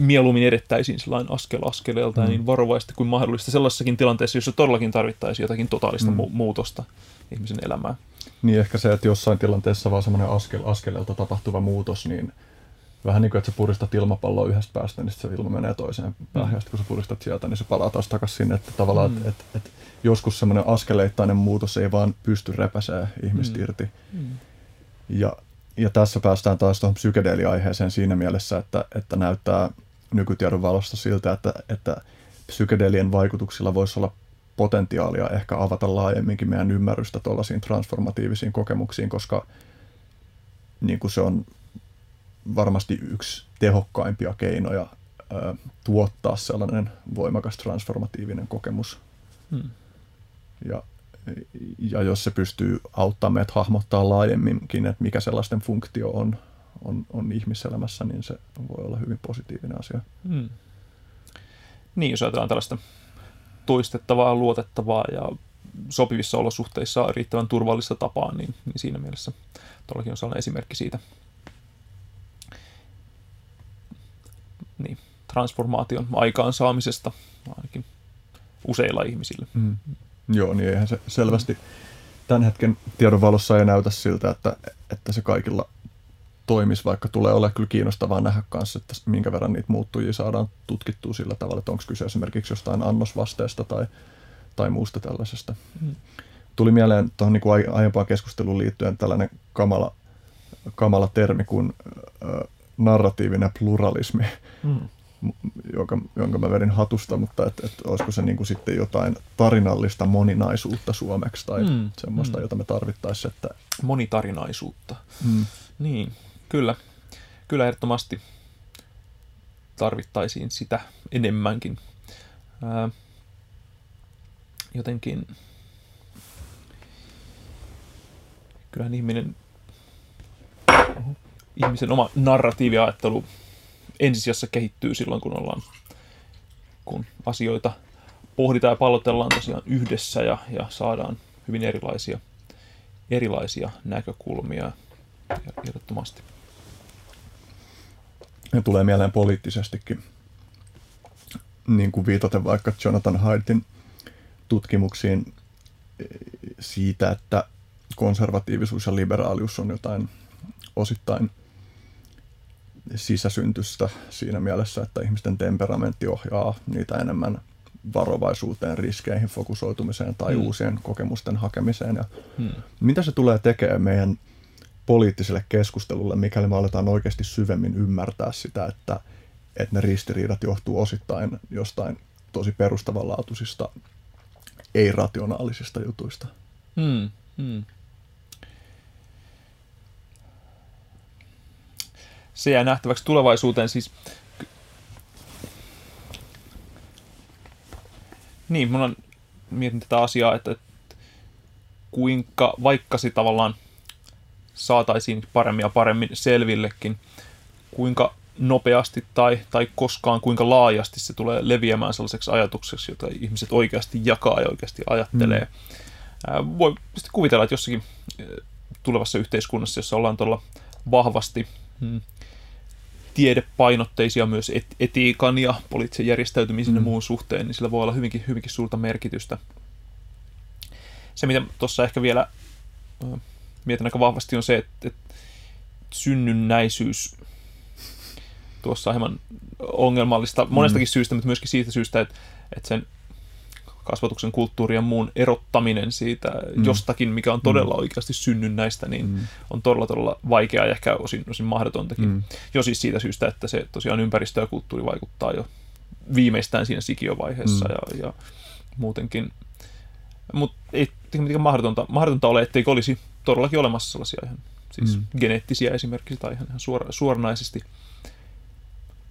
mieluummin edettäisiin sellainen askel askeleelta mm. niin varovaisesti kuin mahdollista sellaisessakin tilanteessa, jossa todellakin tarvittaisiin jotakin totaalista mm. mu- muutosta ihmisen elämään. Niin ehkä se, että jossain tilanteessa vaan semmoinen askel, askeleelta tapahtuva muutos, niin vähän niin kuin, että sä puristat ilmapalloa yhdestä päästä, niin se ilma menee toiseen päähän, mm. ja kun sä puristat sieltä, niin se palaa taas takaisin sinne, että tavallaan, mm. että et, et, joskus semmoinen askeleittainen muutos ei vaan pysty repäsee ihmistä mm. irti. Mm. Ja ja tässä päästään taas tuohon psykedeeliaiheeseen siinä mielessä, että, että näyttää nykytiedon valosta siltä, että, että psykedeelien vaikutuksilla voisi olla potentiaalia ehkä avata laajemminkin meidän ymmärrystä tuollaisiin transformatiivisiin kokemuksiin, koska niin kuin se on varmasti yksi tehokkaimpia keinoja ää, tuottaa sellainen voimakas transformatiivinen kokemus. Hmm. Ja, ja jos se pystyy auttamaan meitä hahmottaa laajemminkin, että mikä sellaisten funktio on, on, on ihmiselämässä, niin se voi olla hyvin positiivinen asia. Hmm. Niin, jos ajatellaan tällaista toistettavaa, luotettavaa ja sopivissa olosuhteissa riittävän turvallista tapaa, niin, niin siinä mielessä tuollakin on sellainen esimerkki siitä. Niin, transformaation aikaansaamisesta ainakin useilla ihmisillä. Mm. Joo, niin eihän se selvästi tämän hetken tiedon valossa ei näytä siltä, että, että se kaikilla toimisi, vaikka tulee olla kyllä kiinnostavaa nähdä kanssa, että minkä verran niitä muuttujia saadaan tutkittua sillä tavalla, että onko kyse esimerkiksi jostain annosvasteesta tai, tai muusta tällaisesta. Mm. Tuli mieleen tuohon niin aiempaan keskusteluun liittyen tällainen kamala, kamala termi kuin äh, narratiivinen pluralismi, mm. (laughs) jonka, jonka mä vedin hatusta, mutta et, et olisiko se niin kuin sitten jotain tarinallista moninaisuutta suomeksi tai mm. semmoista, mm. jota me tarvittaisiin. Että... Monitarinaisuutta. Mm. Niin, Kyllä, kyllä ehdottomasti tarvittaisiin sitä enemmänkin. Ää, jotenkin kyllähän ihminen, ihmisen oma narratiiviajattelu ensisijassa kehittyy silloin, kun ollaan, kun asioita pohditaan ja pallotellaan tosiaan yhdessä ja, ja saadaan hyvin erilaisia, erilaisia näkökulmia ehdottomasti. Ja tulee mieleen poliittisestikin, niin kuin viitaten vaikka Jonathan Haidtin tutkimuksiin e, siitä, että konservatiivisuus ja liberaalius on jotain osittain sisäsyntystä siinä mielessä, että ihmisten temperamentti ohjaa niitä enemmän varovaisuuteen, riskeihin, fokusoitumiseen tai hmm. uusien kokemusten hakemiseen. Ja hmm. Mitä se tulee tekemään meidän poliittiselle keskustelulle, mikäli me aletaan oikeasti syvemmin ymmärtää sitä, että, että ne ristiriidat johtuu osittain jostain tosi perustavanlaatuisista, ei-rationaalisista jutuista. Hmm, hmm. Se jää nähtäväksi tulevaisuuteen. Siis... Niin, mun on mietin tätä asiaa, että, että kuinka, vaikka se tavallaan – saataisiin paremmin ja paremmin selvillekin, kuinka nopeasti tai, tai koskaan kuinka laajasti se tulee leviämään sellaiseksi ajatukseksi, jota ihmiset oikeasti jakaa ja oikeasti ajattelee. Mm. Voi sitten kuvitella, että jossakin tulevassa yhteiskunnassa, jossa ollaan tuolla vahvasti mm, tiedepainotteisia myös et- etiikan ja poliittisen järjestäytymisen mm. ja muun suhteen, niin sillä voi olla hyvinkin, hyvinkin suurta merkitystä. Se, mitä tuossa ehkä vielä mietin aika vahvasti on se, että, että synnynnäisyys tuossa on hieman ongelmallista monestakin mm. syystä, mutta myöskin siitä syystä, että, että sen kasvatuksen kulttuuri ja muun erottaminen siitä mm. jostakin, mikä on todella mm. oikeasti synnynnäistä, niin mm. on todella, todella vaikeaa ja ehkä osin, osin mahdotontakin. Mm. Jo siis siitä syystä, että se tosiaan ympäristö ja kulttuuri vaikuttaa jo viimeistään siinä sikiövaiheessa mm. ja, ja muutenkin. Mutta ei mitenkään mahdotonta, mahdotonta ole, etteikö olisi todellakin olemassa sellaisia ihan siis mm. geneettisiä esimerkiksi tai ihan, ihan suora, suoranaisesti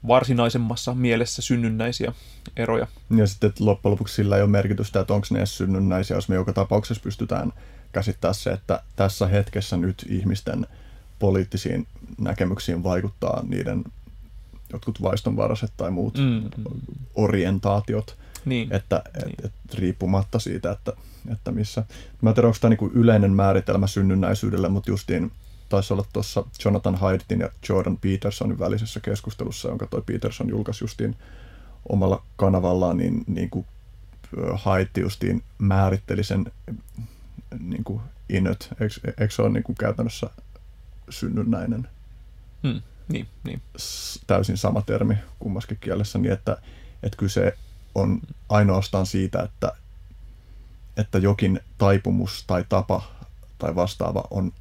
varsinaisemmassa mielessä synnynnäisiä eroja. Ja sitten loppujen lopuksi sillä ei ole merkitystä, että onko ne edes synnynnäisiä, jos me joka tapauksessa pystytään käsittämään se, että tässä hetkessä nyt ihmisten poliittisiin näkemyksiin vaikuttaa niiden jotkut vaistonvaraiset tai muut mm, mm. orientaatiot, niin. että niin. Et, et, riippumatta siitä, että että missä. Mä en tiedä, onko tämä niin yleinen määritelmä synnynnäisyydelle, mutta justiin taisi olla tuossa Jonathan Haidtin ja Jordan Petersonin välisessä keskustelussa, jonka toi Peterson julkaisi justiin omalla kanavallaan, niin, niin kuin Haitti justiin määritteli sen niin kuin inöt, eikö, eikö se ole niin kuin käytännössä synnynnäinen? Hmm, niin, niin. Täysin sama termi kummaskin kielessä, niin että, että kyse on ainoastaan siitä, että että jokin taipumus tai tapa tai vastaava on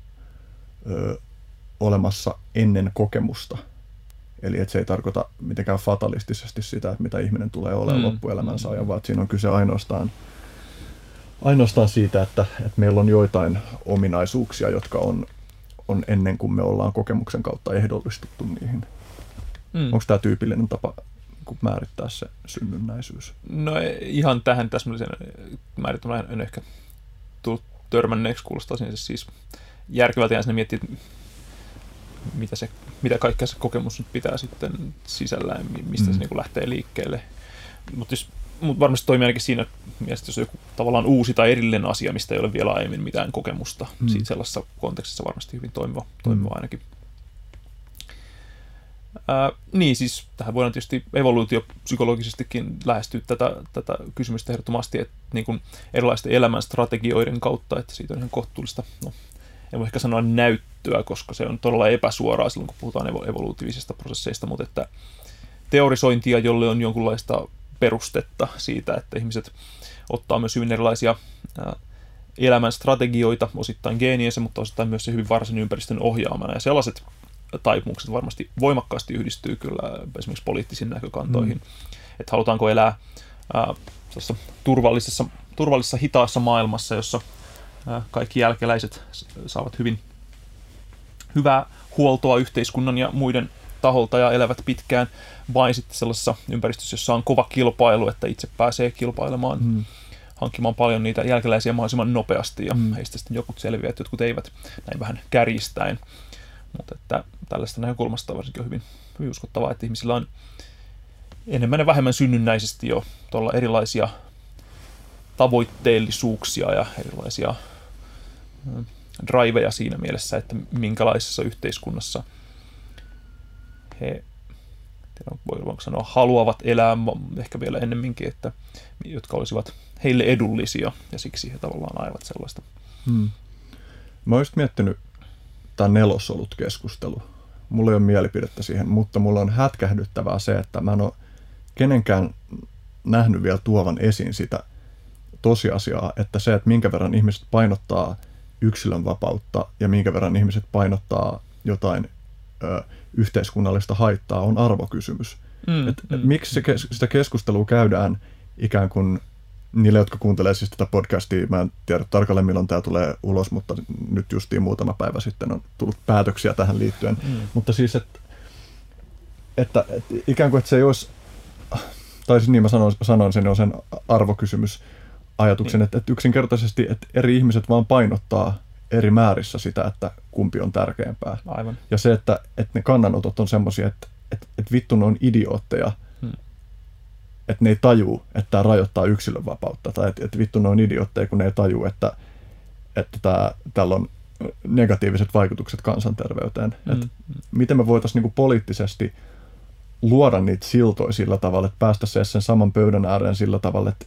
ö, olemassa ennen kokemusta. Eli että se ei tarkoita mitenkään fatalistisesti sitä, että mitä ihminen tulee olemaan mm. loppuelämänsä ajan, vaan siinä on kyse ainoastaan, ainoastaan siitä, että, että meillä on joitain ominaisuuksia, jotka on, on ennen kuin me ollaan kokemuksen kautta ehdollistuttu niihin. Mm. Onko tämä tyypillinen tapa niin määrittää se synnynnäisyys? No ihan tähän täsmällisen määrittämään en ehkä tullut törmänneeksi, kuulostaa sinne siis järkevältä ja sinne miettiä, mitä, se, mitä kaikkea se kokemus nyt pitää sitten sisällään, mistä mm. se niin kuin lähtee liikkeelle. Mutta mut varmasti toimii ainakin siinä mielessä, jos on joku tavallaan uusi tai erillinen asia, mistä ei ole vielä aiemmin mitään kokemusta. Mm. Siitä sellaisessa kontekstissa varmasti hyvin toimiva, toimiva mm. ainakin. Ää, niin, siis tähän voidaan tietysti evoluutiopsykologisestikin lähestyä tätä, tätä kysymystä ehdottomasti, että niin kuin erilaisten elämän strategioiden kautta, että siitä on ihan kohtuullista, no, en voi ehkä sanoa näyttöä, koska se on todella epäsuoraa silloin, kun puhutaan evolutiivisista prosesseista, mutta että teorisointia, jolle on jonkunlaista perustetta siitä, että ihmiset ottaa myös hyvin erilaisia elämän strategioita, osittain geeniensä, mutta osittain myös se hyvin varsin ympäristön ohjaamana. Ja sellaiset taipumukset varmasti voimakkaasti yhdistyy kyllä esimerkiksi poliittisiin näkökantoihin. Mm. Että halutaanko elää ää, turvallisessa, turvallisessa hitaassa maailmassa, jossa ää, kaikki jälkeläiset saavat hyvin hyvää huoltoa yhteiskunnan ja muiden taholta ja elävät pitkään, vai sitten sellaisessa ympäristössä, jossa on kova kilpailu, että itse pääsee kilpailemaan, mm. hankkimaan paljon niitä jälkeläisiä mahdollisimman nopeasti, ja mm. heistä sitten jokut selviävät, jotkut eivät, näin vähän kärjistäen. Mutta että tällaista näkökulmasta varsinkin on hyvin, hyvin uskottavaa, että ihmisillä on enemmän ja vähemmän synnynnäisesti jo tuolla erilaisia tavoitteellisuuksia ja erilaisia driveja siinä mielessä, että minkälaisessa yhteiskunnassa he voi sanoa, haluavat elää ehkä vielä ennemminkin, että jotka olisivat heille edullisia ja siksi he tavallaan aivat sellaista. Hmm. Mä oon miettinyt tämä nelosolut keskustelu. Mulla ei ole mielipidettä siihen, mutta mulla on hätkähdyttävää se, että mä en ole kenenkään nähnyt vielä tuovan esiin sitä tosiasiaa, että se, että minkä verran ihmiset painottaa yksilön vapautta ja minkä verran ihmiset painottaa jotain ö, yhteiskunnallista haittaa, on arvokysymys. Mm, et, mm, miksi se, sitä keskustelua käydään ikään kuin niille, jotka kuuntelee siis tätä podcastia, mä en tiedä tarkalleen milloin tämä tulee ulos, mutta nyt justiin muutama päivä sitten on tullut päätöksiä tähän liittyen. Mm. Mutta siis, että, että, että ikään kuin, että se ei olisi, tai siis niin mä sanon, sanon sen, on sen arvokysymys ajatuksen, niin. että, että yksinkertaisesti, että eri ihmiset vaan painottaa eri määrissä sitä, että kumpi on tärkeämpää. Aivan. Ja se, että, että ne kannanotot on semmoisia, että, että, että vittu ne on idiootteja, että ne ei tajuu, että tämä rajoittaa yksilön vapautta, tai että, että vittu ne on idiootteja, kun ne ei tajuu, että, että tämä, tällä on negatiiviset vaikutukset kansanterveyteen. Mm. Että miten me voitaisiin niin poliittisesti luoda niitä siltoja sillä tavalla, että päästä se sen saman pöydän ääreen sillä tavalla, että,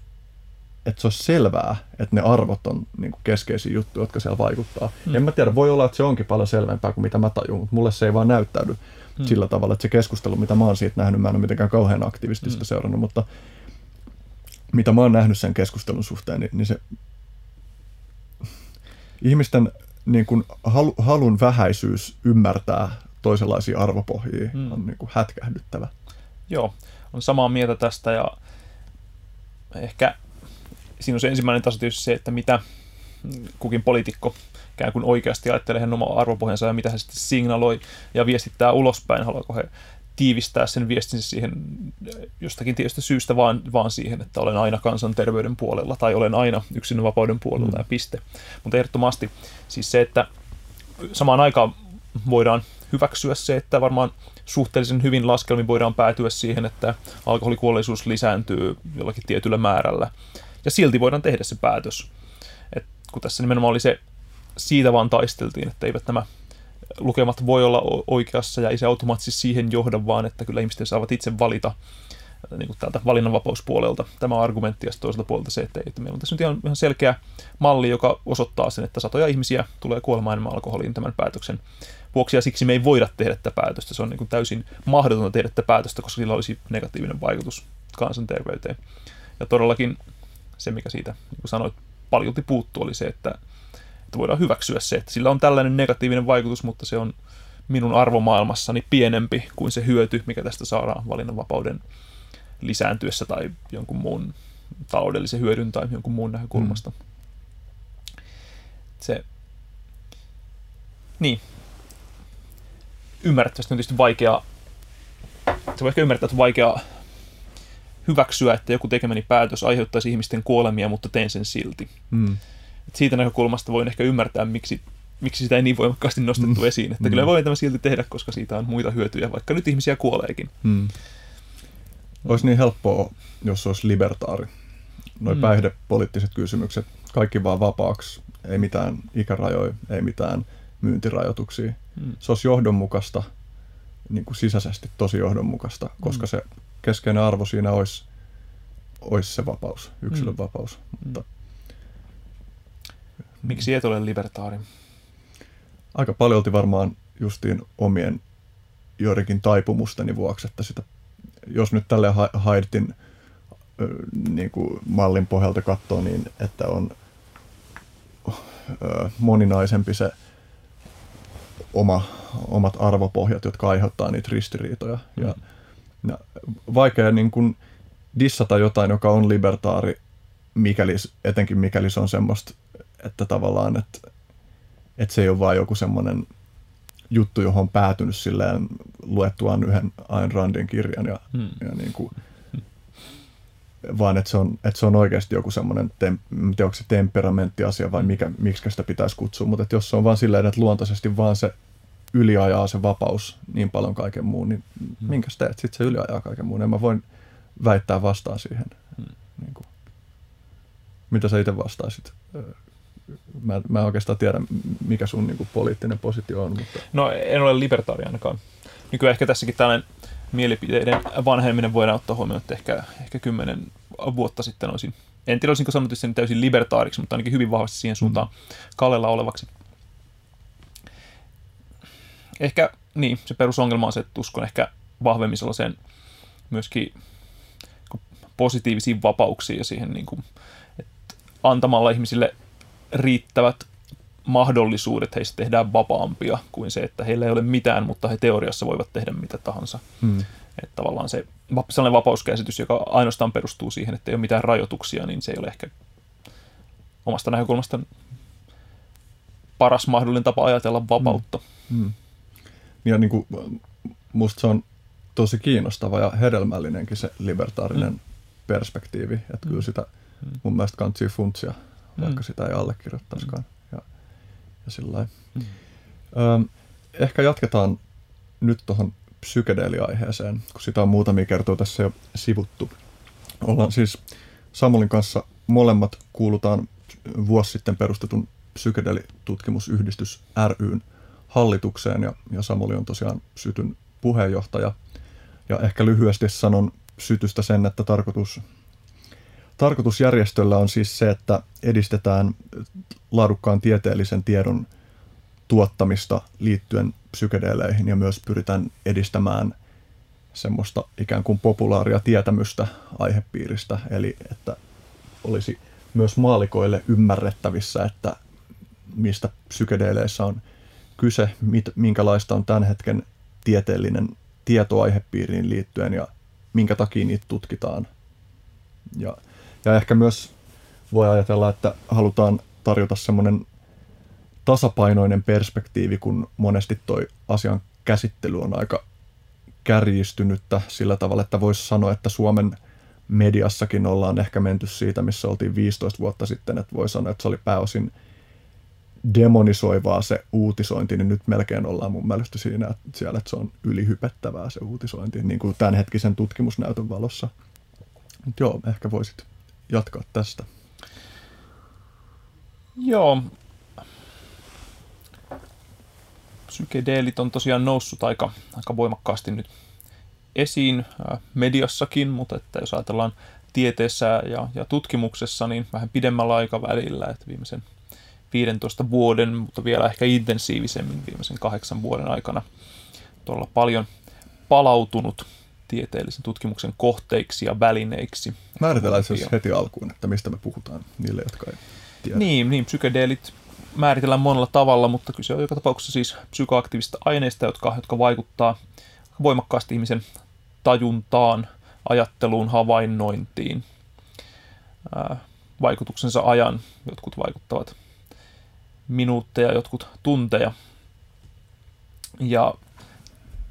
että se olisi selvää, että ne arvot on niin kuin keskeisiä juttuja, jotka siellä vaikuttaa. Mm. En mä tiedä, voi olla, että se onkin paljon selvempää kuin mitä mä tajun, mutta mulle se ei vaan näyttäydy mm. sillä tavalla, että se keskustelu, mitä mä oon siitä nähnyt, mä en ole mitenkään kauhean aktiivisesti sitä mm. seurannut, mutta mitä mä oon nähnyt sen keskustelun suhteen, niin, niin se ihmisten niin kuin halu, halun vähäisyys ymmärtää toisenlaisia arvopohjia mm. on niin kuin hätkähdyttävä. Joo, on samaa mieltä tästä ja ehkä siinä on se ensimmäinen taso tietysti se, että mitä kukin poliitikko ikään kuin oikeasti ajattelee hänen oma arvopohjansa ja mitä hän sitten signaloi ja viestittää ulospäin. Haluaako he tiivistää sen viestinsä siihen jostakin tietystä syystä vaan, vaan siihen, että olen aina kansanterveyden puolella tai olen aina yksilönvapauden puolella mm. ja piste. Mutta ehdottomasti siis se, että samaan aikaan voidaan hyväksyä se, että varmaan suhteellisen hyvin laskelmin voidaan päätyä siihen, että alkoholikuolleisuus lisääntyy jollakin tietyllä määrällä. Ja silti voidaan tehdä se päätös. Et kun tässä nimenomaan oli se siitä vaan taisteltiin, että eivät nämä lukemat voi olla oikeassa ja ei se automaattisesti siihen johda, vaan että kyllä ihmiset saavat itse valita äh, niin kuin täältä valinnanvapauspuolelta tämä argumentti ja toiselta puolelta se, että, että meillä on tässä nyt ihan, ihan selkeä malli, joka osoittaa sen, että satoja ihmisiä tulee kuolemaan enemmän alkoholiin tämän päätöksen vuoksi ja siksi me ei voida tehdä tätä päätöstä. Se on niin kuin täysin mahdotonta tehdä tätä päätöstä, koska sillä olisi negatiivinen vaikutus kansanterveyteen. Ja todellakin se, mikä siitä, niin kuin sanoit, paljolti puuttuu, oli se, että että voidaan hyväksyä se, että sillä on tällainen negatiivinen vaikutus, mutta se on minun arvomaailmassani pienempi kuin se hyöty, mikä tästä saadaan valinnanvapauden lisääntyessä tai jonkun muun taloudellisen hyödyn tai jonkun muun näkökulmasta. Mm. Se, niin, ymmärrettävästi on tietysti vaikea, se voi ehkä ymmärtää, että on vaikea hyväksyä, että joku tekemäni päätös aiheuttaisi ihmisten kuolemia, mutta teen sen silti. Mm. Et siitä näkökulmasta voin ehkä ymmärtää, miksi, miksi sitä ei niin voimakkaasti nostettu mm. esiin. Että mm. kyllä voi tämä silti tehdä, koska siitä on muita hyötyjä, vaikka nyt ihmisiä kuoleekin. Mm. Olisi niin helppoa, jos olisi libertaari. Noin mm. päihdepoliittiset kysymykset, kaikki vaan vapaaksi, ei mitään ikärajoja, ei mitään myyntirajoituksia. Mm. Se olisi johdonmukaista, niin kuin sisäisesti tosi johdonmukaista, koska mm. se keskeinen arvo siinä olisi, olisi se vapaus, yksilön mm. vapaus. Mutta, mm. Miksi et ole libertaari? Aika paljolti varmaan justiin omien joidenkin taipumusteni vuoksi, että sitä, jos nyt tälle Haidtin niin kuin mallin pohjalta katsoo, niin että on moninaisempi se oma, omat arvopohjat, jotka aiheuttaa niitä ristiriitoja. Mm. Ja, ja vaikea niin kuin dissata jotain, joka on libertaari, mikäli, etenkin mikäli se on semmoista, että tavallaan, että, että se ei ole vain joku semmoinen juttu, johon on päätynyt silleen luettuaan yhden Ayn Randin kirjan ja, mm. ja niin kuin, vaan että se on, että se on oikeasti joku semmoinen, tem, tiedä, onko se temperamenttiasia vai mikä, miksi sitä pitäisi kutsua, mutta että jos se on vaan silleen, että luontaisesti vaan se yliajaa se vapaus niin paljon kaiken muun, niin mm. minkä teet? Sitten se yliajaa kaiken muun. En mä voin väittää vastaan siihen. Mm. Niin kuin. Mitä sä itse vastaisit? Mä, mä en oikeastaan tiedä, mikä sun niin kuin, poliittinen positio on. Mutta... No en ole libertaari ainakaan. Nykyään ehkä tässäkin tällainen mielipiteiden vanhemminen voidaan ottaa huomioon, että ehkä, ehkä kymmenen vuotta sitten olisin, en tiedä olisinko sanonut sen täysin libertaariksi, mutta ainakin hyvin vahvasti siihen suuntaan mm. kallella olevaksi. Ehkä niin, se perusongelma on se, että uskon ehkä vahvemmin sellaiseen myöskin positiivisiin vapauksiin ja siihen niin kuin, että antamalla ihmisille riittävät mahdollisuudet heistä tehdään vapaampia kuin se, että heillä ei ole mitään, mutta he teoriassa voivat tehdä mitä tahansa. Hmm. Että tavallaan se sellainen vapauskäsitys, joka ainoastaan perustuu siihen, että ei ole mitään rajoituksia, niin se ei ole ehkä omasta näkökulmasta paras mahdollinen tapa ajatella vapautta. Hmm. Hmm. Ja niin kuin, musta se on tosi kiinnostava ja hedelmällinenkin se libertaarinen hmm. perspektiivi, että hmm. kyllä sitä mun mielestä kantsii funtsia, vaikka hmm. sitä ei allekirjoittaisikaan. Hmm ja sillä mm. Ö, ehkä jatketaan nyt tuohon psykedeeliaiheeseen, kun sitä on muutamia kertoja tässä jo sivuttu. Ollaan siis Samulin kanssa molemmat kuulutaan vuosi sitten perustetun psykedeelitutkimusyhdistys ryn hallitukseen ja, ja Samuli on tosiaan Sytyn puheenjohtaja. Ja ehkä lyhyesti sanon Sytystä sen, että tarkoitus, tarkoitus järjestöllä on siis se, että edistetään laadukkaan tieteellisen tiedon tuottamista liittyen psykedeeleihin ja myös pyritään edistämään semmoista ikään kuin populaaria tietämystä aihepiiristä, eli että olisi myös maalikoille ymmärrettävissä, että mistä psykedeeleissä on kyse, mit, minkälaista on tämän hetken tieteellinen tieto aihepiiriin liittyen ja minkä takia niitä tutkitaan. Ja, ja ehkä myös voi ajatella, että halutaan tarjota semmoinen tasapainoinen perspektiivi, kun monesti toi asian käsittely on aika kärjistynyttä sillä tavalla, että voisi sanoa, että Suomen mediassakin ollaan ehkä menty siitä, missä oltiin 15 vuotta sitten, että voi sanoa, että se oli pääosin demonisoivaa se uutisointi, niin nyt melkein ollaan mun mielestä siinä, että siellä että se on ylihypettävää se uutisointi, niin kuin tämänhetkisen tutkimusnäytön valossa. Mutta joo, ehkä voisit jatkaa tästä. Joo. Psykedeelit on tosiaan noussut aika, aika voimakkaasti nyt esiin mediassakin, mutta että jos ajatellaan tieteessä ja, ja tutkimuksessa, niin vähän pidemmällä aikavälillä, että viimeisen 15 vuoden, mutta vielä ehkä intensiivisemmin viimeisen kahdeksan vuoden aikana tuolla paljon palautunut tieteellisen tutkimuksen kohteiksi ja välineiksi. Määritellään se heti alkuun, että mistä me puhutaan niille, jotka ei tiedä. Niin, niin psykedeelit määritellään monella tavalla, mutta kyse on joka tapauksessa siis psykoaktiivista aineista, jotka, jotka vaikuttaa voimakkaasti ihmisen tajuntaan, ajatteluun, havainnointiin. Vaikutuksensa ajan, jotkut vaikuttavat minuutteja, jotkut tunteja. Ja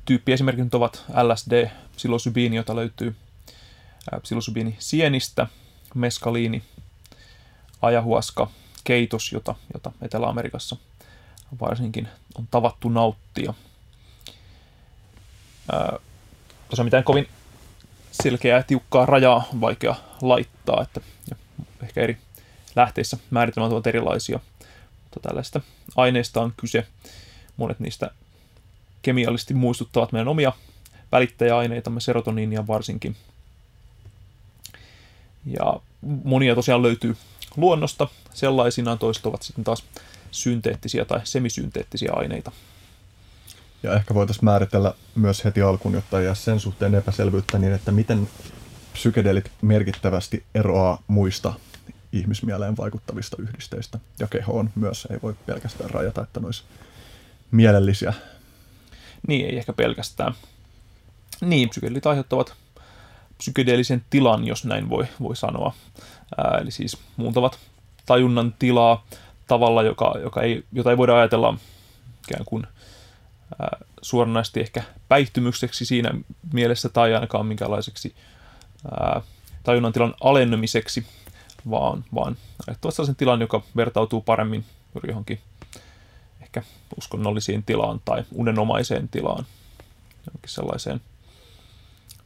tyyppiesimerkit ovat LSD, psilosybiini, jota löytyy psilosybiini sienistä, meskaliini, ajahuaska, keitos, jota, jota Etelä-Amerikassa varsinkin on tavattu nauttia. Tosiaan mitään kovin selkeää ja tiukkaa rajaa on vaikea laittaa, että ehkä eri lähteissä määritelmät ovat erilaisia, mutta tällaista aineista on kyse. Monet niistä kemiallisesti muistuttavat meidän omia välittäjäaineitamme, serotoniinia varsinkin. Ja monia tosiaan löytyy luonnosta sellaisinaan, toiset ovat sitten taas synteettisiä tai semisynteettisiä aineita. Ja ehkä voitaisiin määritellä myös heti alkuun, jotta ei jää sen suhteen epäselvyyttä, niin että miten psykedeelit merkittävästi eroaa muista ihmismieleen vaikuttavista yhdisteistä ja kehoon myös. Ei voi pelkästään rajata, että ne olisi mielellisiä. Niin, ei ehkä pelkästään. Niin, psykedeelit aiheuttavat psykedeellisen tilan, jos näin voi, voi sanoa. Ää, eli siis muuntavat tajunnan tilaa tavalla, joka, joka ei, jota ei voida ajatella ikään kuin ää, suoranaisesti ehkä päihtymykseksi siinä mielessä tai ainakaan minkälaiseksi ää, tajunnan tilan alennumiseksi, vaan, vaan ajattavat sellaisen tilan, joka vertautuu paremmin juuri johonkin ehkä uskonnollisiin tilaan tai unenomaiseen tilaan, johonkin sellaiseen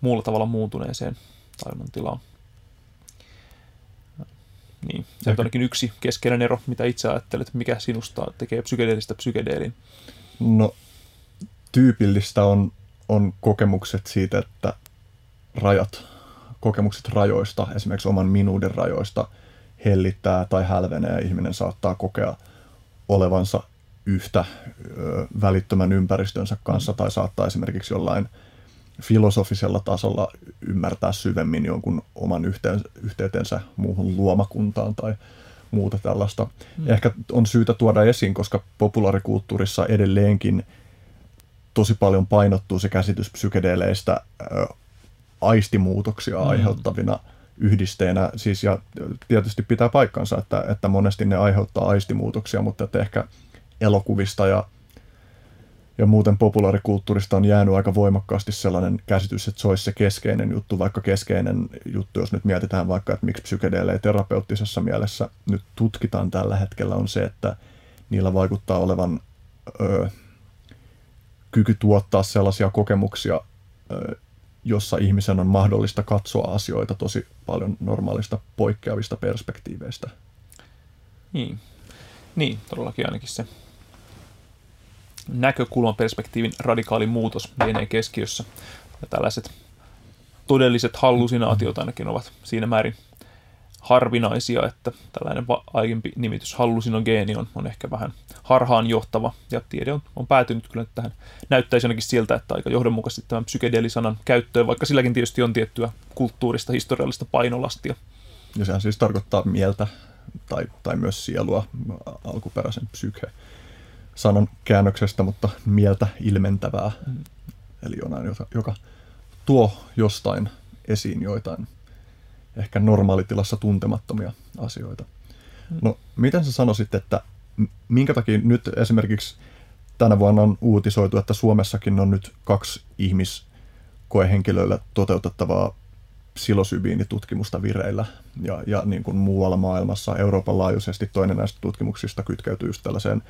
muulla tavalla muuntuneeseen tajunnan tilaan. Niin, se on ainakin yksi keskeinen ero, mitä itse ajattelet, mikä sinusta tekee psykedeelistä psykedeelin. No, tyypillistä on, on kokemukset siitä, että rajat, kokemukset rajoista, esimerkiksi oman minuuden rajoista, hellittää tai hälvenee ja ihminen saattaa kokea olevansa yhtä ö, välittömän ympäristönsä kanssa tai saattaa esimerkiksi jollain – filosofisella tasolla ymmärtää syvemmin jonkun oman yhteytensä muuhun luomakuntaan tai muuta tällaista. Mm. Ehkä on syytä tuoda esiin, koska populaarikulttuurissa edelleenkin tosi paljon painottuu se käsitys psykedeleistä aistimuutoksia mm. aiheuttavina yhdisteenä. Siis, ja tietysti pitää paikkansa, että, että monesti ne aiheuttaa aistimuutoksia, mutta että ehkä elokuvista ja ja muuten populaarikulttuurista on jäänyt aika voimakkaasti sellainen käsitys, että se olisi se keskeinen juttu, vaikka keskeinen juttu, jos nyt mietitään vaikka, että miksi psykedeelejä terapeuttisessa mielessä nyt tutkitaan tällä hetkellä, on se, että niillä vaikuttaa olevan ö, kyky tuottaa sellaisia kokemuksia, ö, jossa ihmisen on mahdollista katsoa asioita tosi paljon normaalista poikkeavista perspektiiveistä. Niin, niin todellakin ainakin se näkökulman perspektiivin radikaali muutos lienee keskiössä. Ja tällaiset todelliset hallusinaatiot ainakin ovat siinä määrin harvinaisia, että tällainen aiempi nimitys hallusinogeeni on, on ehkä vähän harhaan johtava, ja tiede on, on päätynyt kyllä tähän. Näyttäisi ainakin siltä, että aika johdonmukaisesti tämän psykedelisanan käyttöön, vaikka silläkin tietysti on tiettyä kulttuurista, historiallista painolastia. Ja sehän siis tarkoittaa mieltä tai, tai myös sielua alkuperäisen psyke sanan käännöksestä, mutta mieltä ilmentävää. Mm. Eli jonain, joka, joka tuo jostain esiin joitain ehkä normaalitilassa tuntemattomia asioita. Mm. No, miten sä sanoisit, että minkä takia nyt esimerkiksi tänä vuonna on uutisoitu, että Suomessakin on nyt kaksi ihmiskoehenkilöillä toteutettavaa psilosybiinitutkimusta vireillä ja, ja niin kuin muualla maailmassa Euroopan laajuisesti toinen näistä tutkimuksista kytkeytyy just tällaiseen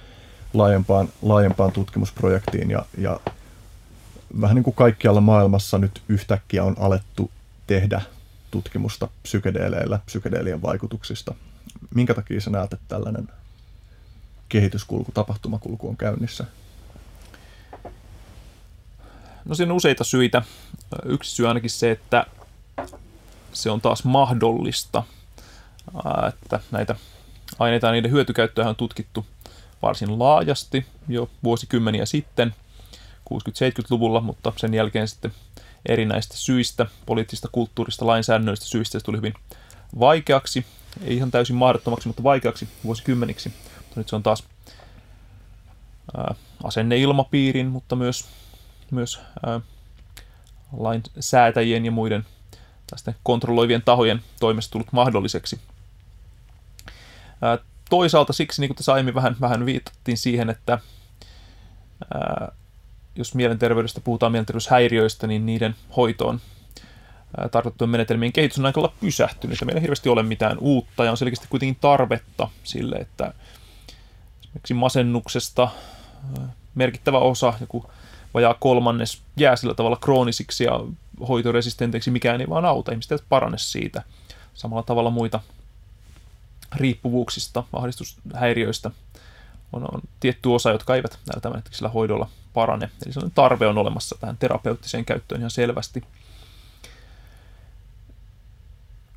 laajempaan, laajempaan tutkimusprojektiin ja, ja vähän niin kuin kaikkialla maailmassa nyt yhtäkkiä on alettu tehdä tutkimusta psykedeeleillä, psykedeelien vaikutuksista. Minkä takia sä näet, että tällainen kehityskulku, tapahtumakulku on käynnissä? No siinä on useita syitä. Yksi syy ainakin se, että se on taas mahdollista, että näitä aineita ja niiden hyötykäyttöä on tutkittu varsin laajasti jo vuosikymmeniä sitten, 60-70-luvulla, mutta sen jälkeen sitten erinäistä syistä, poliittisista, kulttuurista, lainsäädännöistä syistä se tuli hyvin vaikeaksi, ei ihan täysin mahdottomaksi, mutta vaikeaksi vuosikymmeniksi. Mutta nyt se on taas ää, asenneilmapiirin, mutta myös, myös ää, lainsäätäjien ja muiden tästä kontrolloivien tahojen toimesta tullut mahdolliseksi. Ää, toisaalta siksi, niin kuin tässä aiemmin vähän, vähän viitattiin siihen, että ää, jos mielenterveydestä puhutaan mielenterveyshäiriöistä, niin niiden hoitoon tarkoitettujen menetelmien kehitys on aika lailla pysähtynyt. Meillä ei hirveästi ole mitään uutta ja on selkeästi kuitenkin tarvetta sille, että esimerkiksi masennuksesta merkittävä osa, joku vajaa kolmannes, jää sillä tavalla kroonisiksi ja hoitoresistenteiksi, mikään ei vaan auta. Ihmiset eivät parane siitä. Samalla tavalla muita riippuvuuksista, ahdistushäiriöistä on, on tietty osa, jotka eivät näillä tämänhetkisellä hoidolla parane. Eli sellainen tarve on olemassa tähän terapeuttiseen käyttöön ihan selvästi.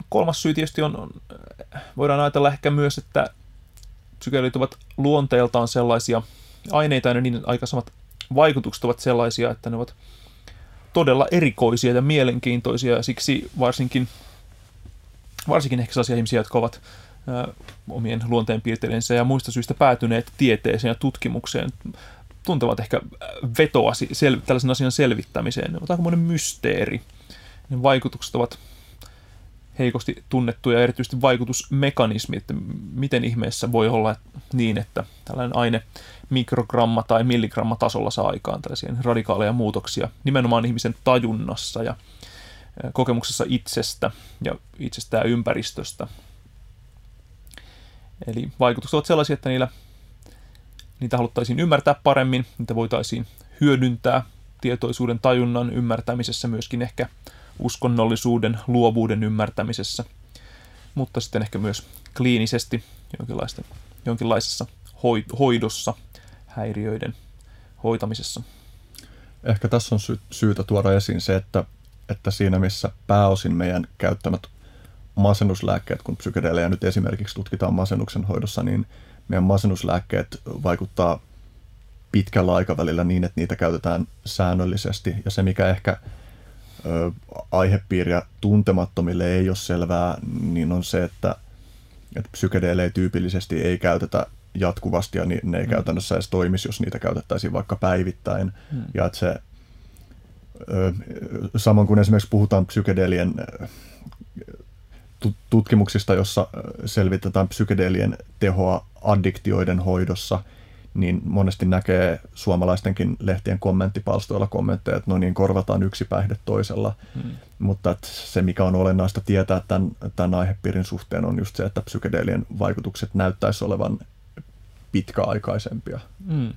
Kolmas syy tietysti on, voidaan ajatella ehkä myös, että psykedelit ovat luonteeltaan sellaisia aineita ja niiden aikaisemmat vaikutukset ovat sellaisia, että ne ovat todella erikoisia ja mielenkiintoisia ja siksi varsinkin, varsinkin ehkä sellaisia ihmisiä, jotka ovat omien luonteenpiirteidensä ja muista syistä päätyneet tieteeseen ja tutkimukseen, tuntevat ehkä vetoa sel- tällaisen asian selvittämiseen. Ovat aikamoinen mysteeri. Ne vaikutukset ovat heikosti tunnettu ja erityisesti vaikutusmekanismi, että miten ihmeessä voi olla niin, että tällainen aine mikrogramma- tai milligramma-tasolla saa aikaan tällaisia radikaaleja muutoksia nimenomaan ihmisen tajunnassa ja kokemuksessa itsestä ja itsestään ympäristöstä. Eli vaikutukset ovat sellaisia, että niillä, niitä haluttaisiin ymmärtää paremmin, niitä voitaisiin hyödyntää tietoisuuden tajunnan ymmärtämisessä myöskin ehkä uskonnollisuuden, luovuuden ymmärtämisessä, mutta sitten ehkä myös kliinisesti jonkinlaisessa hoidossa, häiriöiden hoitamisessa. Ehkä tässä on sy- syytä tuoda esiin se, että, että siinä missä pääosin meidän käyttämät masennuslääkkeet, kun psykedeelejä nyt esimerkiksi tutkitaan masennuksen hoidossa, niin meidän masennuslääkkeet vaikuttaa pitkällä aikavälillä niin, että niitä käytetään säännöllisesti. Ja se, mikä ehkä ö, aihepiiriä tuntemattomille ei ole selvää, niin on se, että, että psykedeelejä tyypillisesti ei käytetä jatkuvasti ja ne ei mm. käytännössä edes toimisi, jos niitä käytettäisiin vaikka päivittäin. Mm. Ja että se, ö, samoin kuin esimerkiksi puhutaan psykedeelien tutkimuksista, jossa selvitetään psykedeelien tehoa addiktioiden hoidossa – niin monesti näkee suomalaistenkin lehtien kommenttipalstoilla kommentteja, että no niin, korvataan yksi päihde toisella. Hmm. Mutta että se, mikä on olennaista tietää tämän, tämän aihepiirin suhteen, on just se, että psykedeelien vaikutukset näyttäisi olevan pitkäaikaisempia. Hmm.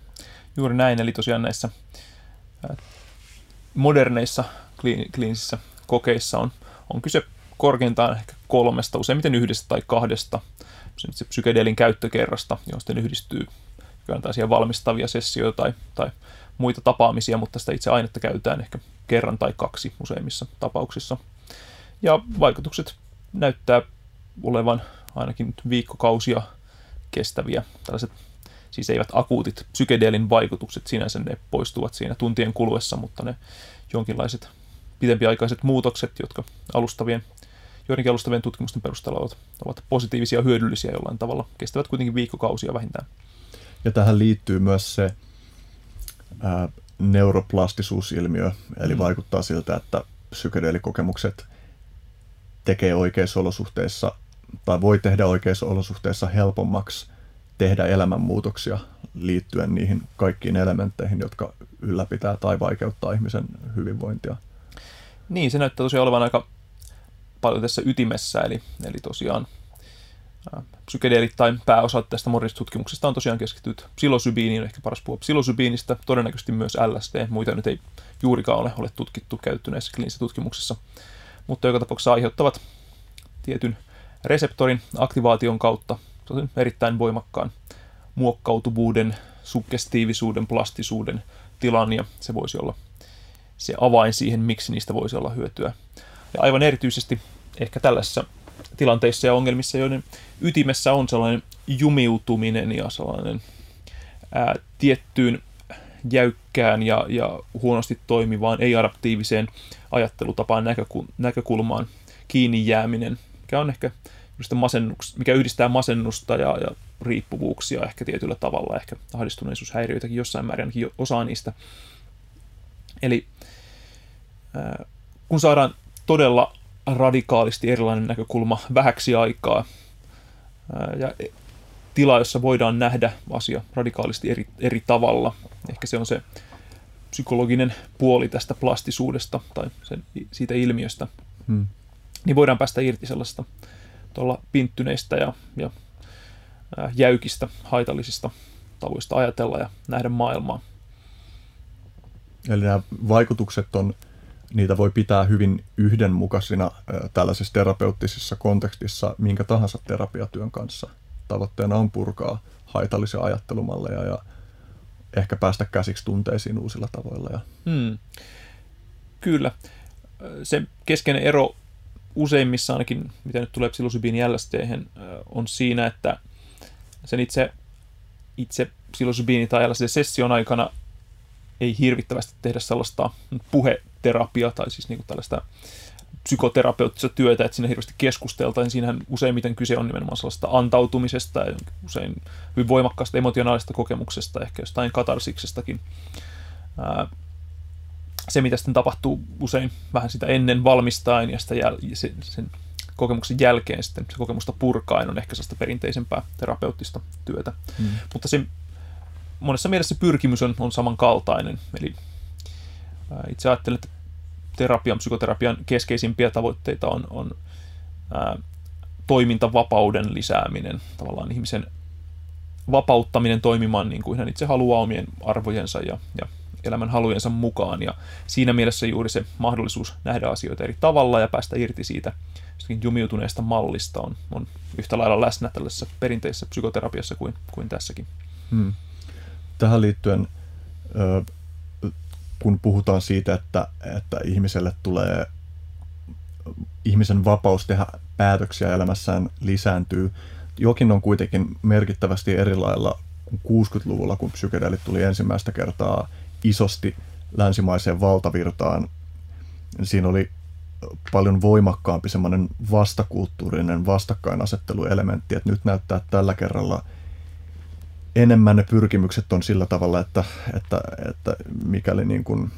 Juuri näin, eli tosiaan näissä moderneissa kliinisissä kokeissa on, on kyse korkeintaan ehkä kolmesta, useimmiten yhdestä tai kahdesta se psykedeelin käyttökerrasta, josta yhdistyy tällaisia valmistavia sessioita tai, tai muita tapaamisia, mutta sitä itse ainetta käytetään ehkä kerran tai kaksi useimmissa tapauksissa. Ja vaikutukset näyttää olevan ainakin viikkokausia kestäviä. Tällaiset siis eivät akuutit psykedeelin vaikutukset sinänsä ne poistuvat siinä tuntien kuluessa, mutta ne jonkinlaiset pitempiaikaiset muutokset, jotka alustavien, joidenkin alustavien tutkimusten perusteella ovat, ovat positiivisia ja hyödyllisiä jollain tavalla, kestävät kuitenkin viikkokausia vähintään. Ja tähän liittyy myös se ää, neuroplastisuusilmiö, eli mm. vaikuttaa siltä, että psykedeelikokemukset tekee oikeissa olosuhteissa tai voi tehdä oikeissa olosuhteissa helpommaksi tehdä elämänmuutoksia liittyen niihin kaikkiin elementteihin, jotka ylläpitää tai vaikeuttaa ihmisen hyvinvointia. Niin, se näyttää tosiaan olevan aika paljon tässä ytimessä, eli, eli tosiaan psykedeelit tai pääosa tästä tutkimuksesta on tosiaan keskittynyt psilosybiiniin, ehkä paras puhua psilosybiinistä, todennäköisesti myös LSD, muita nyt ei juurikaan ole, ole tutkittu, käytetty näissä kliinisissä tutkimuksissa, mutta joka tapauksessa aiheuttavat tietyn reseptorin aktivaation kautta erittäin voimakkaan muokkautuvuuden, suggestiivisuuden, plastisuuden tilan, ja se voisi olla se avain siihen, miksi niistä voisi olla hyötyä. Ja aivan erityisesti ehkä tällaisessa tilanteissa ja ongelmissa, joiden ytimessä on sellainen jumiutuminen ja sellainen ää, tiettyyn jäykkään ja, ja huonosti toimivaan, ei-adaptiiviseen ajattelutapaan näkökul- näkökulmaan kiinni jääminen, mikä on ehkä masennuks, mikä yhdistää masennusta ja, ja riippuvuuksia ehkä tietyllä tavalla, ehkä ahdistuneisuushäiriöitäkin jossain määrin, ainakin osaa niistä. Eli kun saadaan todella radikaalisti erilainen näkökulma vähäksi aikaa ja tila, jossa voidaan nähdä asia radikaalisti eri, eri tavalla. Ehkä se on se psykologinen puoli tästä plastisuudesta tai sen, siitä ilmiöstä. Hmm. Niin voidaan päästä irti sellaista tuolla pinttyneistä ja, ja jäykistä, haitallisista tavoista ajatella ja nähdä maailmaa. Eli nämä vaikutukset on, niitä voi pitää hyvin yhdenmukaisina tällaisessa terapeuttisessa kontekstissa minkä tahansa terapiatyön kanssa. Tavoitteena on purkaa haitallisia ajattelumalleja ja ehkä päästä käsiksi tunteisiin uusilla tavoilla. Ja... Hmm. Kyllä. Se keskeinen ero useimmissa ainakin, mitä nyt tulee psilosybiin LSD, on siinä, että sen itse, itse psilosybiini tai LSD-session aikana ei hirvittävästi tehdä sellaista puheterapiaa tai siis niin tällaista psykoterapeuttista työtä, että siinä hirveästi keskusteltaisiin. Siinähän useimmiten kyse on nimenomaan sellaista antautumisesta ja usein hyvin voimakkaasta emotionaalista kokemuksesta, ehkä jostain katarsiksestakin. Se, mitä sitten tapahtuu usein vähän sitä ennen valmistaen ja sitä jäl- sen, sen kokemuksen jälkeen sitten se kokemusta purkaen on ehkä sellaista perinteisempää terapeuttista työtä. Mm. Mutta se, monessa mielessä pyrkimys on, on samankaltainen. Eli itse ajattelen, että terapian, psykoterapian keskeisimpiä tavoitteita on, on ää, toimintavapauden lisääminen, tavallaan ihmisen vapauttaminen toimimaan niin kuin hän itse haluaa omien arvojensa ja, ja elämän halujensa mukaan. Ja siinä mielessä juuri se mahdollisuus nähdä asioita eri tavalla ja päästä irti siitä jumiutuneesta mallista on, on yhtä lailla läsnä tällaisessa perinteisessä psykoterapiassa kuin, kuin tässäkin. Hmm. Tähän liittyen kun puhutaan siitä, että, että ihmiselle tulee ihmisen vapaus tehdä päätöksiä elämässään lisääntyy. Jokin on kuitenkin merkittävästi eri lailla kuin 60-luvulla, kun psykedeelit tuli ensimmäistä kertaa isosti länsimaiseen valtavirtaan. Siinä oli paljon voimakkaampi semmoinen vastakulttuurinen vastakkainasetteluelementti, että nyt näyttää että tällä kerralla – enemmän ne pyrkimykset on sillä tavalla, että, että, että mikäli niin kuin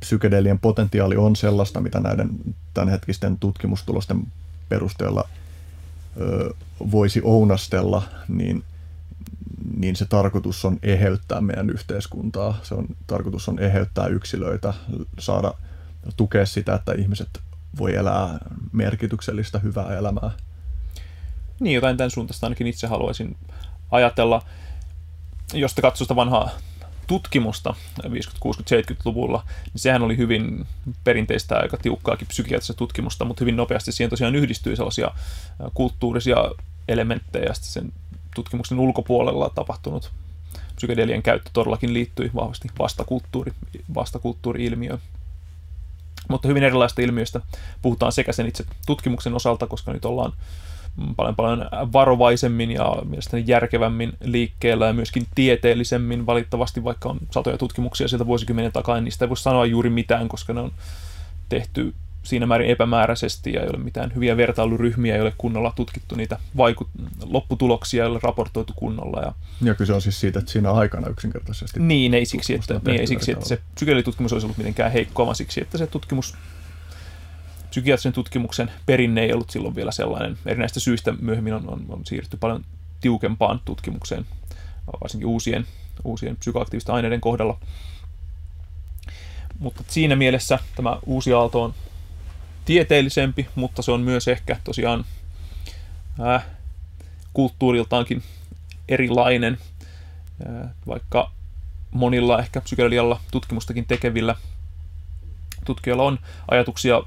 psykedelien potentiaali on sellaista, mitä näiden tämänhetkisten tutkimustulosten perusteella ö, voisi ounastella, niin, niin se tarkoitus on eheyttää meidän yhteiskuntaa. Se on, tarkoitus on eheyttää yksilöitä, saada tukea sitä, että ihmiset voi elää merkityksellistä hyvää elämää. Niin, jotain tämän suuntaista ainakin itse haluaisin ajatella, jos te katsoo sitä vanhaa tutkimusta 50-, 60-, 70-luvulla, niin sehän oli hyvin perinteistä aika tiukkaakin psykiatrista tutkimusta, mutta hyvin nopeasti siihen tosiaan yhdistyi sellaisia kulttuurisia elementtejä, ja sen tutkimuksen ulkopuolella tapahtunut psykedelien käyttö todellakin liittyi vahvasti vastakulttuuri, vastakulttuuri-ilmiöön. Mutta hyvin erilaista ilmiöistä puhutaan sekä sen itse tutkimuksen osalta, koska nyt ollaan paljon paljon varovaisemmin ja mielestäni järkevämmin liikkeellä ja myöskin tieteellisemmin valitettavasti, vaikka on satoja tutkimuksia sieltä vuosikymmenen takaa, niin niistä ei voi sanoa juuri mitään, koska ne on tehty siinä määrin epämääräisesti ja ei ole mitään hyviä vertailuryhmiä, ei ole kunnolla tutkittu niitä vaikut- lopputuloksia, ei ole raportoitu kunnolla. Ja, ja kyse on siis siitä, että siinä aikana yksinkertaisesti... Niin, ei siksi, että, niin, ei siksi, että se psykedelitutkimus olisi ollut mitenkään heikkoa, vaan siksi, että se tutkimus psykiatrisen tutkimuksen perinne ei ollut silloin vielä sellainen. Erinäistä syistä myöhemmin on, on, on siirrytty paljon tiukempaan tutkimukseen, varsinkin uusien, uusien psykoaktiivisten aineiden kohdalla. Mutta siinä mielessä tämä uusi aalto on tieteellisempi, mutta se on myös ehkä tosiaan äh, kulttuuriltaankin erilainen, äh, vaikka monilla ehkä psykedelialla tutkimustakin tekevillä tutkijoilla on ajatuksia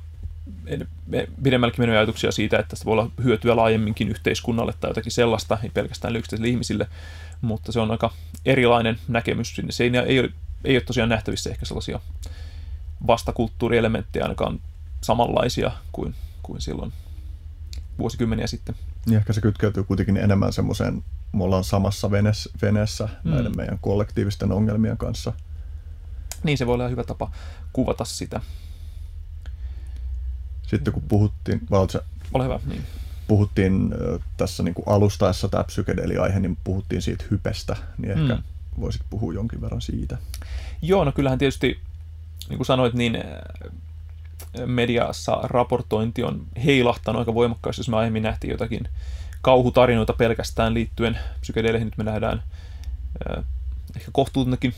pidemmälläkin mennyt ajatuksia siitä, että se voi olla hyötyä laajemminkin yhteiskunnalle tai jotakin sellaista, ei pelkästään yksittäisille ihmisille, mutta se on aika erilainen näkemys sinne. Se ei, ei, ole, ei ole tosiaan nähtävissä ehkä sellaisia vastakulttuurielementtejä ainakaan samanlaisia kuin, kuin silloin vuosikymmeniä sitten. Niin ehkä se kytkeytyy kuitenkin enemmän semmoiseen, me ollaan samassa veneessä, veneessä mm. näiden meidän kollektiivisten ongelmien kanssa. Niin, se voi olla hyvä tapa kuvata sitä. Sitten kun puhuttiin, vai Ole hyvä, niin. puhuttiin tässä niin kuin alustaessa tämä psykedeliaihe, niin puhuttiin siitä hypestä, niin ehkä mm. voisit puhua jonkin verran siitä. Joo, no kyllähän tietysti, niin kuin sanoit, niin mediassa raportointi on heilahtanut aika voimakkaasti, jos me aiemmin nähtiin jotakin kauhutarinoita pelkästään liittyen psykedeleihin. Nyt me nähdään äh, ehkä kohtuutenkin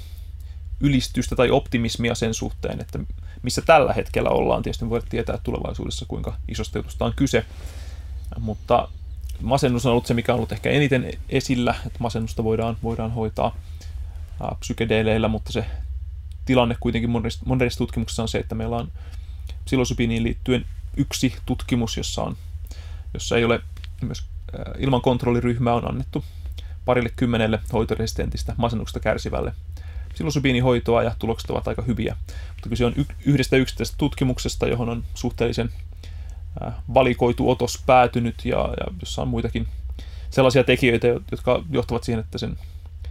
ylistystä tai optimismia sen suhteen, että missä tällä hetkellä ollaan. Tietysti voidaan tietää tulevaisuudessa, kuinka isosta jutusta on kyse. Mutta masennus on ollut se, mikä on ollut ehkä eniten esillä, että masennusta voidaan, voidaan hoitaa psykedeleillä, mutta se tilanne kuitenkin monissa, monissa tutkimuksissa on se, että meillä on psilosybiiniin liittyen yksi tutkimus, jossa, on, jossa ei ole myös ilman kontrolliryhmää on annettu parille kymmenelle hoitoresistentistä masennuksesta kärsivälle psilosybiinihoitoa ja tulokset ovat aika hyviä. Mutta kyse on yhdestä yksittäisestä tutkimuksesta, johon on suhteellisen äh, valikoitu otos päätynyt ja, ja jossa on muitakin sellaisia tekijöitä, jotka johtavat siihen, että sen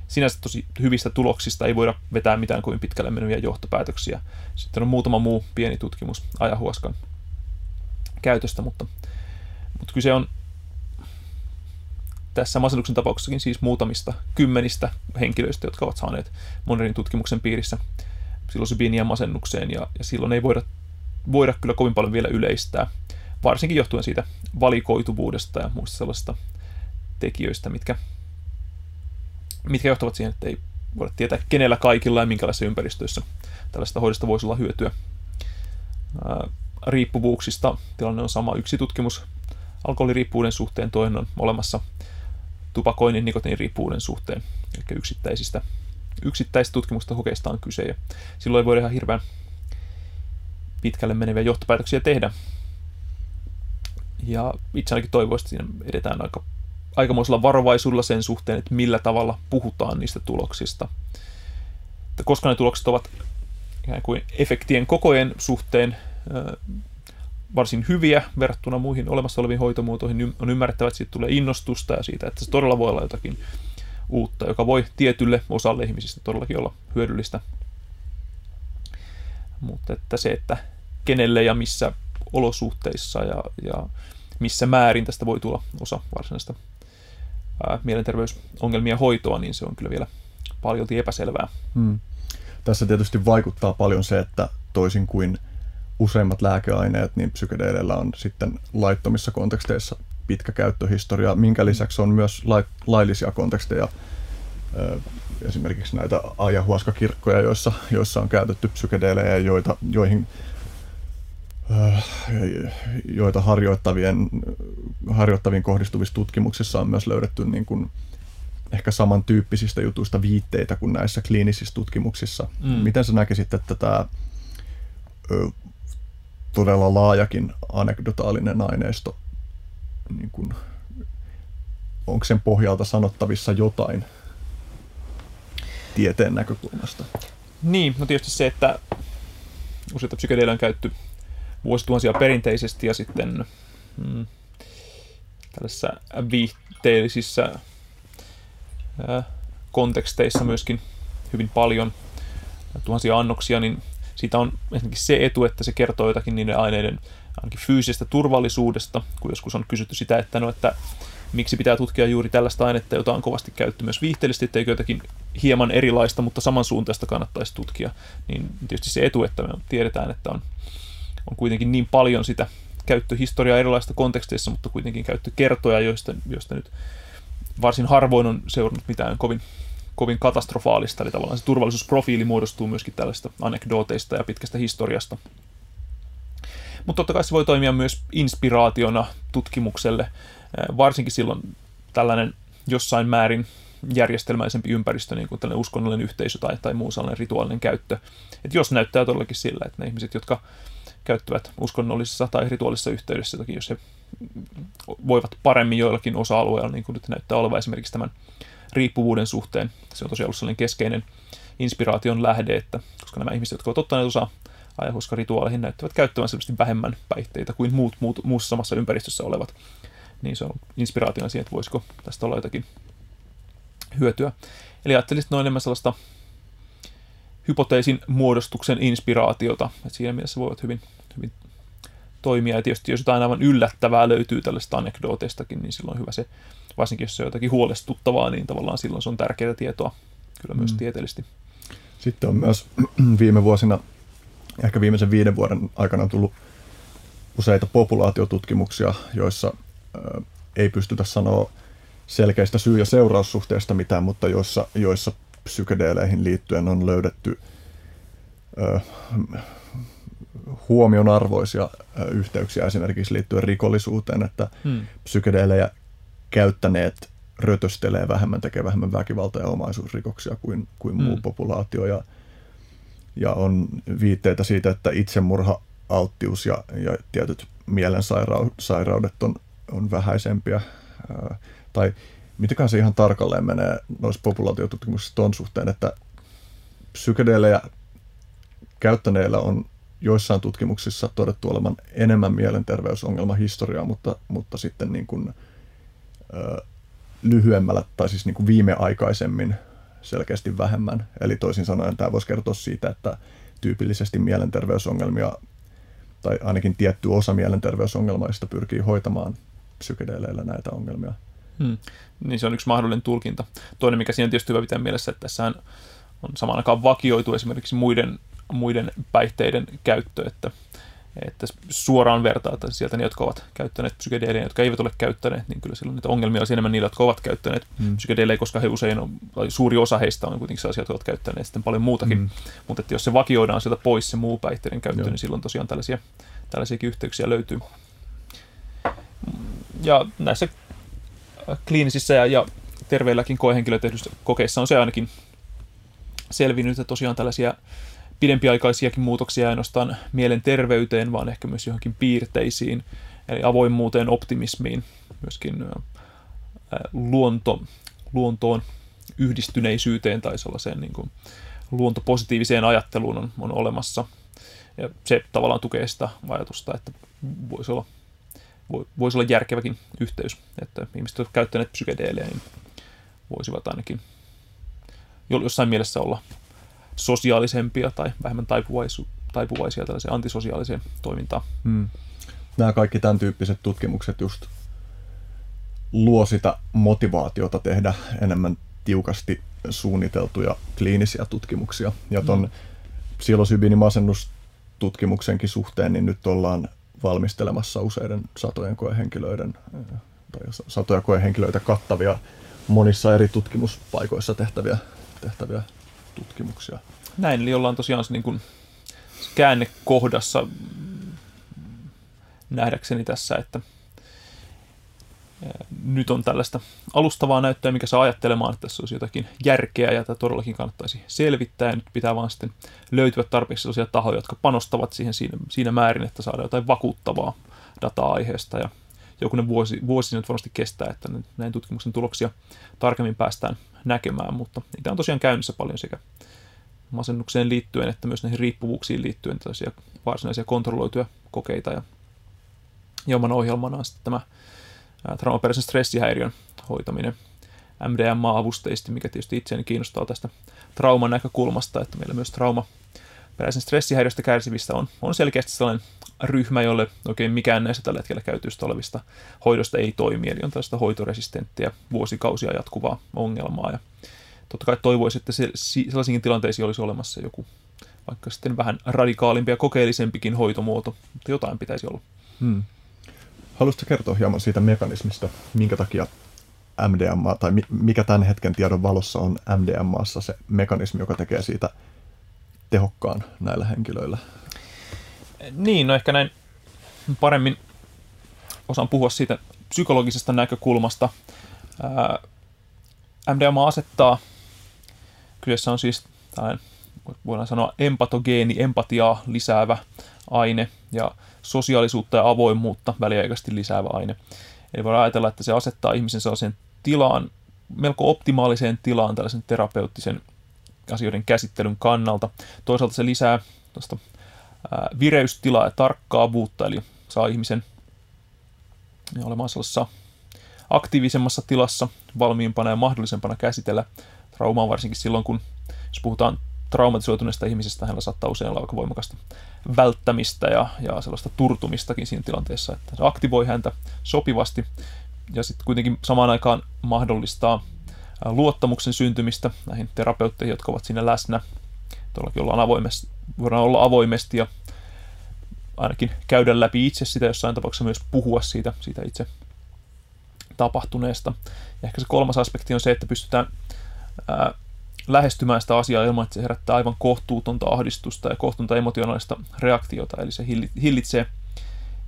sinänsä tosi hyvistä tuloksista ei voida vetää mitään kuin pitkälle meneviä johtopäätöksiä. Sitten on muutama muu pieni tutkimus ajahuaskan käytöstä, mutta, mutta kyse on tässä masennuksen tapauksessakin siis muutamista kymmenistä henkilöistä, jotka ovat saaneet modernin tutkimuksen piirissä psilosybiinia masennukseen, ja, ja silloin ei voida, voida kyllä kovin paljon vielä yleistää, varsinkin johtuen siitä valikoituvuudesta ja muista sellaisista tekijöistä, mitkä mitkä johtavat siihen, että ei voida tietää kenellä kaikilla ja minkälaisissa ympäristöissä tällaista hoidosta voisi olla hyötyä. Riippuvuuksista tilanne on sama. Yksi tutkimus alkoholiriippuvuuden suhteen, toinen on olemassa tupakoinnin nikotiiniriippuvuuden suhteen, eli yksittäisistä, yksittäisistä tutkimusta kokeista on kyse, ja silloin ei voida ihan hirveän pitkälle meneviä johtopäätöksiä tehdä. Ja itse ainakin toivoisin, että siinä edetään aika aikamoisella varovaisuudella sen suhteen, että millä tavalla puhutaan niistä tuloksista. Että koska ne tulokset ovat ikään kuin efektien kokojen suhteen varsin hyviä verrattuna muihin olemassa oleviin hoitomuotoihin, niin on ymmärrettävä, että siitä tulee innostusta ja siitä, että se todella voi olla jotakin uutta, joka voi tietylle osalle ihmisistä todellakin olla hyödyllistä. Mutta että se, että kenelle ja missä olosuhteissa ja, ja missä määrin tästä voi tulla osa varsinaista mielenterveysongelmia hoitoa, niin se on kyllä vielä paljolti epäselvää. Hmm. Tässä tietysti vaikuttaa paljon se, että toisin kuin useimmat lääkeaineet, niin psykedeleillä on sitten laittomissa konteksteissa pitkä käyttöhistoria, minkä lisäksi on myös laillisia konteksteja, esimerkiksi näitä ajahuaskakirkkoja, joissa, joissa on käytetty psykedelejä, joita, joihin joita harjoittavien, harjoittaviin kohdistuvissa tutkimuksissa on myös löydetty niin kuin ehkä samantyyppisistä jutuista viitteitä kuin näissä kliinisissä tutkimuksissa. Mm. Miten sä näkisit, että tämä todella laajakin anekdotaalinen aineisto, niin kuin, onko sen pohjalta sanottavissa jotain tieteen näkökulmasta? Niin, no tietysti se, että useita psykedeillä on käytetty vuosituhansia perinteisesti ja sitten mm, tällaisissa viihteellisissä konteksteissa myöskin hyvin paljon tuhansia annoksia, niin siitä on esimerkiksi se etu, että se kertoo jotakin niiden aineiden ainakin fyysisestä turvallisuudesta, kun joskus on kysytty sitä, että, no, että miksi pitää tutkia juuri tällaista ainetta, jota on kovasti käytetty myös viihteellisesti, etteikö jotakin hieman erilaista, mutta samansuuntaista kannattaisi tutkia. Niin tietysti se etu, että me tiedetään, että on on kuitenkin niin paljon sitä käyttöhistoriaa erilaisista konteksteissa, mutta kuitenkin käyttökertoja, joista, joista nyt varsin harvoin on seurannut mitään kovin, kovin katastrofaalista, eli tavallaan se turvallisuusprofiili muodostuu myöskin tällaista anekdooteista ja pitkästä historiasta. Mutta totta kai se voi toimia myös inspiraationa tutkimukselle, varsinkin silloin tällainen jossain määrin järjestelmäisempi ympäristö, niin kuin tällainen uskonnollinen yhteisö tai, tai muu sellainen rituaalinen käyttö. Et jos näyttää todellakin sillä, että ne ihmiset, jotka käyttävät uskonnollisessa tai rituaalisessa yhteydessä, toki jos he voivat paremmin joillakin osa-alueilla, niin kuin nyt näyttää olevan esimerkiksi tämän riippuvuuden suhteen. Se on tosiaan ollut sellainen keskeinen inspiraation lähde, että koska nämä ihmiset, jotka ovat ottaneet osaa rituaaleihin, näyttävät käyttävän selvästi vähemmän päihteitä kuin muut, muut muussa samassa ympäristössä olevat, niin se on inspiraationa siihen, että voisiko tästä olla jotakin hyötyä. Eli ajattelisin, että ne enemmän sellaista hypoteesin muodostuksen inspiraatiota. Et siinä mielessä voivat hyvin, hyvin toimia. Ja tietysti jos jotain aivan yllättävää löytyy tällaista anekdooteistakin, niin silloin on hyvä se, varsinkin jos se on jotakin huolestuttavaa, niin tavallaan silloin se on tärkeää tietoa kyllä myös mm. tieteellisesti. Sitten on myös (clears throat) viime vuosina, ehkä viimeisen viiden vuoden aikana on tullut useita populaatiotutkimuksia, joissa ei pystytä sanoa selkeistä syy- ja seuraussuhteista mitään, mutta joissa, joissa psykedeeleihin liittyen on löydetty ö, huomionarvoisia yhteyksiä esimerkiksi liittyen rikollisuuteen, että hmm. psykedeelejä käyttäneet rötöstelee vähemmän, tekee vähemmän väkivalta- ja omaisuusrikoksia kuin, kuin muu populaatio. Ja, ja on viitteitä siitä, että itsemurha, alttius ja, ja tietyt mielensairaudet on, on vähäisempiä. Ää, tai mitenkään se ihan tarkalleen menee noissa populaatiotutkimuksissa ton suhteen, että psykedeelejä käyttäneillä on joissain tutkimuksissa todettu olevan enemmän mielenterveysongelma historiaa, mutta, mutta sitten niin kuin, lyhyemmällä tai siis niin kuin viimeaikaisemmin selkeästi vähemmän. Eli toisin sanoen tämä voisi kertoa siitä, että tyypillisesti mielenterveysongelmia tai ainakin tietty osa mielenterveysongelmaista pyrkii hoitamaan psykedeleillä näitä ongelmia. Hmm. Niin se on yksi mahdollinen tulkinta. Toinen, mikä siinä on tietysti hyvä pitää mielessä, että tässä on samaan aikaan vakioitu esimerkiksi muiden muiden päihteiden käyttö, että, että suoraan vertaa, että sieltä ne, jotka ovat käyttäneet psykedeelejä, jotka eivät ole käyttäneet, niin kyllä silloin niitä ongelmia olisi enemmän niillä, jotka ovat käyttäneet mm. psykedeelejä, koska he usein on, tai suuri osa heistä on kuitenkin sellaisia, jotka ovat käyttäneet sitten paljon muutakin. Mm. Mutta että jos se vakioidaan sieltä pois se muu päihteiden käyttö, Joo. niin silloin tosiaan tällaisia, tällaisiakin yhteyksiä löytyy. Ja näissä kliinisissä ja, ja terveilläkin koehenkilöillä tehdyissä kokeissa on se ainakin selvinnyt, että tosiaan tällaisia pidempiaikaisiakin muutoksia ainoastaan mielenterveyteen, vaan ehkä myös johonkin piirteisiin, eli avoimuuteen, optimismiin, myöskin luonto, luontoon yhdistyneisyyteen tai sellaiseen niin kuin luontopositiiviseen ajatteluun on, on olemassa. Ja se tavallaan tukee sitä ajatusta, että voisi olla, voisi olla järkeväkin yhteys, että ihmiset, jotka käyttäneet psykedeelejä, niin voisivat ainakin jossain mielessä olla sosiaalisempia tai vähemmän taipuvaisu, taipuvaisia tällaiseen antisosiaaliseen toimintaan. Hmm. Nämä kaikki tämän tyyppiset tutkimukset just luo sitä motivaatiota tehdä enemmän tiukasti suunniteltuja kliinisiä tutkimuksia. Ja tuon hmm. psilosybiinin masennustutkimuksenkin suhteen, niin nyt ollaan valmistelemassa useiden satojen koehenkilöiden tai satoja koehenkilöitä kattavia monissa eri tutkimuspaikoissa tehtäviä, tehtäviä tutkimuksia. Näin, eli ollaan tosiaan se niin kuin käännekohdassa nähdäkseni tässä, että nyt on tällaista alustavaa näyttöä, mikä saa ajattelemaan, että tässä olisi jotakin järkeä ja tätä todellakin kannattaisi selvittää. Ja nyt pitää vaan sitten löytyä tarpeeksi sellaisia tahoja, jotka panostavat siihen siinä, siinä määrin, että saadaan jotain vakuuttavaa dataa aiheesta. Ja jokunen vuosi, vuosi nyt varmasti kestää, että näin tutkimuksen tuloksia tarkemmin päästään näkemään, mutta niitä on tosiaan käynnissä paljon sekä masennukseen liittyen että myös näihin riippuvuuksiin liittyen tällaisia varsinaisia kontrolloituja kokeita. Ja, ja oman ohjelmana on sitten tämä traumaperäisen stressihäiriön hoitaminen MDMA-avusteisesti, mikä tietysti itseäni kiinnostaa tästä trauman näkökulmasta, että meillä myös trauma peräisen stressihäiriöstä kärsivistä on, on selkeästi sellainen ryhmä, jolle oikein mikään näistä tällä hetkellä käytöstä olevista hoidosta ei toimi, eli on tällaista hoitoresistenttiä vuosikausia jatkuvaa ongelmaa. Ja totta kai toivoisi, että se, sellaisiin tilanteisiin olisi olemassa joku vaikka sitten vähän radikaalimpi ja kokeellisempikin hoitomuoto, mutta jotain pitäisi olla. Hmm. Haluaisitko kertoa hieman siitä mekanismista, minkä takia MDMA, tai mikä tämän hetken tiedon valossa on MDMAssa se mekanismi, joka tekee siitä tehokkaan näillä henkilöillä? Niin, no ehkä näin paremmin osaan puhua siitä psykologisesta näkökulmasta. MDMA asettaa, kyseessä on siis tällainen, voidaan sanoa empatogeeni, empatiaa lisäävä aine ja sosiaalisuutta ja avoimuutta väliaikaisesti lisäävä aine. Eli voidaan ajatella, että se asettaa ihmisen sellaiseen tilaan, melko optimaaliseen tilaan tällaisen terapeuttisen asioiden käsittelyn kannalta. Toisaalta se lisää tuosta vireystilaa ja tarkkaavuutta, eli saa ihmisen olemaan sellaisessa aktiivisemmassa tilassa, valmiimpana ja mahdollisempana käsitellä traumaa, varsinkin silloin, kun jos puhutaan traumatisoituneista ihmisistä hänellä saattaa usein olla aika voimakasta välttämistä ja, ja sellaista turtumistakin siinä tilanteessa, että se aktivoi häntä sopivasti ja sitten kuitenkin samaan aikaan mahdollistaa luottamuksen syntymistä näihin terapeutteihin, jotka ovat siinä läsnä. Tuollakin ollaan avoimesti, voidaan olla avoimesti ja ainakin käydä läpi itse sitä, jossain tapauksessa myös puhua siitä, siitä itse tapahtuneesta. Ja ehkä se kolmas aspekti on se, että pystytään ää, lähestymään sitä asiaa ilman, että se herättää aivan kohtuutonta ahdistusta ja kohtuutonta emotionaalista reaktiota, eli se hillitsee,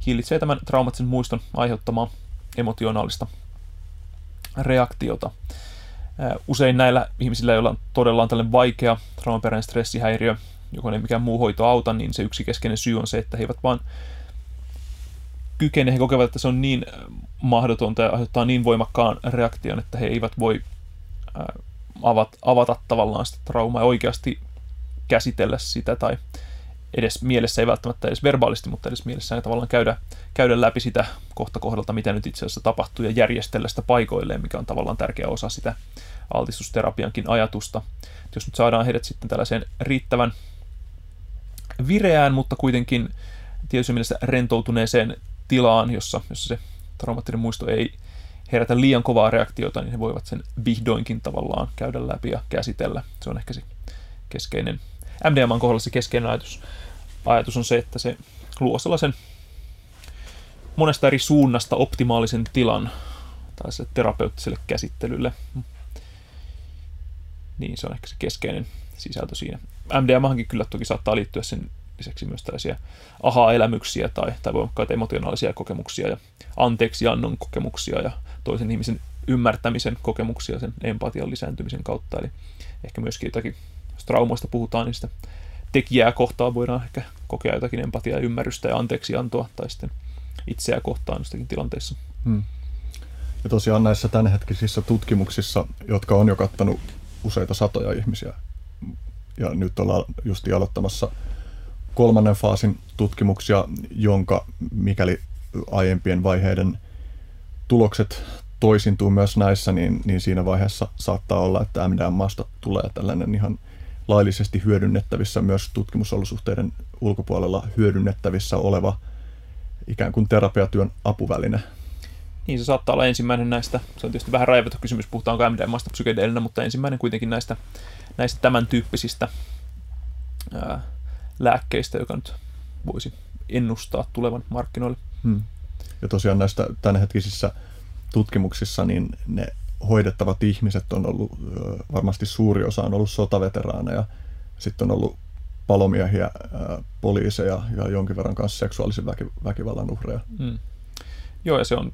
hillitsee tämän traumatisen muiston aiheuttamaa emotionaalista reaktiota. Usein näillä ihmisillä, joilla on todella on tällainen vaikea traumaperäinen stressihäiriö, joka ei mikään muu hoito auta, niin se yksi keskeinen syy on se, että he eivät vaan kykene, he kokevat, että se on niin mahdotonta ja aiheuttaa niin voimakkaan reaktion, että he eivät voi avata, avata tavallaan sitä traumaa ja oikeasti käsitellä sitä tai edes mielessä, ei välttämättä edes verbaalisti, mutta edes mielessään tavallaan käydä, käydä läpi sitä kohta kohdalta, mitä nyt itse asiassa tapahtuu ja järjestellä sitä paikoilleen, mikä on tavallaan tärkeä osa sitä altistusterapiankin ajatusta. Et jos nyt saadaan heidät sitten tällaiseen riittävän vireään, mutta kuitenkin tietysti mielessä rentoutuneeseen tilaan, jossa, jossa se traumaattinen muisto ei herätä liian kovaa reaktiota, niin he voivat sen vihdoinkin tavallaan käydä läpi ja käsitellä. Se on ehkä se keskeinen, MDMAn kohdalla se keskeinen ajatus, ajatus on se, että se luo sellaisen monesta eri suunnasta optimaalisen tilan tällaiselle terapeuttiselle käsittelylle. Niin se on ehkä se keskeinen sisältö siinä. MDMAhankin kyllä toki saattaa liittyä sen lisäksi myös tällaisia aha-elämyksiä tai, tai voimakkaita emotionaalisia kokemuksia ja anteeksiannon kokemuksia ja toisen ihmisen ymmärtämisen kokemuksia sen empatian lisääntymisen kautta. Eli ehkä myöskin jotakin, jos traumoista puhutaan, niin sitä tekijää kohtaan voidaan ehkä kokea jotakin empatiaa ja ymmärrystä ja anteeksiantoa tai sitten itseä kohtaan jostakin tilanteessa. Hmm. Ja tosiaan näissä tämänhetkisissä tutkimuksissa, jotka on jo kattanut useita satoja ihmisiä, ja nyt ollaan just aloittamassa kolmannen faasin tutkimuksia, jonka mikäli aiempien vaiheiden tulokset toisintuu myös näissä, niin, niin siinä vaiheessa saattaa olla, että MDMAsta tulee tällainen ihan laillisesti hyödynnettävissä myös tutkimusolosuhteiden ulkopuolella hyödynnettävissä oleva ikään kuin terapiatyön apuväline. Niin se saattaa olla ensimmäinen näistä, se on tietysti vähän raivattu kysymys, puhutaanko MDMAsta psykedeellinä, mutta ensimmäinen kuitenkin näistä, näistä tämän tyyppisistä ää, lääkkeistä, joka nyt voisi ennustaa tulevan markkinoille. Hmm. Ja tosiaan näistä tämänhetkisissä tutkimuksissa niin ne hoidettavat ihmiset on ollut, varmasti suuri osa on ollut sotaveteraaneja, sitten on ollut palomiehiä, poliiseja ja jonkin verran kanssa seksuaalisen väkivallan uhreja. Mm. Joo, ja se on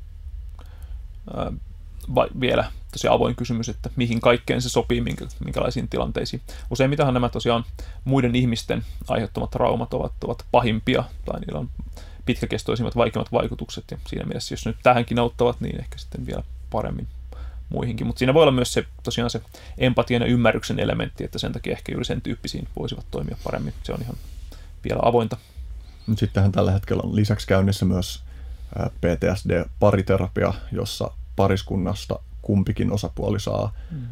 vai, vielä tosi avoin kysymys, että mihin kaikkeen se sopii, minkä, minkälaisiin tilanteisiin. Useimmitenhan nämä tosiaan muiden ihmisten aiheuttamat traumat ovat, ovat pahimpia, tai niillä on pitkäkestoisimmat, vaikeimmat vaikutukset, ja siinä mielessä, jos nyt tähänkin auttavat, niin ehkä sitten vielä paremmin muihinkin. Mutta siinä voi olla myös se, tosiaan se empatian ja ymmärryksen elementti, että sen takia ehkä juuri sen tyyppisiin voisivat toimia paremmin. Se on ihan vielä avointa. Sittenhän tällä hetkellä on lisäksi käynnissä myös PTSD-pariterapia, jossa pariskunnasta kumpikin osapuoli saa mm.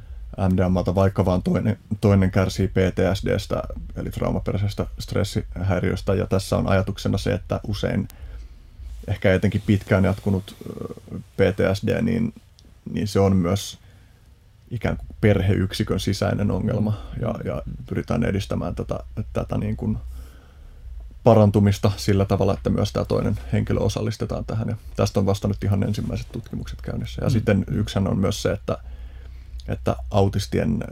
MDMAta, vaikka vaan toinen, toinen kärsii PTSDstä, eli traumaperäisestä stressihäiriöstä. Ja tässä on ajatuksena se, että usein ehkä etenkin pitkään jatkunut PTSD, niin, niin se on myös ikään kuin perheyksikön sisäinen ongelma ja, ja pyritään edistämään tätä, tätä niin kuin parantumista sillä tavalla, että myös tämä toinen henkilö osallistetaan tähän. Ja tästä on vasta nyt ihan ensimmäiset tutkimukset käynnissä. Ja mm. sitten yksihän on myös se, että, että autistien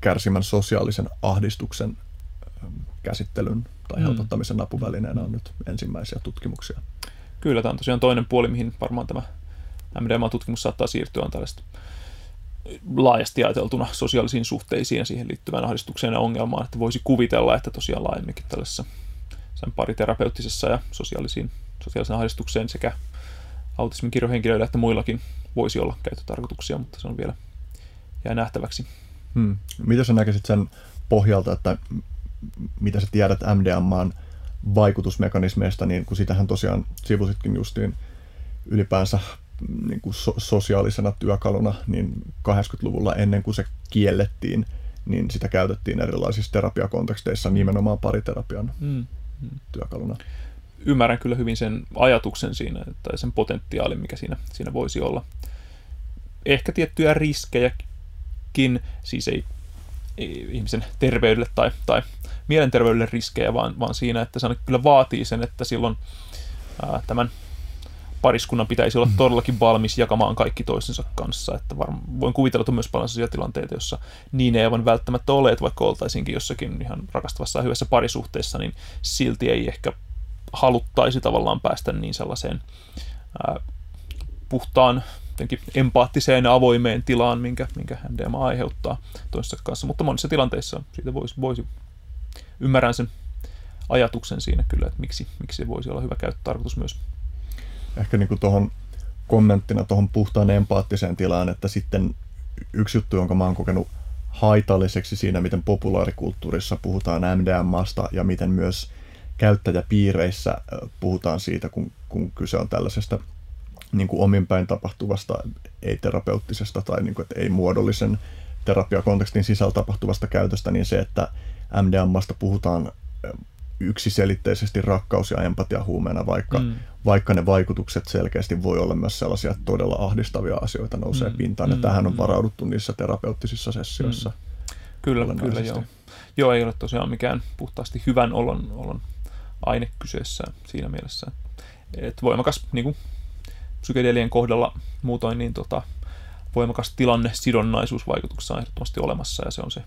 kärsimän sosiaalisen ahdistuksen käsittelyn tai mm. helpottamisen apuvälineenä on nyt ensimmäisiä tutkimuksia. Kyllä, tämä on tosiaan toinen puoli, mihin varmaan tämä MDMA-tutkimus saattaa siirtyä, on tällaista laajasti ajateltuna sosiaalisiin suhteisiin ja siihen liittyvään ahdistukseen ja ongelmaan, että voisi kuvitella, että tosiaan laajemminkin tällaisessa sen pariterapeuttisessa ja sosiaalisiin, sosiaalisen ahdistukseen sekä autismin kirjohenkilöillä että muillakin voisi olla käyttötarkoituksia, mutta se on vielä jää nähtäväksi. Hmm. Mitä sä näkisit sen pohjalta, että mitä sä tiedät MDMAn vaikutusmekanismeista, niin kun sitähän tosiaan sivusitkin justiin ylipäänsä niin kuin so- sosiaalisena työkaluna, niin 80-luvulla ennen kuin se kiellettiin, niin sitä käytettiin erilaisissa terapiakonteksteissa nimenomaan pariterapian Mm. työkaluna. Ymmärrän kyllä hyvin sen ajatuksen siinä, tai sen potentiaalin, mikä siinä, siinä voisi olla. Ehkä tiettyjä riskejäkin, siis ei, ei ihmisen terveydelle tai, tai mielenterveydelle riskejä, vaan, vaan siinä, että se kyllä vaatii sen, että silloin ää, tämän pariskunnan pitäisi olla todellakin valmis jakamaan kaikki toisensa kanssa. Että varm, voin kuvitella, että on myös paljon sellaisia tilanteita, joissa niin ei aivan välttämättä ole, että vaikka oltaisinkin jossakin ihan rakastavassa ja hyvässä parisuhteessa, niin silti ei ehkä haluttaisi tavallaan päästä niin sellaiseen ää, puhtaan, jotenkin empaattiseen avoimeen tilaan, minkä, minkä MDMA aiheuttaa toisensa kanssa. Mutta monissa tilanteissa siitä voisi, voisi ymmärrän sen ajatuksen siinä kyllä, että miksi, miksi se voisi olla hyvä käyttötarkoitus myös. Ehkä niin tuohon kommenttina tuohon puhtaan empaattiseen tilaan, että sitten yksi juttu, jonka mä oon kokenut haitalliseksi siinä, miten populaarikulttuurissa puhutaan MDMAsta ja miten myös käyttäjäpiireissä puhutaan siitä, kun, kun kyse on tällaisesta niin kuin ominpäin tapahtuvasta, ei-terapeuttisesta tai niin kuin, että ei-muodollisen terapiakontekstin sisällä tapahtuvasta käytöstä, niin se, että MDMAsta puhutaan yksiselitteisesti rakkaus- ja empatiahuumeena, vaikka, mm. vaikka ne vaikutukset selkeästi voi olla myös sellaisia että todella ahdistavia asioita nousee mm. pintaan, ja mm. tähän on mm. varauduttu niissä terapeuttisissa sessioissa. Mm. Kyllä, kyllä joo. Joo, ei ole tosiaan mikään puhtaasti hyvän olon, olon aine kyseessä siinä mielessä. Et voimakas, niin kuin psykedelien kohdalla muutoin, niin tota, voimakas tilanne sidonnaisuusvaikutuksessa on ehdottomasti olemassa, ja se on se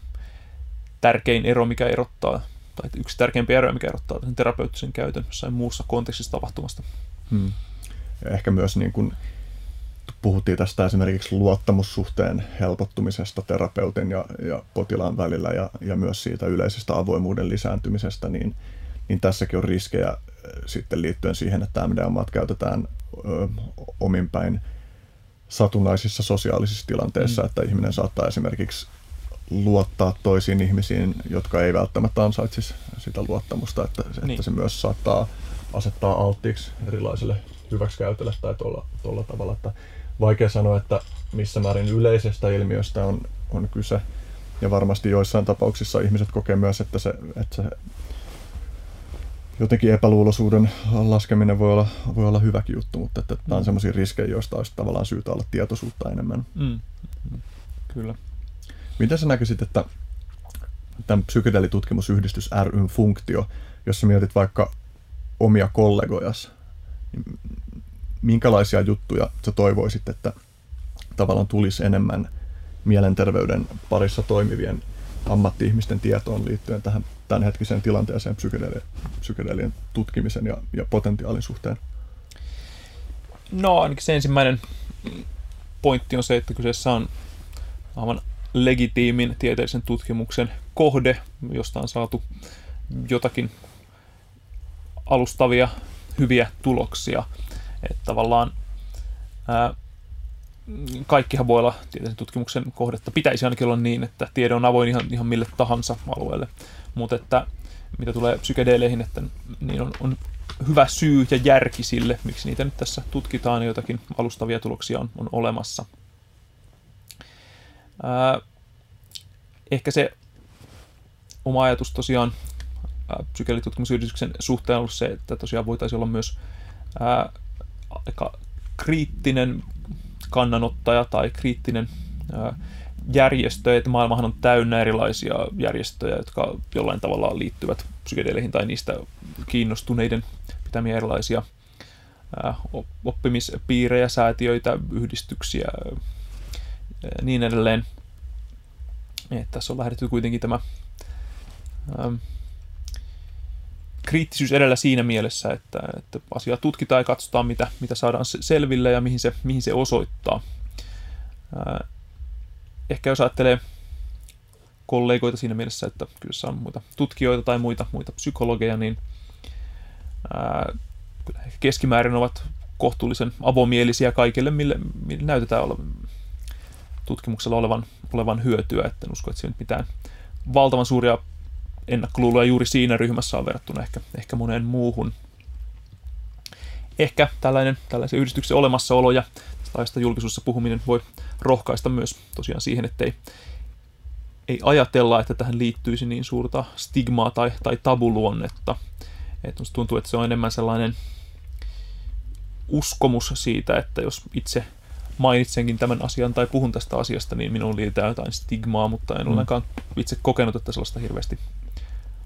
tärkein ero, mikä erottaa, tai yksi tärkeimpiä eroja, mikä erottaa sen terapeuttisen käytön jossain muussa kontekstissa tapahtumasta. Hmm. Ja ehkä myös niin kuin puhuttiin tästä esimerkiksi luottamussuhteen helpottumisesta terapeutin ja, ja potilaan välillä ja, ja myös siitä yleisestä avoimuuden lisääntymisestä, niin, niin tässäkin on riskejä sitten liittyen siihen, että MDMA käytetään ö, ominpäin satunnaisissa sosiaalisissa tilanteissa, mm. että ihminen saattaa esimerkiksi luottaa toisiin ihmisiin, jotka ei välttämättä ansaitsisi sitä luottamusta, että, niin. että se myös saattaa asettaa alttiiksi erilaiselle hyväksikäytölle tai tuolla, tuolla tavalla, että vaikea sanoa, että missä määrin yleisestä ilmiöstä on, on kyse. Ja varmasti joissain tapauksissa ihmiset kokee myös, että se, että se jotenkin epäluuloisuuden laskeminen voi olla, voi olla hyväkin juttu, mutta että tämä on mm. sellaisia riskejä, joista olisi tavallaan syytä olla tietoisuutta enemmän. Mm. Mm. Kyllä. Miten sä näkisit, että tämän psykedelitutkimusyhdistys ryn funktio, jos sä mietit vaikka omia kollegojas, niin minkälaisia juttuja sä toivoisit, että tavallaan tulisi enemmän mielenterveyden parissa toimivien ammatti-ihmisten tietoon liittyen tähän tämänhetkiseen tilanteeseen psykedelien, psykedelien tutkimisen ja, ja potentiaalin suhteen? No ainakin se ensimmäinen pointti on se, että kyseessä on aivan legitiimin tieteellisen tutkimuksen kohde, josta on saatu jotakin alustavia hyviä tuloksia. Että tavallaan ää, kaikkihan voi olla tieteellisen tutkimuksen kohdetta. Pitäisi ainakin olla niin, että tiede on avoin ihan, ihan mille tahansa alueelle. Mutta että mitä tulee psykedeeleihin, että niin on, on hyvä syy ja järki sille, miksi niitä nyt tässä tutkitaan ja jotakin alustavia tuloksia on, on olemassa. Ää, ehkä se oma ajatus tosiaan psykedelitutkimusyhdistyksen suhteen on ollut se, että tosiaan voitaisiin olla myös ää, aika kriittinen kannanottaja tai kriittinen ää, järjestö, että maailmahan on täynnä erilaisia järjestöjä, jotka jollain tavalla liittyvät psykedeleihin tai niistä kiinnostuneiden pitämiä erilaisia ää, oppimispiirejä, säätiöitä, yhdistyksiä niin edelleen. Et tässä on lähdetty kuitenkin tämä ähm, kriittisyys edellä siinä mielessä, että, että asiaa tutkitaan ja katsotaan, mitä, mitä saadaan selville ja mihin se, mihin se osoittaa. Äh, ehkä jos ajattelee kollegoita siinä mielessä, että kyllä on muita tutkijoita tai muita, muita psykologeja, niin ää, keskimäärin ovat kohtuullisen avomielisiä kaikille, mille, mille näytetään olevan tutkimuksella olevan, olevan hyötyä, että en usko, että siinä mitään valtavan suuria ennakkoluuloja juuri siinä ryhmässä on verrattuna ehkä, ehkä moneen muuhun. Ehkä tällainen, tällaisen yhdistyksen olemassaolo ja tästä julkisuudessa puhuminen voi rohkaista myös tosiaan siihen, ettei ei ajatella, että tähän liittyisi niin suurta stigmaa tai, tai tabuluonnetta. Et tuntuu, että se on enemmän sellainen uskomus siitä, että jos itse mainitsenkin tämän asian tai puhun tästä asiasta, niin minuun liitetään jotain stigmaa, mutta en mm. ollenkaan itse kokenut, että sellaista hirveästi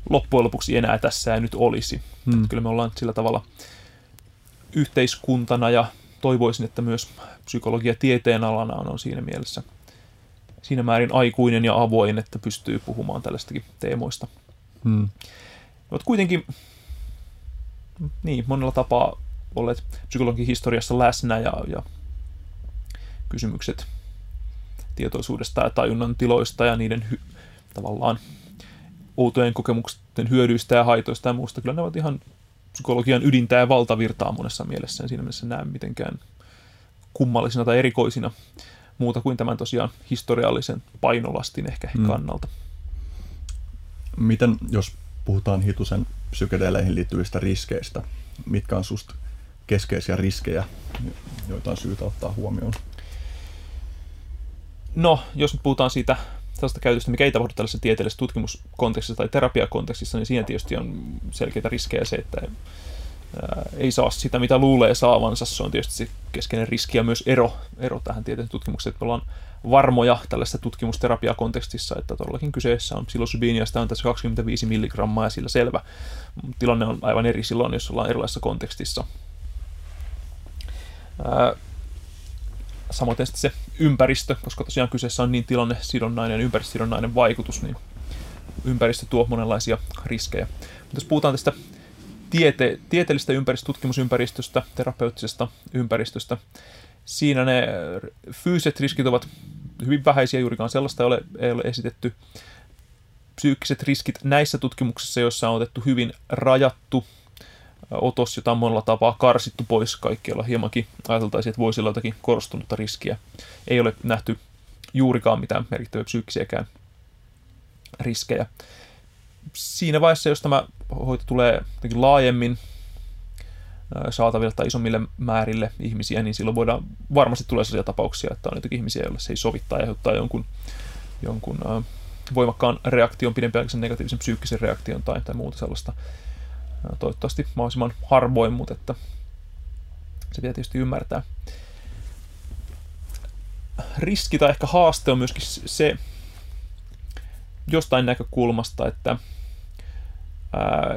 loppujen lopuksi enää tässä ei nyt olisi. Mm. Kyllä me ollaan sillä tavalla yhteiskuntana ja toivoisin, että myös psykologia tieteen alana on, siinä mielessä siinä määrin aikuinen ja avoin, että pystyy puhumaan tällaistakin teemoista. Hmm. Mutta kuitenkin niin, monella tapaa olleet psykologin historiassa läsnä ja, ja kysymykset tietoisuudesta ja tajunnan tiloista ja niiden hy- tavallaan outojen kokemusten hyödyistä ja haitoista ja muusta. Kyllä ne ovat ihan psykologian ydintä ja valtavirtaa monessa mielessä. En siinä mielessä näe mitenkään kummallisina tai erikoisina muuta kuin tämän tosiaan historiallisen painolastin ehkä mm. kannalta. Miten, jos puhutaan hitusen psykedeleihin liittyvistä riskeistä, mitkä on susta keskeisiä riskejä, joita on syytä ottaa huomioon? No, jos nyt puhutaan siitä tällaista käytöstä, mikä ei tapahdu tällaisessa tieteellisessä tutkimuskontekstissa tai terapiakontekstissa, niin siinä tietysti on selkeitä riskejä se, että ei saa sitä, mitä luulee saavansa. Se on tietysti se keskeinen riski ja myös ero, ero tähän tieteelliseen tutkimukseen, että ollaan varmoja tällaisessa tutkimusterapiakontekstissa, että todellakin kyseessä on psilosybiinia, sitä on tässä 25 milligrammaa ja sillä selvä. Tilanne on aivan eri silloin, jos ollaan erilaisessa kontekstissa. Samoin se ympäristö, koska tosiaan kyseessä on niin tilanne sidonnainen ympäristösidonnainen vaikutus, niin ympäristö tuo monenlaisia riskejä. Mutta jos puhutaan tästä tiete, tieteellistä ympäristö, tutkimusympäristöstä, terapeuttisesta ympäristöstä, siinä ne fyysiset riskit ovat hyvin vähäisiä, juurikaan sellaista ei ole, ei ole esitetty. Psyykkiset riskit näissä tutkimuksissa, joissa on otettu hyvin rajattu otos, jota on monella tapaa karsittu pois kaikkialla. Hiemankin ajateltaisiin, että voisi olla jotakin korostunutta riskiä. Ei ole nähty juurikaan mitään merkittäviä psyykkisiäkään riskejä. Siinä vaiheessa, jos tämä hoito tulee laajemmin saataville tai isommille määrille ihmisiä, niin silloin voidaan, varmasti tulee sellaisia tapauksia, että on jotakin ihmisiä, joille se ei sovi tai aiheuttaa jonkun, jonkun voimakkaan reaktion, pidempiaikaisen negatiivisen psyykkisen reaktion tai, tai muuta sellaista toivottavasti mahdollisimman harvoin, mutta että se pitää tietysti ymmärtää. Riski tai ehkä haaste on myöskin se jostain näkökulmasta, että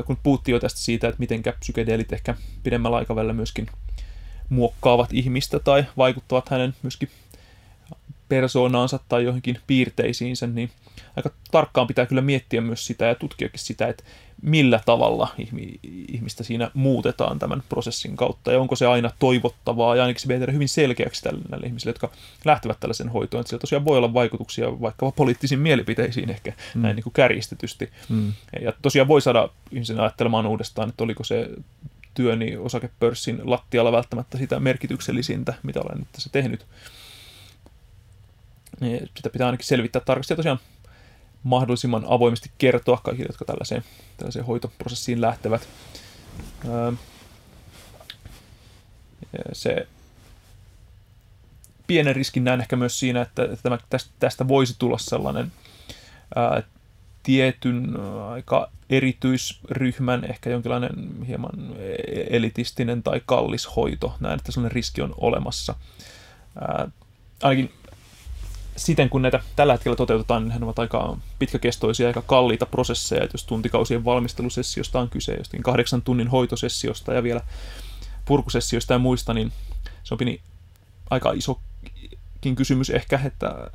kun puhuttiin jo tästä siitä, että miten psykedeelit ehkä pidemmällä aikavälillä myöskin muokkaavat ihmistä tai vaikuttavat hänen myöskin persoonaansa tai johonkin piirteisiinsä, niin aika tarkkaan pitää kyllä miettiä myös sitä ja tutkiakin sitä, että millä tavalla ihmistä siinä muutetaan tämän prosessin kautta ja onko se aina toivottavaa ja ainakin se tehdä hyvin selkeäksi tälle, näille ihmisille, jotka lähtevät tällaisen hoitoon. Että sillä tosiaan voi olla vaikutuksia vaikkapa poliittisiin mielipiteisiin ehkä mm. näin niin kuin kärjistetysti. Mm. Ja tosiaan voi saada ihmisen ajattelemaan uudestaan, että oliko se työni osakepörssin lattialla välttämättä sitä merkityksellisintä, mitä olen nyt tässä tehnyt. Niin sitä pitää ainakin selvittää tarkasti ja tosiaan mahdollisimman avoimesti kertoa kaikille, jotka tällaiseen, tällaiseen hoitoprosessiin lähtevät. Öö, se pienen riskin näen ehkä myös siinä, että, tämä, tästä, tästä voisi tulla sellainen ää, tietyn aika erityisryhmän, ehkä jonkinlainen hieman elitistinen tai kallis hoito. Näen, että sellainen riski on olemassa. Ää, ainakin siten kun näitä tällä hetkellä toteutetaan, niin ne ovat aika pitkäkestoisia, aika kalliita prosesseja, että jos tuntikausien valmistelusessiosta on kyse, jostain kahdeksan tunnin hoitosessiosta ja vielä purkusessioista ja muista, niin se on pieni aika isokin kysymys ehkä, että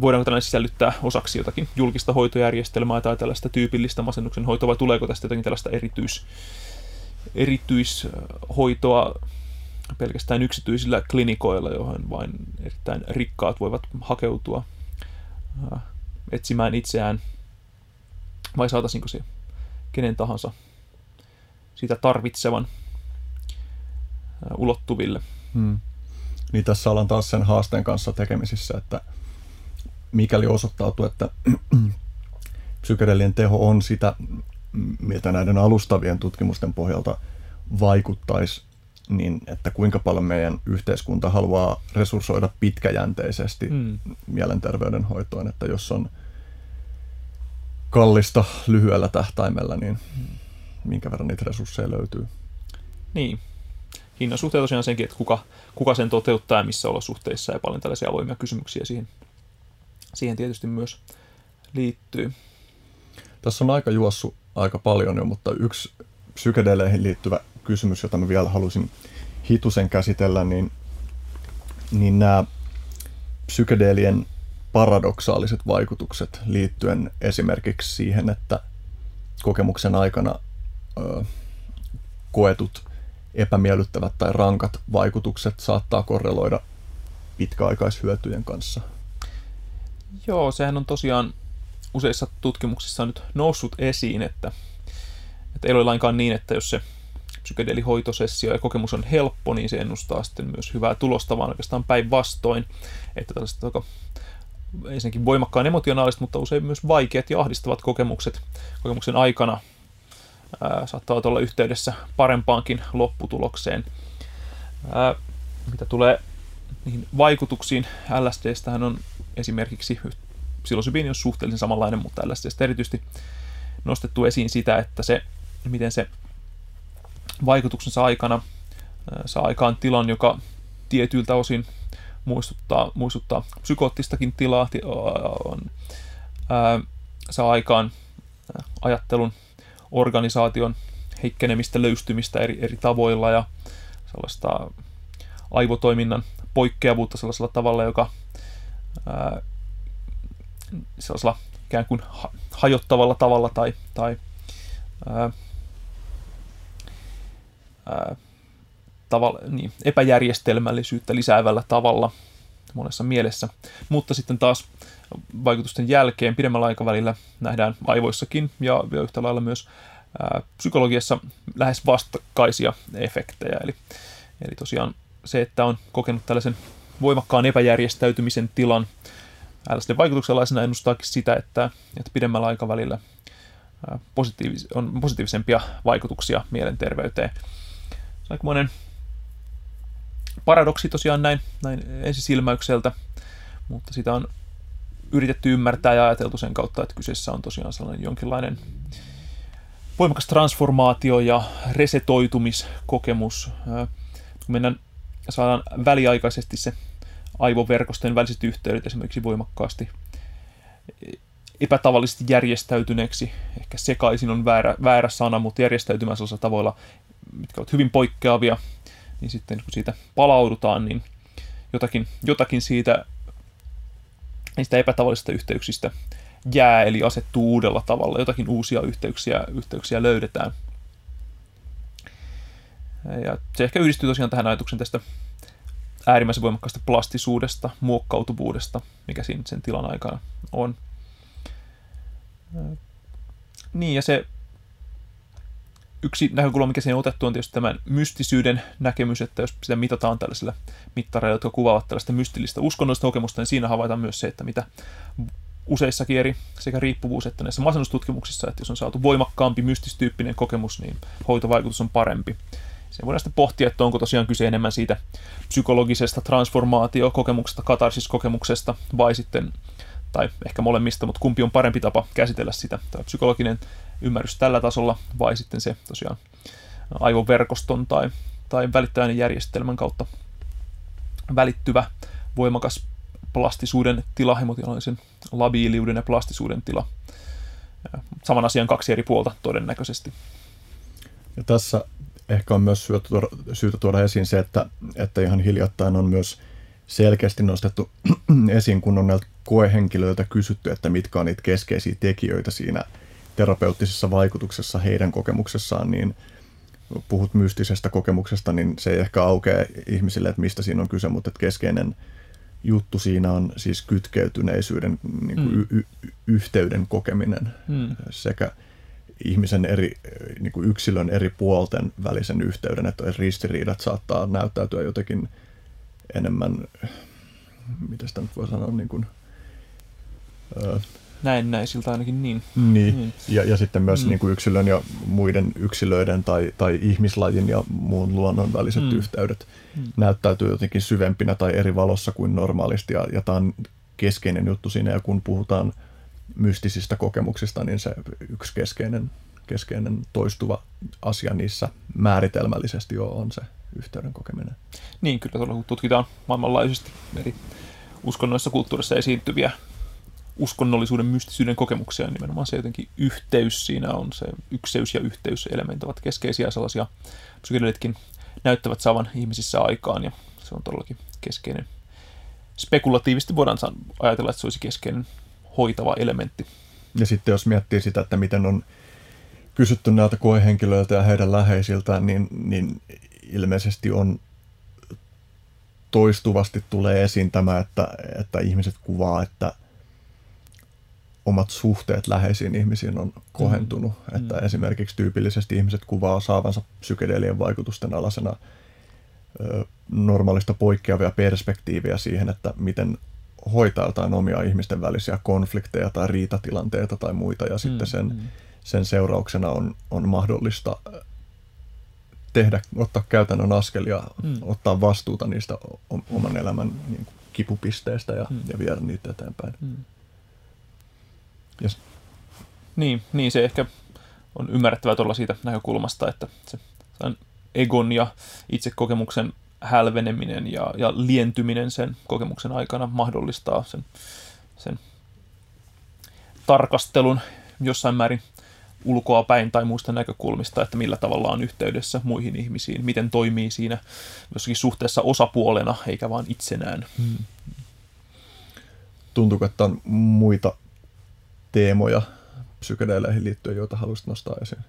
voidaanko tällainen sisällyttää osaksi jotakin julkista hoitojärjestelmää tai tällaista tyypillistä masennuksen hoitoa, vai tuleeko tästä jotakin tällaista erityis, erityishoitoa pelkästään yksityisillä klinikoilla, johon vain erittäin rikkaat voivat hakeutua äh, etsimään itseään, vai saataisinko se kenen tahansa sitä tarvitsevan äh, ulottuville. Hmm. Niin tässä ollaan taas sen haasteen kanssa tekemisissä, että mikäli osoittautuu, että (clears throat) psykedelien teho on sitä, miltä näiden alustavien tutkimusten pohjalta vaikuttaisi niin että kuinka paljon meidän yhteiskunta haluaa resurssoida pitkäjänteisesti mm. mielenterveydenhoitoon, että jos on kallista lyhyellä tähtäimellä, niin minkä verran niitä resursseja löytyy. Niin. Hinnan suhteen tosiaan senkin, että kuka, kuka sen toteuttaa ja missä olosuhteissa ja paljon tällaisia avoimia kysymyksiä siihen, siihen tietysti myös liittyy. Tässä on aika juossu aika paljon jo, mutta yksi psykedeleihin liittyvä kysymys, jota mä vielä halusin hitusen käsitellä, niin, niin nämä psykedeelien paradoksaaliset vaikutukset liittyen esimerkiksi siihen, että kokemuksen aikana ö, koetut epämiellyttävät tai rankat vaikutukset saattaa korreloida pitkäaikaishyötyjen kanssa. Joo, sehän on tosiaan useissa tutkimuksissa nyt noussut esiin, että, että ei ole lainkaan niin, että jos se psykedelihoitosessio ja kokemus on helppo, niin se ennustaa sitten myös hyvää tulosta, vaan oikeastaan päinvastoin, että tällaiset aika ensinnäkin voimakkaan emotionaaliset, mutta usein myös vaikeat ja ahdistavat kokemukset kokemuksen aikana ää, saattavat olla yhteydessä parempaankin lopputulokseen. Ää, mitä tulee niihin vaikutuksiin, LSDstähän on esimerkiksi psilosybiini on suhteellisen samanlainen, mutta LSDstä erityisesti nostettu esiin sitä, että se, miten se vaikutuksensa aikana saa aikaan tilan, joka tietyiltä osin muistuttaa, muistuttaa psykoottistakin tilaa, on, ää, saa aikaan ajattelun organisaation heikkenemistä, löystymistä eri, eri tavoilla ja sellaista aivotoiminnan poikkeavuutta sellaisella tavalla, joka ää, sellaisella ikään kuin hajottavalla tavalla tai, tai ää, ää, tavalla, niin, epäjärjestelmällisyyttä lisäävällä tavalla monessa mielessä. Mutta sitten taas vaikutusten jälkeen pidemmällä aikavälillä nähdään aivoissakin ja, yhtä lailla myös ää, psykologiassa lähes vastakkaisia efektejä. Eli, eli tosiaan se, että on kokenut tällaisen voimakkaan epäjärjestäytymisen tilan LSD vaikutuksenlaisena ennustaakin sitä, että, että pidemmällä aikavälillä positiivis- on positiivisempia vaikutuksia mielenterveyteen. Aikamoinen paradoksi tosiaan näin, näin ensisilmäykseltä, mutta sitä on yritetty ymmärtää ja ajateltu sen kautta, että kyseessä on tosiaan sellainen jonkinlainen voimakas transformaatio ja resetoitumiskokemus. Kun mennään, saadaan väliaikaisesti se aivoverkostojen väliset yhteydet esimerkiksi voimakkaasti epätavallisesti järjestäytyneeksi, ehkä sekaisin on väärä, väärä sana, mutta järjestäytymässä tavoilla, mitkä ovat hyvin poikkeavia, niin sitten kun siitä palaudutaan, niin jotakin, jotakin siitä niistä epätavallisista yhteyksistä jää, eli asettuu uudella tavalla, jotakin uusia yhteyksiä, yhteyksiä löydetään. Ja se ehkä yhdistyy tosiaan tähän ajatuksen tästä äärimmäisen voimakkaasta plastisuudesta, muokkautuvuudesta, mikä siinä sen tilan aikana on. Niin, ja se yksi näkökulma, mikä siihen on otettu, on tietysti tämän mystisyyden näkemys, että jos sitä mitataan tällaisilla mittareilla, jotka kuvaavat tällaista mystillistä uskonnollista kokemusta, niin siinä havaitaan myös se, että mitä useissakin eri sekä riippuvuus että näissä masennustutkimuksissa, että jos on saatu voimakkaampi mystistyyppinen kokemus, niin hoitovaikutus on parempi. Se voidaan sitten pohtia, että onko tosiaan kyse enemmän siitä psykologisesta transformaatiokokemuksesta, katarsiskokemuksesta, vai sitten, tai ehkä molemmista, mutta kumpi on parempi tapa käsitellä sitä, tämä psykologinen ymmärrys tällä tasolla, vai sitten se tosiaan aivoverkoston tai, tai välittäjän järjestelmän kautta välittyvä voimakas plastisuuden tila, emotionaalisen labiiliuden ja plastisuuden tila. Saman asian kaksi eri puolta todennäköisesti. Ja tässä ehkä on myös syytä tuoda, syytä tuoda esiin se, että, että ihan hiljattain on myös selkeästi nostettu (clears throat) esiin, kun on näiltä koehenkilöiltä kysytty, että mitkä on niitä keskeisiä tekijöitä siinä terapeuttisessa vaikutuksessa heidän kokemuksessaan, niin puhut mystisestä kokemuksesta, niin se ei ehkä aukea ihmisille, että mistä siinä on kyse, mutta että keskeinen juttu siinä on siis kytkeytyneisyyden, niin kuin mm. y- y- yhteyden kokeminen mm. sekä ihmisen eri, niin kuin yksilön eri puolten välisen yhteyden, että ristiriidat saattaa näyttäytyä jotenkin enemmän, mitä sitä nyt voi sanoa, niin kuin, siltä ainakin niin. Niin, niin. Ja, ja sitten myös mm. niin kuin yksilön ja muiden yksilöiden tai, tai ihmislajin ja muun luonnon väliset mm. yhteydet mm. näyttäytyy jotenkin syvempinä tai eri valossa kuin normaalisti, ja, ja tämä on keskeinen juttu siinä, ja kun puhutaan mystisistä kokemuksista, niin se yksi keskeinen, keskeinen toistuva asia niissä määritelmällisesti jo on se yhteyden kokeminen. Niin, kyllä tuolla kun tutkitaan maailmanlaajuisesti eri uskonnoissa kulttuurissa esiintyviä uskonnollisuuden mystisyyden kokemuksia, niin nimenomaan se jotenkin yhteys siinä on, se ykseys ja yhteyselementit ovat keskeisiä sellaisia psykedeelitkin näyttävät saavan ihmisissä aikaan, ja se on todellakin keskeinen. Spekulatiivisesti voidaan ajatella, että se olisi keskeinen hoitava elementti. Ja sitten jos miettii sitä, että miten on kysytty näiltä koehenkilöiltä ja heidän läheisiltään, niin, niin ilmeisesti on toistuvasti tulee esiin tämä, että, että ihmiset kuvaa, että omat suhteet läheisiin ihmisiin on kohentunut. Mm. Että mm. esimerkiksi tyypillisesti ihmiset kuvaa saavansa psykedeelien vaikutusten alasena ö, normaalista poikkeavia perspektiiviä siihen, että miten hoitaa jotain omia ihmisten välisiä konflikteja tai riitatilanteita tai muita, ja mm. sitten sen, mm. sen seurauksena on, on mahdollista tehdä, ottaa käytännön askelia, mm. ottaa vastuuta niistä oman elämän niin kuin, kipupisteistä ja, mm. ja viedä niitä eteenpäin. Mm. Yes. Niin, niin, se ehkä on ymmärrettävä tuolla siitä näkökulmasta, että se egon ja itsekokemuksen hälveneminen ja, ja lientyminen sen kokemuksen aikana mahdollistaa sen, sen tarkastelun jossain määrin ulkoa päin tai muista näkökulmista, että millä tavalla on yhteydessä muihin ihmisiin, miten toimii siinä jossakin suhteessa osapuolena eikä vaan itsenään. Hmm. Tuntuuko, että on muita teemoja psykedeeleihin liittyen, joita haluaisit nostaa esiin?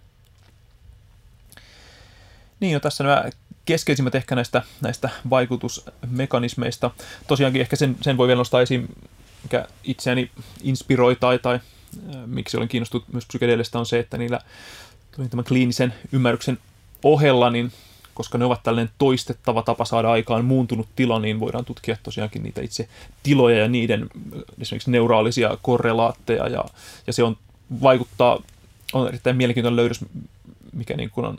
Niin, no tässä nämä keskeisimmät ehkä näistä, näistä vaikutusmekanismeista. Tosiaankin ehkä sen, sen voi vielä nostaa esiin, mikä itseäni inspiroi tai, tai miksi olen kiinnostunut myös psykedeelistä on se, että niillä tämän kliinisen ymmärryksen ohella, niin koska ne ovat tällainen toistettava tapa saada aikaan muuntunut tila, niin voidaan tutkia tosiaankin niitä itse tiloja ja niiden esimerkiksi neuraalisia korrelaatteja, ja, ja se on vaikuttaa, on erittäin mielenkiintoinen löydös, mikä niin kuin on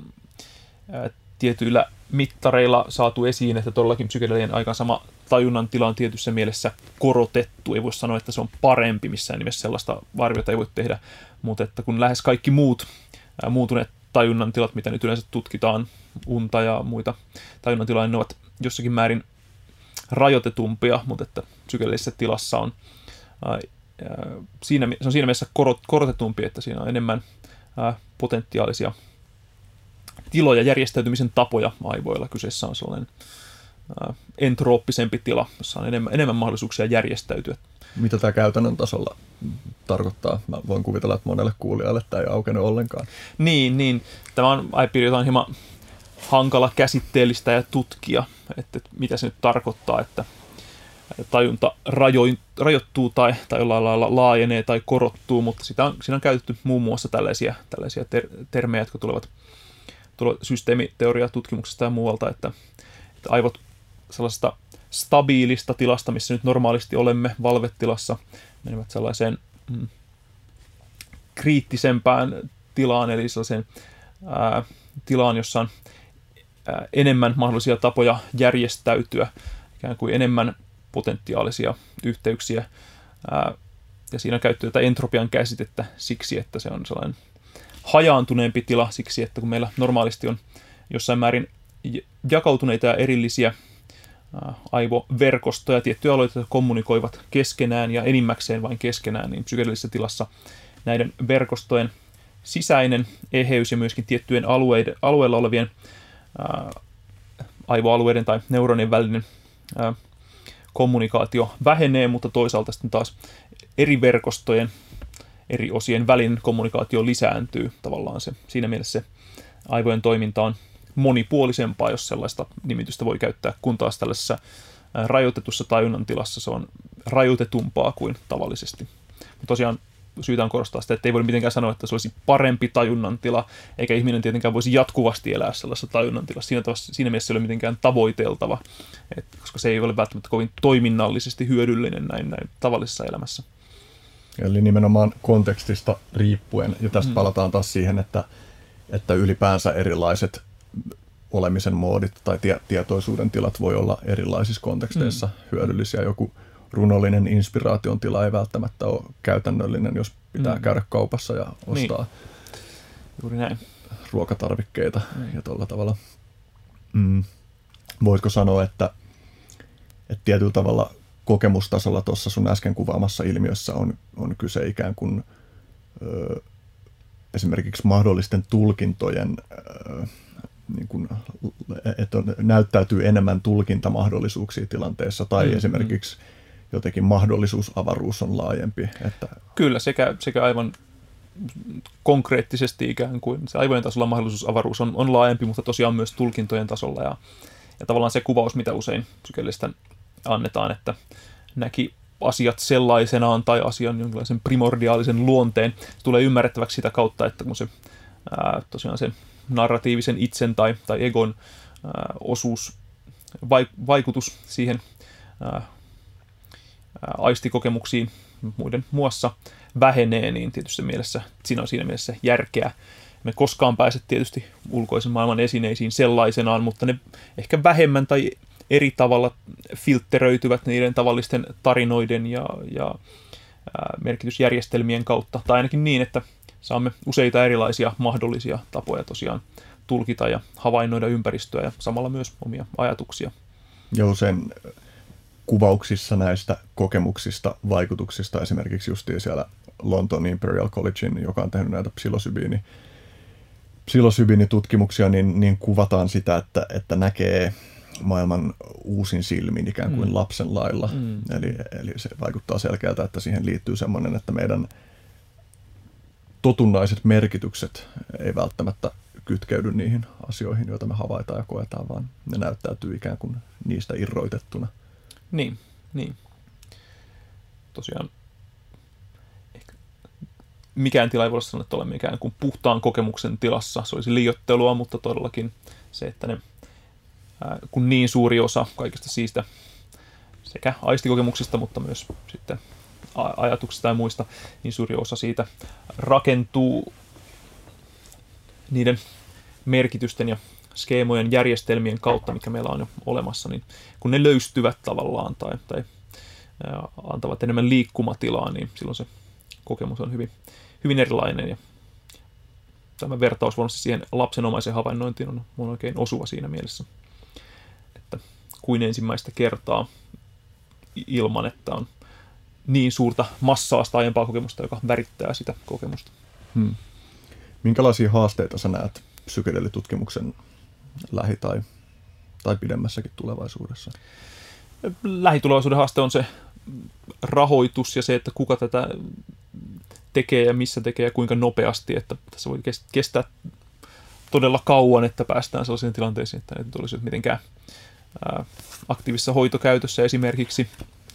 ää, tietyillä mittareilla saatu esiin, että todellakin psykedelien aikaan sama tajunnan tila on tietyssä mielessä korotettu. Ei voi sanoa, että se on parempi missään nimessä. Sellaista arviota ei voi tehdä, mutta että kun lähes kaikki muut ää, muuntuneet tajunnan tilat, mitä nyt yleensä tutkitaan, unta ja muita tajunnan tiloja, ne ovat jossakin määrin rajoitetumpia, mutta että psykedellisessä tilassa on ää, siinä, se on siinä mielessä korot, korotetumpi, että siinä on enemmän ää, potentiaalisia tiloja, järjestäytymisen tapoja aivoilla. Kyseessä on sellainen ää, entrooppisempi tila, jossa on enemmän, enemmän mahdollisuuksia järjestäytyä. Mitä tämä käytännön tasolla tarkoittaa? Mä voin kuvitella, että monelle kuulijalle tämä ei aukene ollenkaan. Niin, niin. Tämä on aihepiiri, jota on hieman hankala käsitteellistä ja tutkia, että, mitä se nyt tarkoittaa, että tajunta rajoin, rajoittuu tai, tai jollain lailla laajenee tai korottuu, mutta sitä on, siinä on käytetty muun muassa tällaisia, tällaisia ter, termejä, jotka tulevat, tulevat systeemiteoriatutkimuksesta ja muualta, että, että aivot sellaisesta stabiilista tilasta, missä nyt normaalisti olemme valvetilassa, menevät sellaiseen mm, kriittisempään tilaan, eli sellaiseen ää, tilaan, jossa on enemmän mahdollisia tapoja järjestäytyä, ikään kuin enemmän potentiaalisia yhteyksiä. Ja siinä käytetty tätä entropian käsitettä siksi, että se on sellainen hajaantuneempi tila siksi, että kun meillä normaalisti on jossain määrin jakautuneita ja erillisiä aivoverkostoja, tiettyjä alueita, jotka kommunikoivat keskenään ja enimmäkseen vain keskenään, niin psykedeellisessä tilassa näiden verkostojen sisäinen eheys ja myöskin tiettyjen alueiden, alueella olevien ää, aivoalueiden tai neuronien välinen ää, kommunikaatio vähenee, mutta toisaalta sitten taas eri verkostojen, eri osien välinen kommunikaatio lisääntyy tavallaan se. Siinä mielessä se aivojen toiminta on monipuolisempaa, jos sellaista nimitystä voi käyttää, kun taas tällaisessa rajoitetussa tajunnan tilassa se on rajoitetumpaa kuin tavallisesti. Mutta tosiaan syytä on korostaa sitä, että ei voi mitenkään sanoa, että se olisi parempi tajunnan tila, eikä ihminen tietenkään voisi jatkuvasti elää sellaisessa tajunnan tilassa. Siinä, tavassa, siinä mielessä se ei ole mitenkään tavoiteltava, et, koska se ei ole välttämättä kovin toiminnallisesti hyödyllinen näin, näin tavallisessa elämässä. Eli nimenomaan kontekstista riippuen, ja tästä mm. palataan taas siihen, että, että ylipäänsä erilaiset olemisen moodit tai tie, tietoisuuden tilat voi olla erilaisissa konteksteissa mm. hyödyllisiä. Joku runollinen inspiraation tila ei välttämättä ole käytännöllinen, jos pitää mm. käydä kaupassa ja ostaa niin. Juuri näin. ruokatarvikkeita mm. ja tuolla tavalla. Mm. Voitko sanoa, että, että tietyllä tavalla kokemustasolla tuossa sun äsken kuvaamassa ilmiössä on, on kyse ikään kuin ö, esimerkiksi mahdollisten tulkintojen, ö, niin kuin, että on, näyttäytyy enemmän tulkintamahdollisuuksia tilanteessa, tai mm, esimerkiksi mm. Jotenkin mahdollisuusavaruus on laajempi. Että... Kyllä, sekä, sekä aivan konkreettisesti ikään kuin se aivojen tasolla mahdollisuusavaruus on, on laajempi, mutta tosiaan myös tulkintojen tasolla. Ja, ja tavallaan se kuvaus, mitä usein psykeellistä annetaan, että näki asiat sellaisenaan tai asian jonkinlaisen primordiaalisen luonteen. Tulee ymmärrettäväksi sitä kautta, että kun se ää, tosiaan se narratiivisen itsen tai, tai egon ää, osuus, vaikutus siihen ää, aistikokemuksiin muiden muassa vähenee, niin tietysti mielessä, siinä on siinä mielessä järkeä. Me koskaan pääse tietysti ulkoisen maailman esineisiin sellaisenaan, mutta ne ehkä vähemmän tai eri tavalla filtteröityvät niiden tavallisten tarinoiden ja, ja merkitysjärjestelmien kautta, tai ainakin niin, että saamme useita erilaisia mahdollisia tapoja tosiaan tulkita ja havainnoida ympäristöä ja samalla myös omia ajatuksia. Ja usein kuvauksissa näistä kokemuksista, vaikutuksista, esimerkiksi justiin siellä Lontoon Imperial Collegein, joka on tehnyt näitä psilosybiini, psilosybiinitutkimuksia, niin, niin kuvataan sitä, että, että näkee maailman uusin silmin ikään kuin mm. lapsen lailla. Mm. Eli, eli se vaikuttaa selkeältä, että siihen liittyy semmoinen, että meidän totunnaiset merkitykset ei välttämättä kytkeydy niihin asioihin, joita me havaitaan ja koetaan, vaan ne näyttäytyy ikään kuin niistä irroitettuna. Niin, niin. Tosiaan mikään tila ei voi sanoa, että olemme ikään kuin puhtaan kokemuksen tilassa. Se olisi liiottelua, mutta todellakin se, että ne kun niin suuri osa kaikista siistä sekä aistikokemuksista, mutta myös sitten ajatuksista ja muista, niin suuri osa siitä rakentuu niiden merkitysten ja skeemojen järjestelmien kautta, mikä meillä on jo olemassa, niin kun ne löystyvät tavallaan tai, tai antavat enemmän liikkumatilaa, niin silloin se kokemus on hyvin, hyvin erilainen. Ja tämä vertaus siihen lapsenomaiseen havainnointiin on, on oikein osuva siinä mielessä kuin ensimmäistä kertaa ilman, että on niin suurta massaa sitä aiempaa kokemusta, joka värittää sitä kokemusta. Hmm. Minkälaisia haasteita sä näet psykedelitutkimuksen lähi- tai, tai pidemmässäkin tulevaisuudessa? Lähitulevaisuuden haaste on se rahoitus ja se, että kuka tätä tekee ja missä tekee ja kuinka nopeasti, että tässä voi kestää todella kauan, että päästään sellaisiin tilanteisiin, että ne tulisi mitenkään aktiivisessa hoitokäytössä esimerkiksi,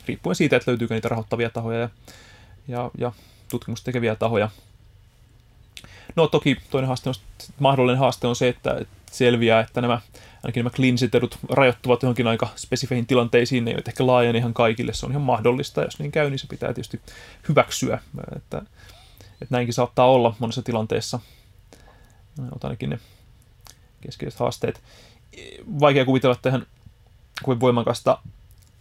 riippuen siitä, että löytyykö niitä rahoittavia tahoja ja, ja, ja tutkimusta tekeviä tahoja. No toki toinen haaste on, mahdollinen haaste on se, että selviää, että nämä ainakin nämä kliiniset edut rajoittuvat johonkin aika spesifeihin tilanteisiin, ne eivät ehkä laajene ihan kaikille, se on ihan mahdollista, jos niin käy, niin se pitää tietysti hyväksyä, että, että näinkin saattaa olla monessa tilanteessa. Otan ainakin ne keskeiset haasteet. Vaikea kuvitella tähän kuin voimakasta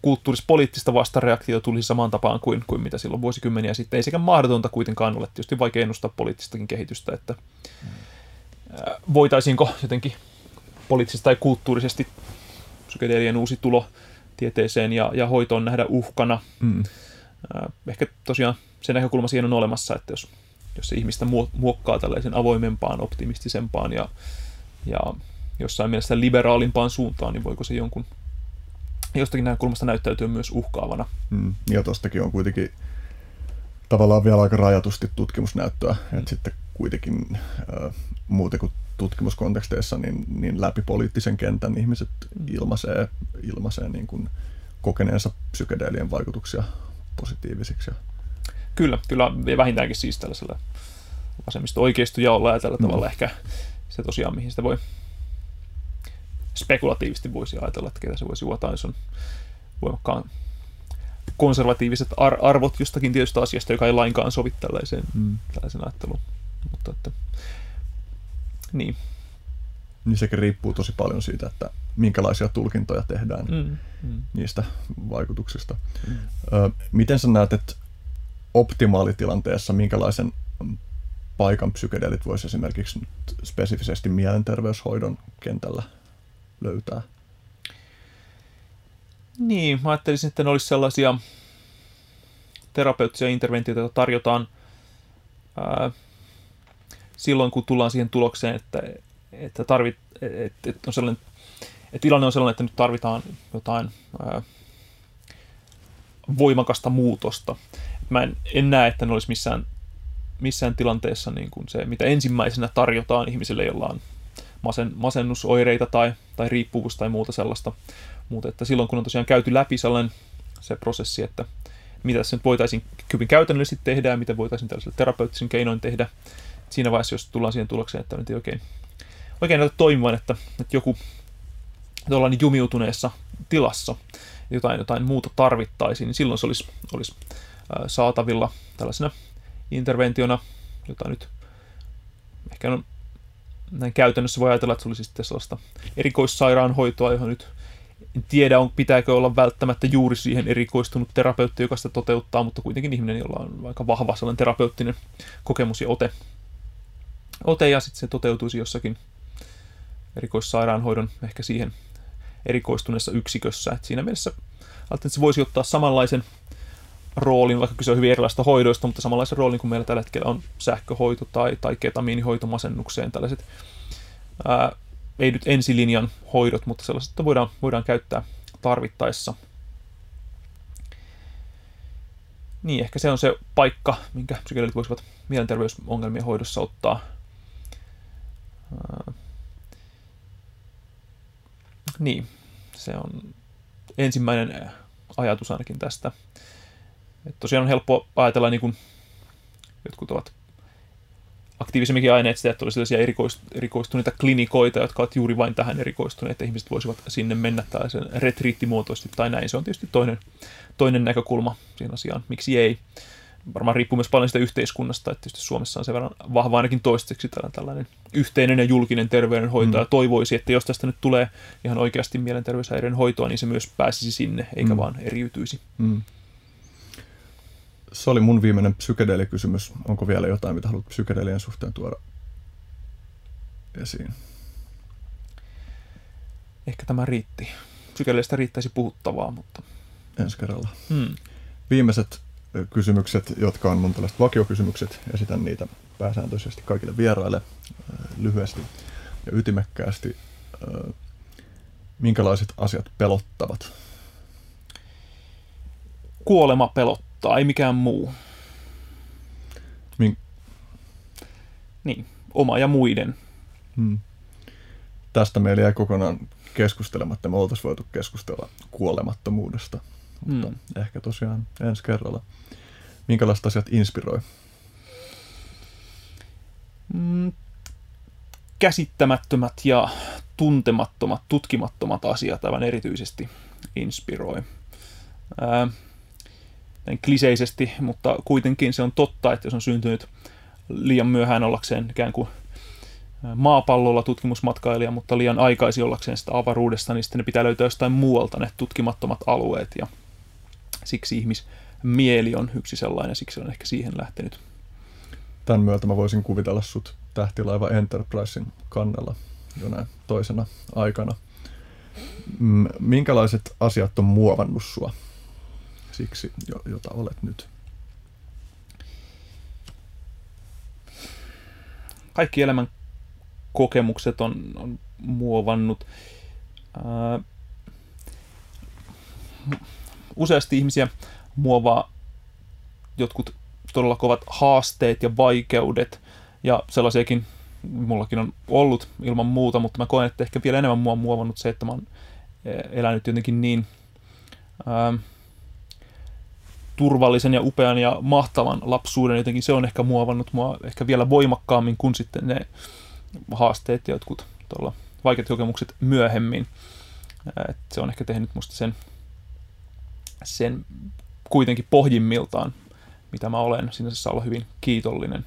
kulttuurispoliittista vastareaktiota tulisi samaan tapaan kuin, kuin mitä silloin vuosikymmeniä sitten. Ei sekä mahdotonta kuitenkaan ole. Tietysti vaikea ennustaa poliittistakin kehitystä, että voitaisiinko jotenkin poliittisesti tai kulttuurisesti psykedeelien uusi tulo tieteeseen ja, ja hoitoon nähdä uhkana. Mm. Ehkä tosiaan se näkökulma siihen on olemassa, että jos, jos se ihmistä muokkaa tällaisen avoimempaan, optimistisempaan ja, ja jossain mielessä liberaalimpaan suuntaan, niin voiko se jonkun jostakin näkökulmasta näyttäytyy myös uhkaavana. Mm. Ja tuostakin on kuitenkin tavallaan vielä aika rajatusti tutkimusnäyttöä, mm. että sitten kuitenkin äh, muuten kuin tutkimuskonteksteissa, niin, niin läpi poliittisen kentän ihmiset mm. ilmaisee, ilmaisee niin kuin kokeneensa psykedeelien vaikutuksia positiivisiksi. Kyllä, kyllä, ja vähintäänkin siis tällaisella vasemmista oikeistojaolla ja tällä mm. tavalla ehkä se tosiaan, mihin sitä voi spekulatiivisesti voisi ajatella, että ketä se voisi juotaan, jos on voimakkaan konservatiiviset ar- arvot jostakin tietystä asiasta, joka ei lainkaan sovi tällaiseen, mm. tällaiseen ajatteluun. Mutta että, niin. niin sekin riippuu tosi paljon siitä, että minkälaisia tulkintoja tehdään Mm, mm. niistä vaikutuksista. Mm. Ö, miten sä näet, että optimaalitilanteessa minkälaisen paikan psykedeelit voisi esimerkiksi nyt spesifisesti mielenterveyshoidon kentällä löytää? Niin, mä ajattelisin, että ne olisi sellaisia terapeuttisia interventioita, joita tarjotaan ää, silloin, kun tullaan siihen tulokseen, että, että, tarvit, että, että, on sellainen, että tilanne on sellainen, että nyt tarvitaan jotain ää, voimakasta muutosta. Mä en, en näe, että ne olisi missään, missään tilanteessa niin kuin se, mitä ensimmäisenä tarjotaan ihmisille, jolla on masen, masennusoireita tai, tai riippuvuus tai muuta sellaista. Mutta että silloin, kun on tosiaan käyty läpi sellainen se prosessi, että mitä tässä nyt voitaisiin hyvin käytännöllisesti tehdä ja miten voitaisiin tällaisella terapeuttisen keinoin tehdä. Siinä vaiheessa, jos tullaan siihen tulokseen, että nyt ei oikein, oikein näytä toimivan, että, että joku tuollainen jumiutuneessa tilassa jotain, jotain muuta tarvittaisiin, niin silloin se olisi, olisi saatavilla tällaisena interventiona, jota nyt ehkä on näin käytännössä voi ajatella, että se olisi sitten sellaista erikoissairaanhoitoa, johon nyt en tiedä, on, pitääkö olla välttämättä juuri siihen erikoistunut terapeutti, joka sitä toteuttaa, mutta kuitenkin ihminen, jolla on aika vahva sellainen terapeuttinen kokemus ja ote. Ote ja sitten se toteutuisi jossakin erikoissairaanhoidon ehkä siihen erikoistuneessa yksikössä. Et siinä mielessä että se voisi ottaa samanlaisen roolin, vaikka kyse on hyvin erilaista hoidoista, mutta samanlaisen roolin kuin meillä tällä hetkellä on sähköhoito tai, tai ketamiinihoito masennukseen, tällaiset ää, ei nyt ensilinjan hoidot, mutta sellaiset, että voidaan, voidaan käyttää tarvittaessa. Niin, ehkä se on se paikka, minkä psykedelit voisivat mielenterveysongelmien hoidossa ottaa. Ää, niin, se on ensimmäinen ajatus ainakin tästä. Et tosiaan on helppo ajatella, niin kuin jotkut ovat aktiivisemminkin aineet sitä, että olisi sellaisia erikoistuneita klinikoita, jotka ovat juuri vain tähän erikoistuneet, että ihmiset voisivat sinne mennä tällaisen retriittimuotoisesti tai näin. Se on tietysti toinen, toinen näkökulma siihen asiaan. Miksi ei? Varmaan riippuu myös paljon sitä yhteiskunnasta, että tietysti Suomessa on sen verran vahva ainakin toistaiseksi tällainen, tällainen yhteinen ja julkinen terveydenhoito, mm. ja toivoisi, että jos tästä nyt tulee ihan oikeasti mielenterveyshäiriön hoitoa, niin se myös pääsisi sinne, eikä mm. vaan eriytyisi. Mm se oli mun viimeinen psykedeelikysymys. Onko vielä jotain, mitä haluat psykedeelien suhteen tuoda esiin? Ehkä tämä riitti. Psykedeelistä riittäisi puhuttavaa, mutta... Ensi kerralla. Hmm. Viimeiset kysymykset, jotka on mun tällaiset vakiokysymykset, esitän niitä pääsääntöisesti kaikille vieraille lyhyesti ja ytimekkäästi. Minkälaiset asiat pelottavat? Kuolema pelottaa tai mikään muu. Min... Niin, oma ja muiden. Hmm. Tästä meillä jäi kokonaan keskustelematta. Me oltaisiin voitu keskustella kuolemattomuudesta, mutta hmm. ehkä tosiaan ensi kerralla. Minkälaiset asiat inspiroi? Mm, käsittämättömät ja tuntemattomat, tutkimattomat asiat aivan erityisesti inspiroi. Ää, kliseisesti, mutta kuitenkin se on totta, että jos on syntynyt liian myöhään ollakseen ikään kuin maapallolla tutkimusmatkailija, mutta liian aikaisin ollakseen sitä avaruudesta, niin sitten ne pitää löytää jostain muualta ne tutkimattomat alueet ja siksi ihmismieli on yksi sellainen siksi on ehkä siihen lähtenyt. Tämän myötä mä voisin kuvitella sut tähtilaiva Enterprisein kannella näin toisena aikana. Minkälaiset asiat on muovannut sua siksi, jota olet nyt? Kaikki elämän kokemukset on, on muovannut. Ää, useasti ihmisiä muovaa jotkut todella kovat haasteet ja vaikeudet, ja sellaisiakin mullakin on ollut ilman muuta, mutta mä koen, että ehkä vielä enemmän mua on muovannut se, että mä oon elänyt jotenkin niin ää, turvallisen ja upean ja mahtavan lapsuuden. Jotenkin se on ehkä muovannut mua ehkä vielä voimakkaammin kuin sitten ne haasteet ja jotkut tuolla vaikeat kokemukset myöhemmin. Et se on ehkä tehnyt musta sen, sen kuitenkin pohjimmiltaan, mitä mä olen, sinänsä olla hyvin kiitollinen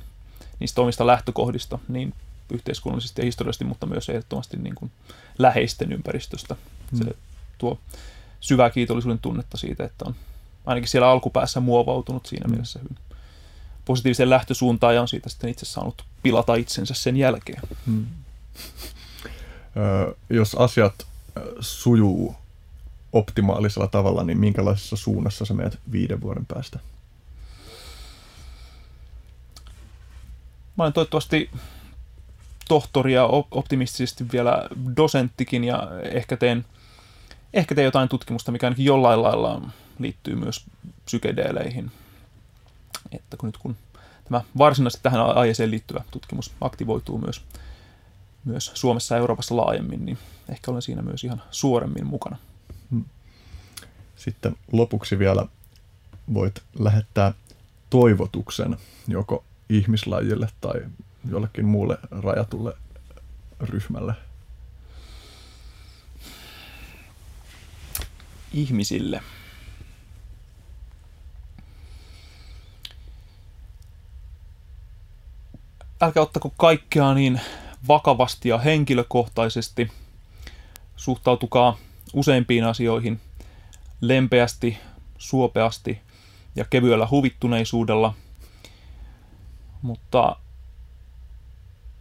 niistä omista lähtökohdista, niin yhteiskunnallisesti ja historiallisesti, mutta myös ehdottomasti niin kuin läheisten ympäristöstä. Mm. Se tuo syvää kiitollisuuden tunnetta siitä, että on ainakin siellä alkupäässä muovautunut siinä mm. mielessä hyvin positiiviseen lähtösuuntaan ja on siitä sitten itse saanut pilata itsensä sen jälkeen. Mm. Ö, jos asiat sujuu optimaalisella tavalla, niin minkälaisessa suunnassa sä menet viiden vuoden päästä? Mä olen toivottavasti tohtori ja optimistisesti vielä dosenttikin ja ehkä teen, ehkä teen jotain tutkimusta, mikä ainakin jollain lailla liittyy myös psykedeeleihin. Että kun nyt kun tämä varsinaisesti tähän aiheeseen liittyvä tutkimus aktivoituu myös, myös Suomessa ja Euroopassa laajemmin, niin ehkä olen siinä myös ihan suoremmin mukana. Hmm. Sitten lopuksi vielä voit lähettää toivotuksen joko ihmislajille tai jollekin muulle rajatulle ryhmälle? Ihmisille. Älkää ottako kaikkea niin vakavasti ja henkilökohtaisesti. Suhtautukaa useimpiin asioihin lempeästi, suopeasti ja kevyellä huvittuneisuudella. Mutta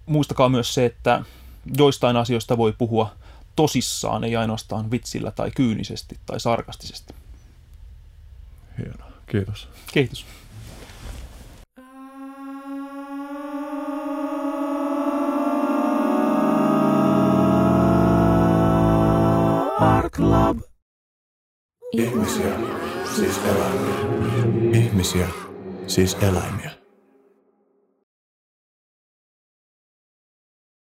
muistakaa myös se, että joistain asioista voi puhua tosissaan, ei ainoastaan vitsillä tai kyynisesti tai sarkastisesti. Hienoa. Kiitos. Kiitos. Club. Ihmisiä, siis eläimiä. Ihmisiä, siis eläimiä.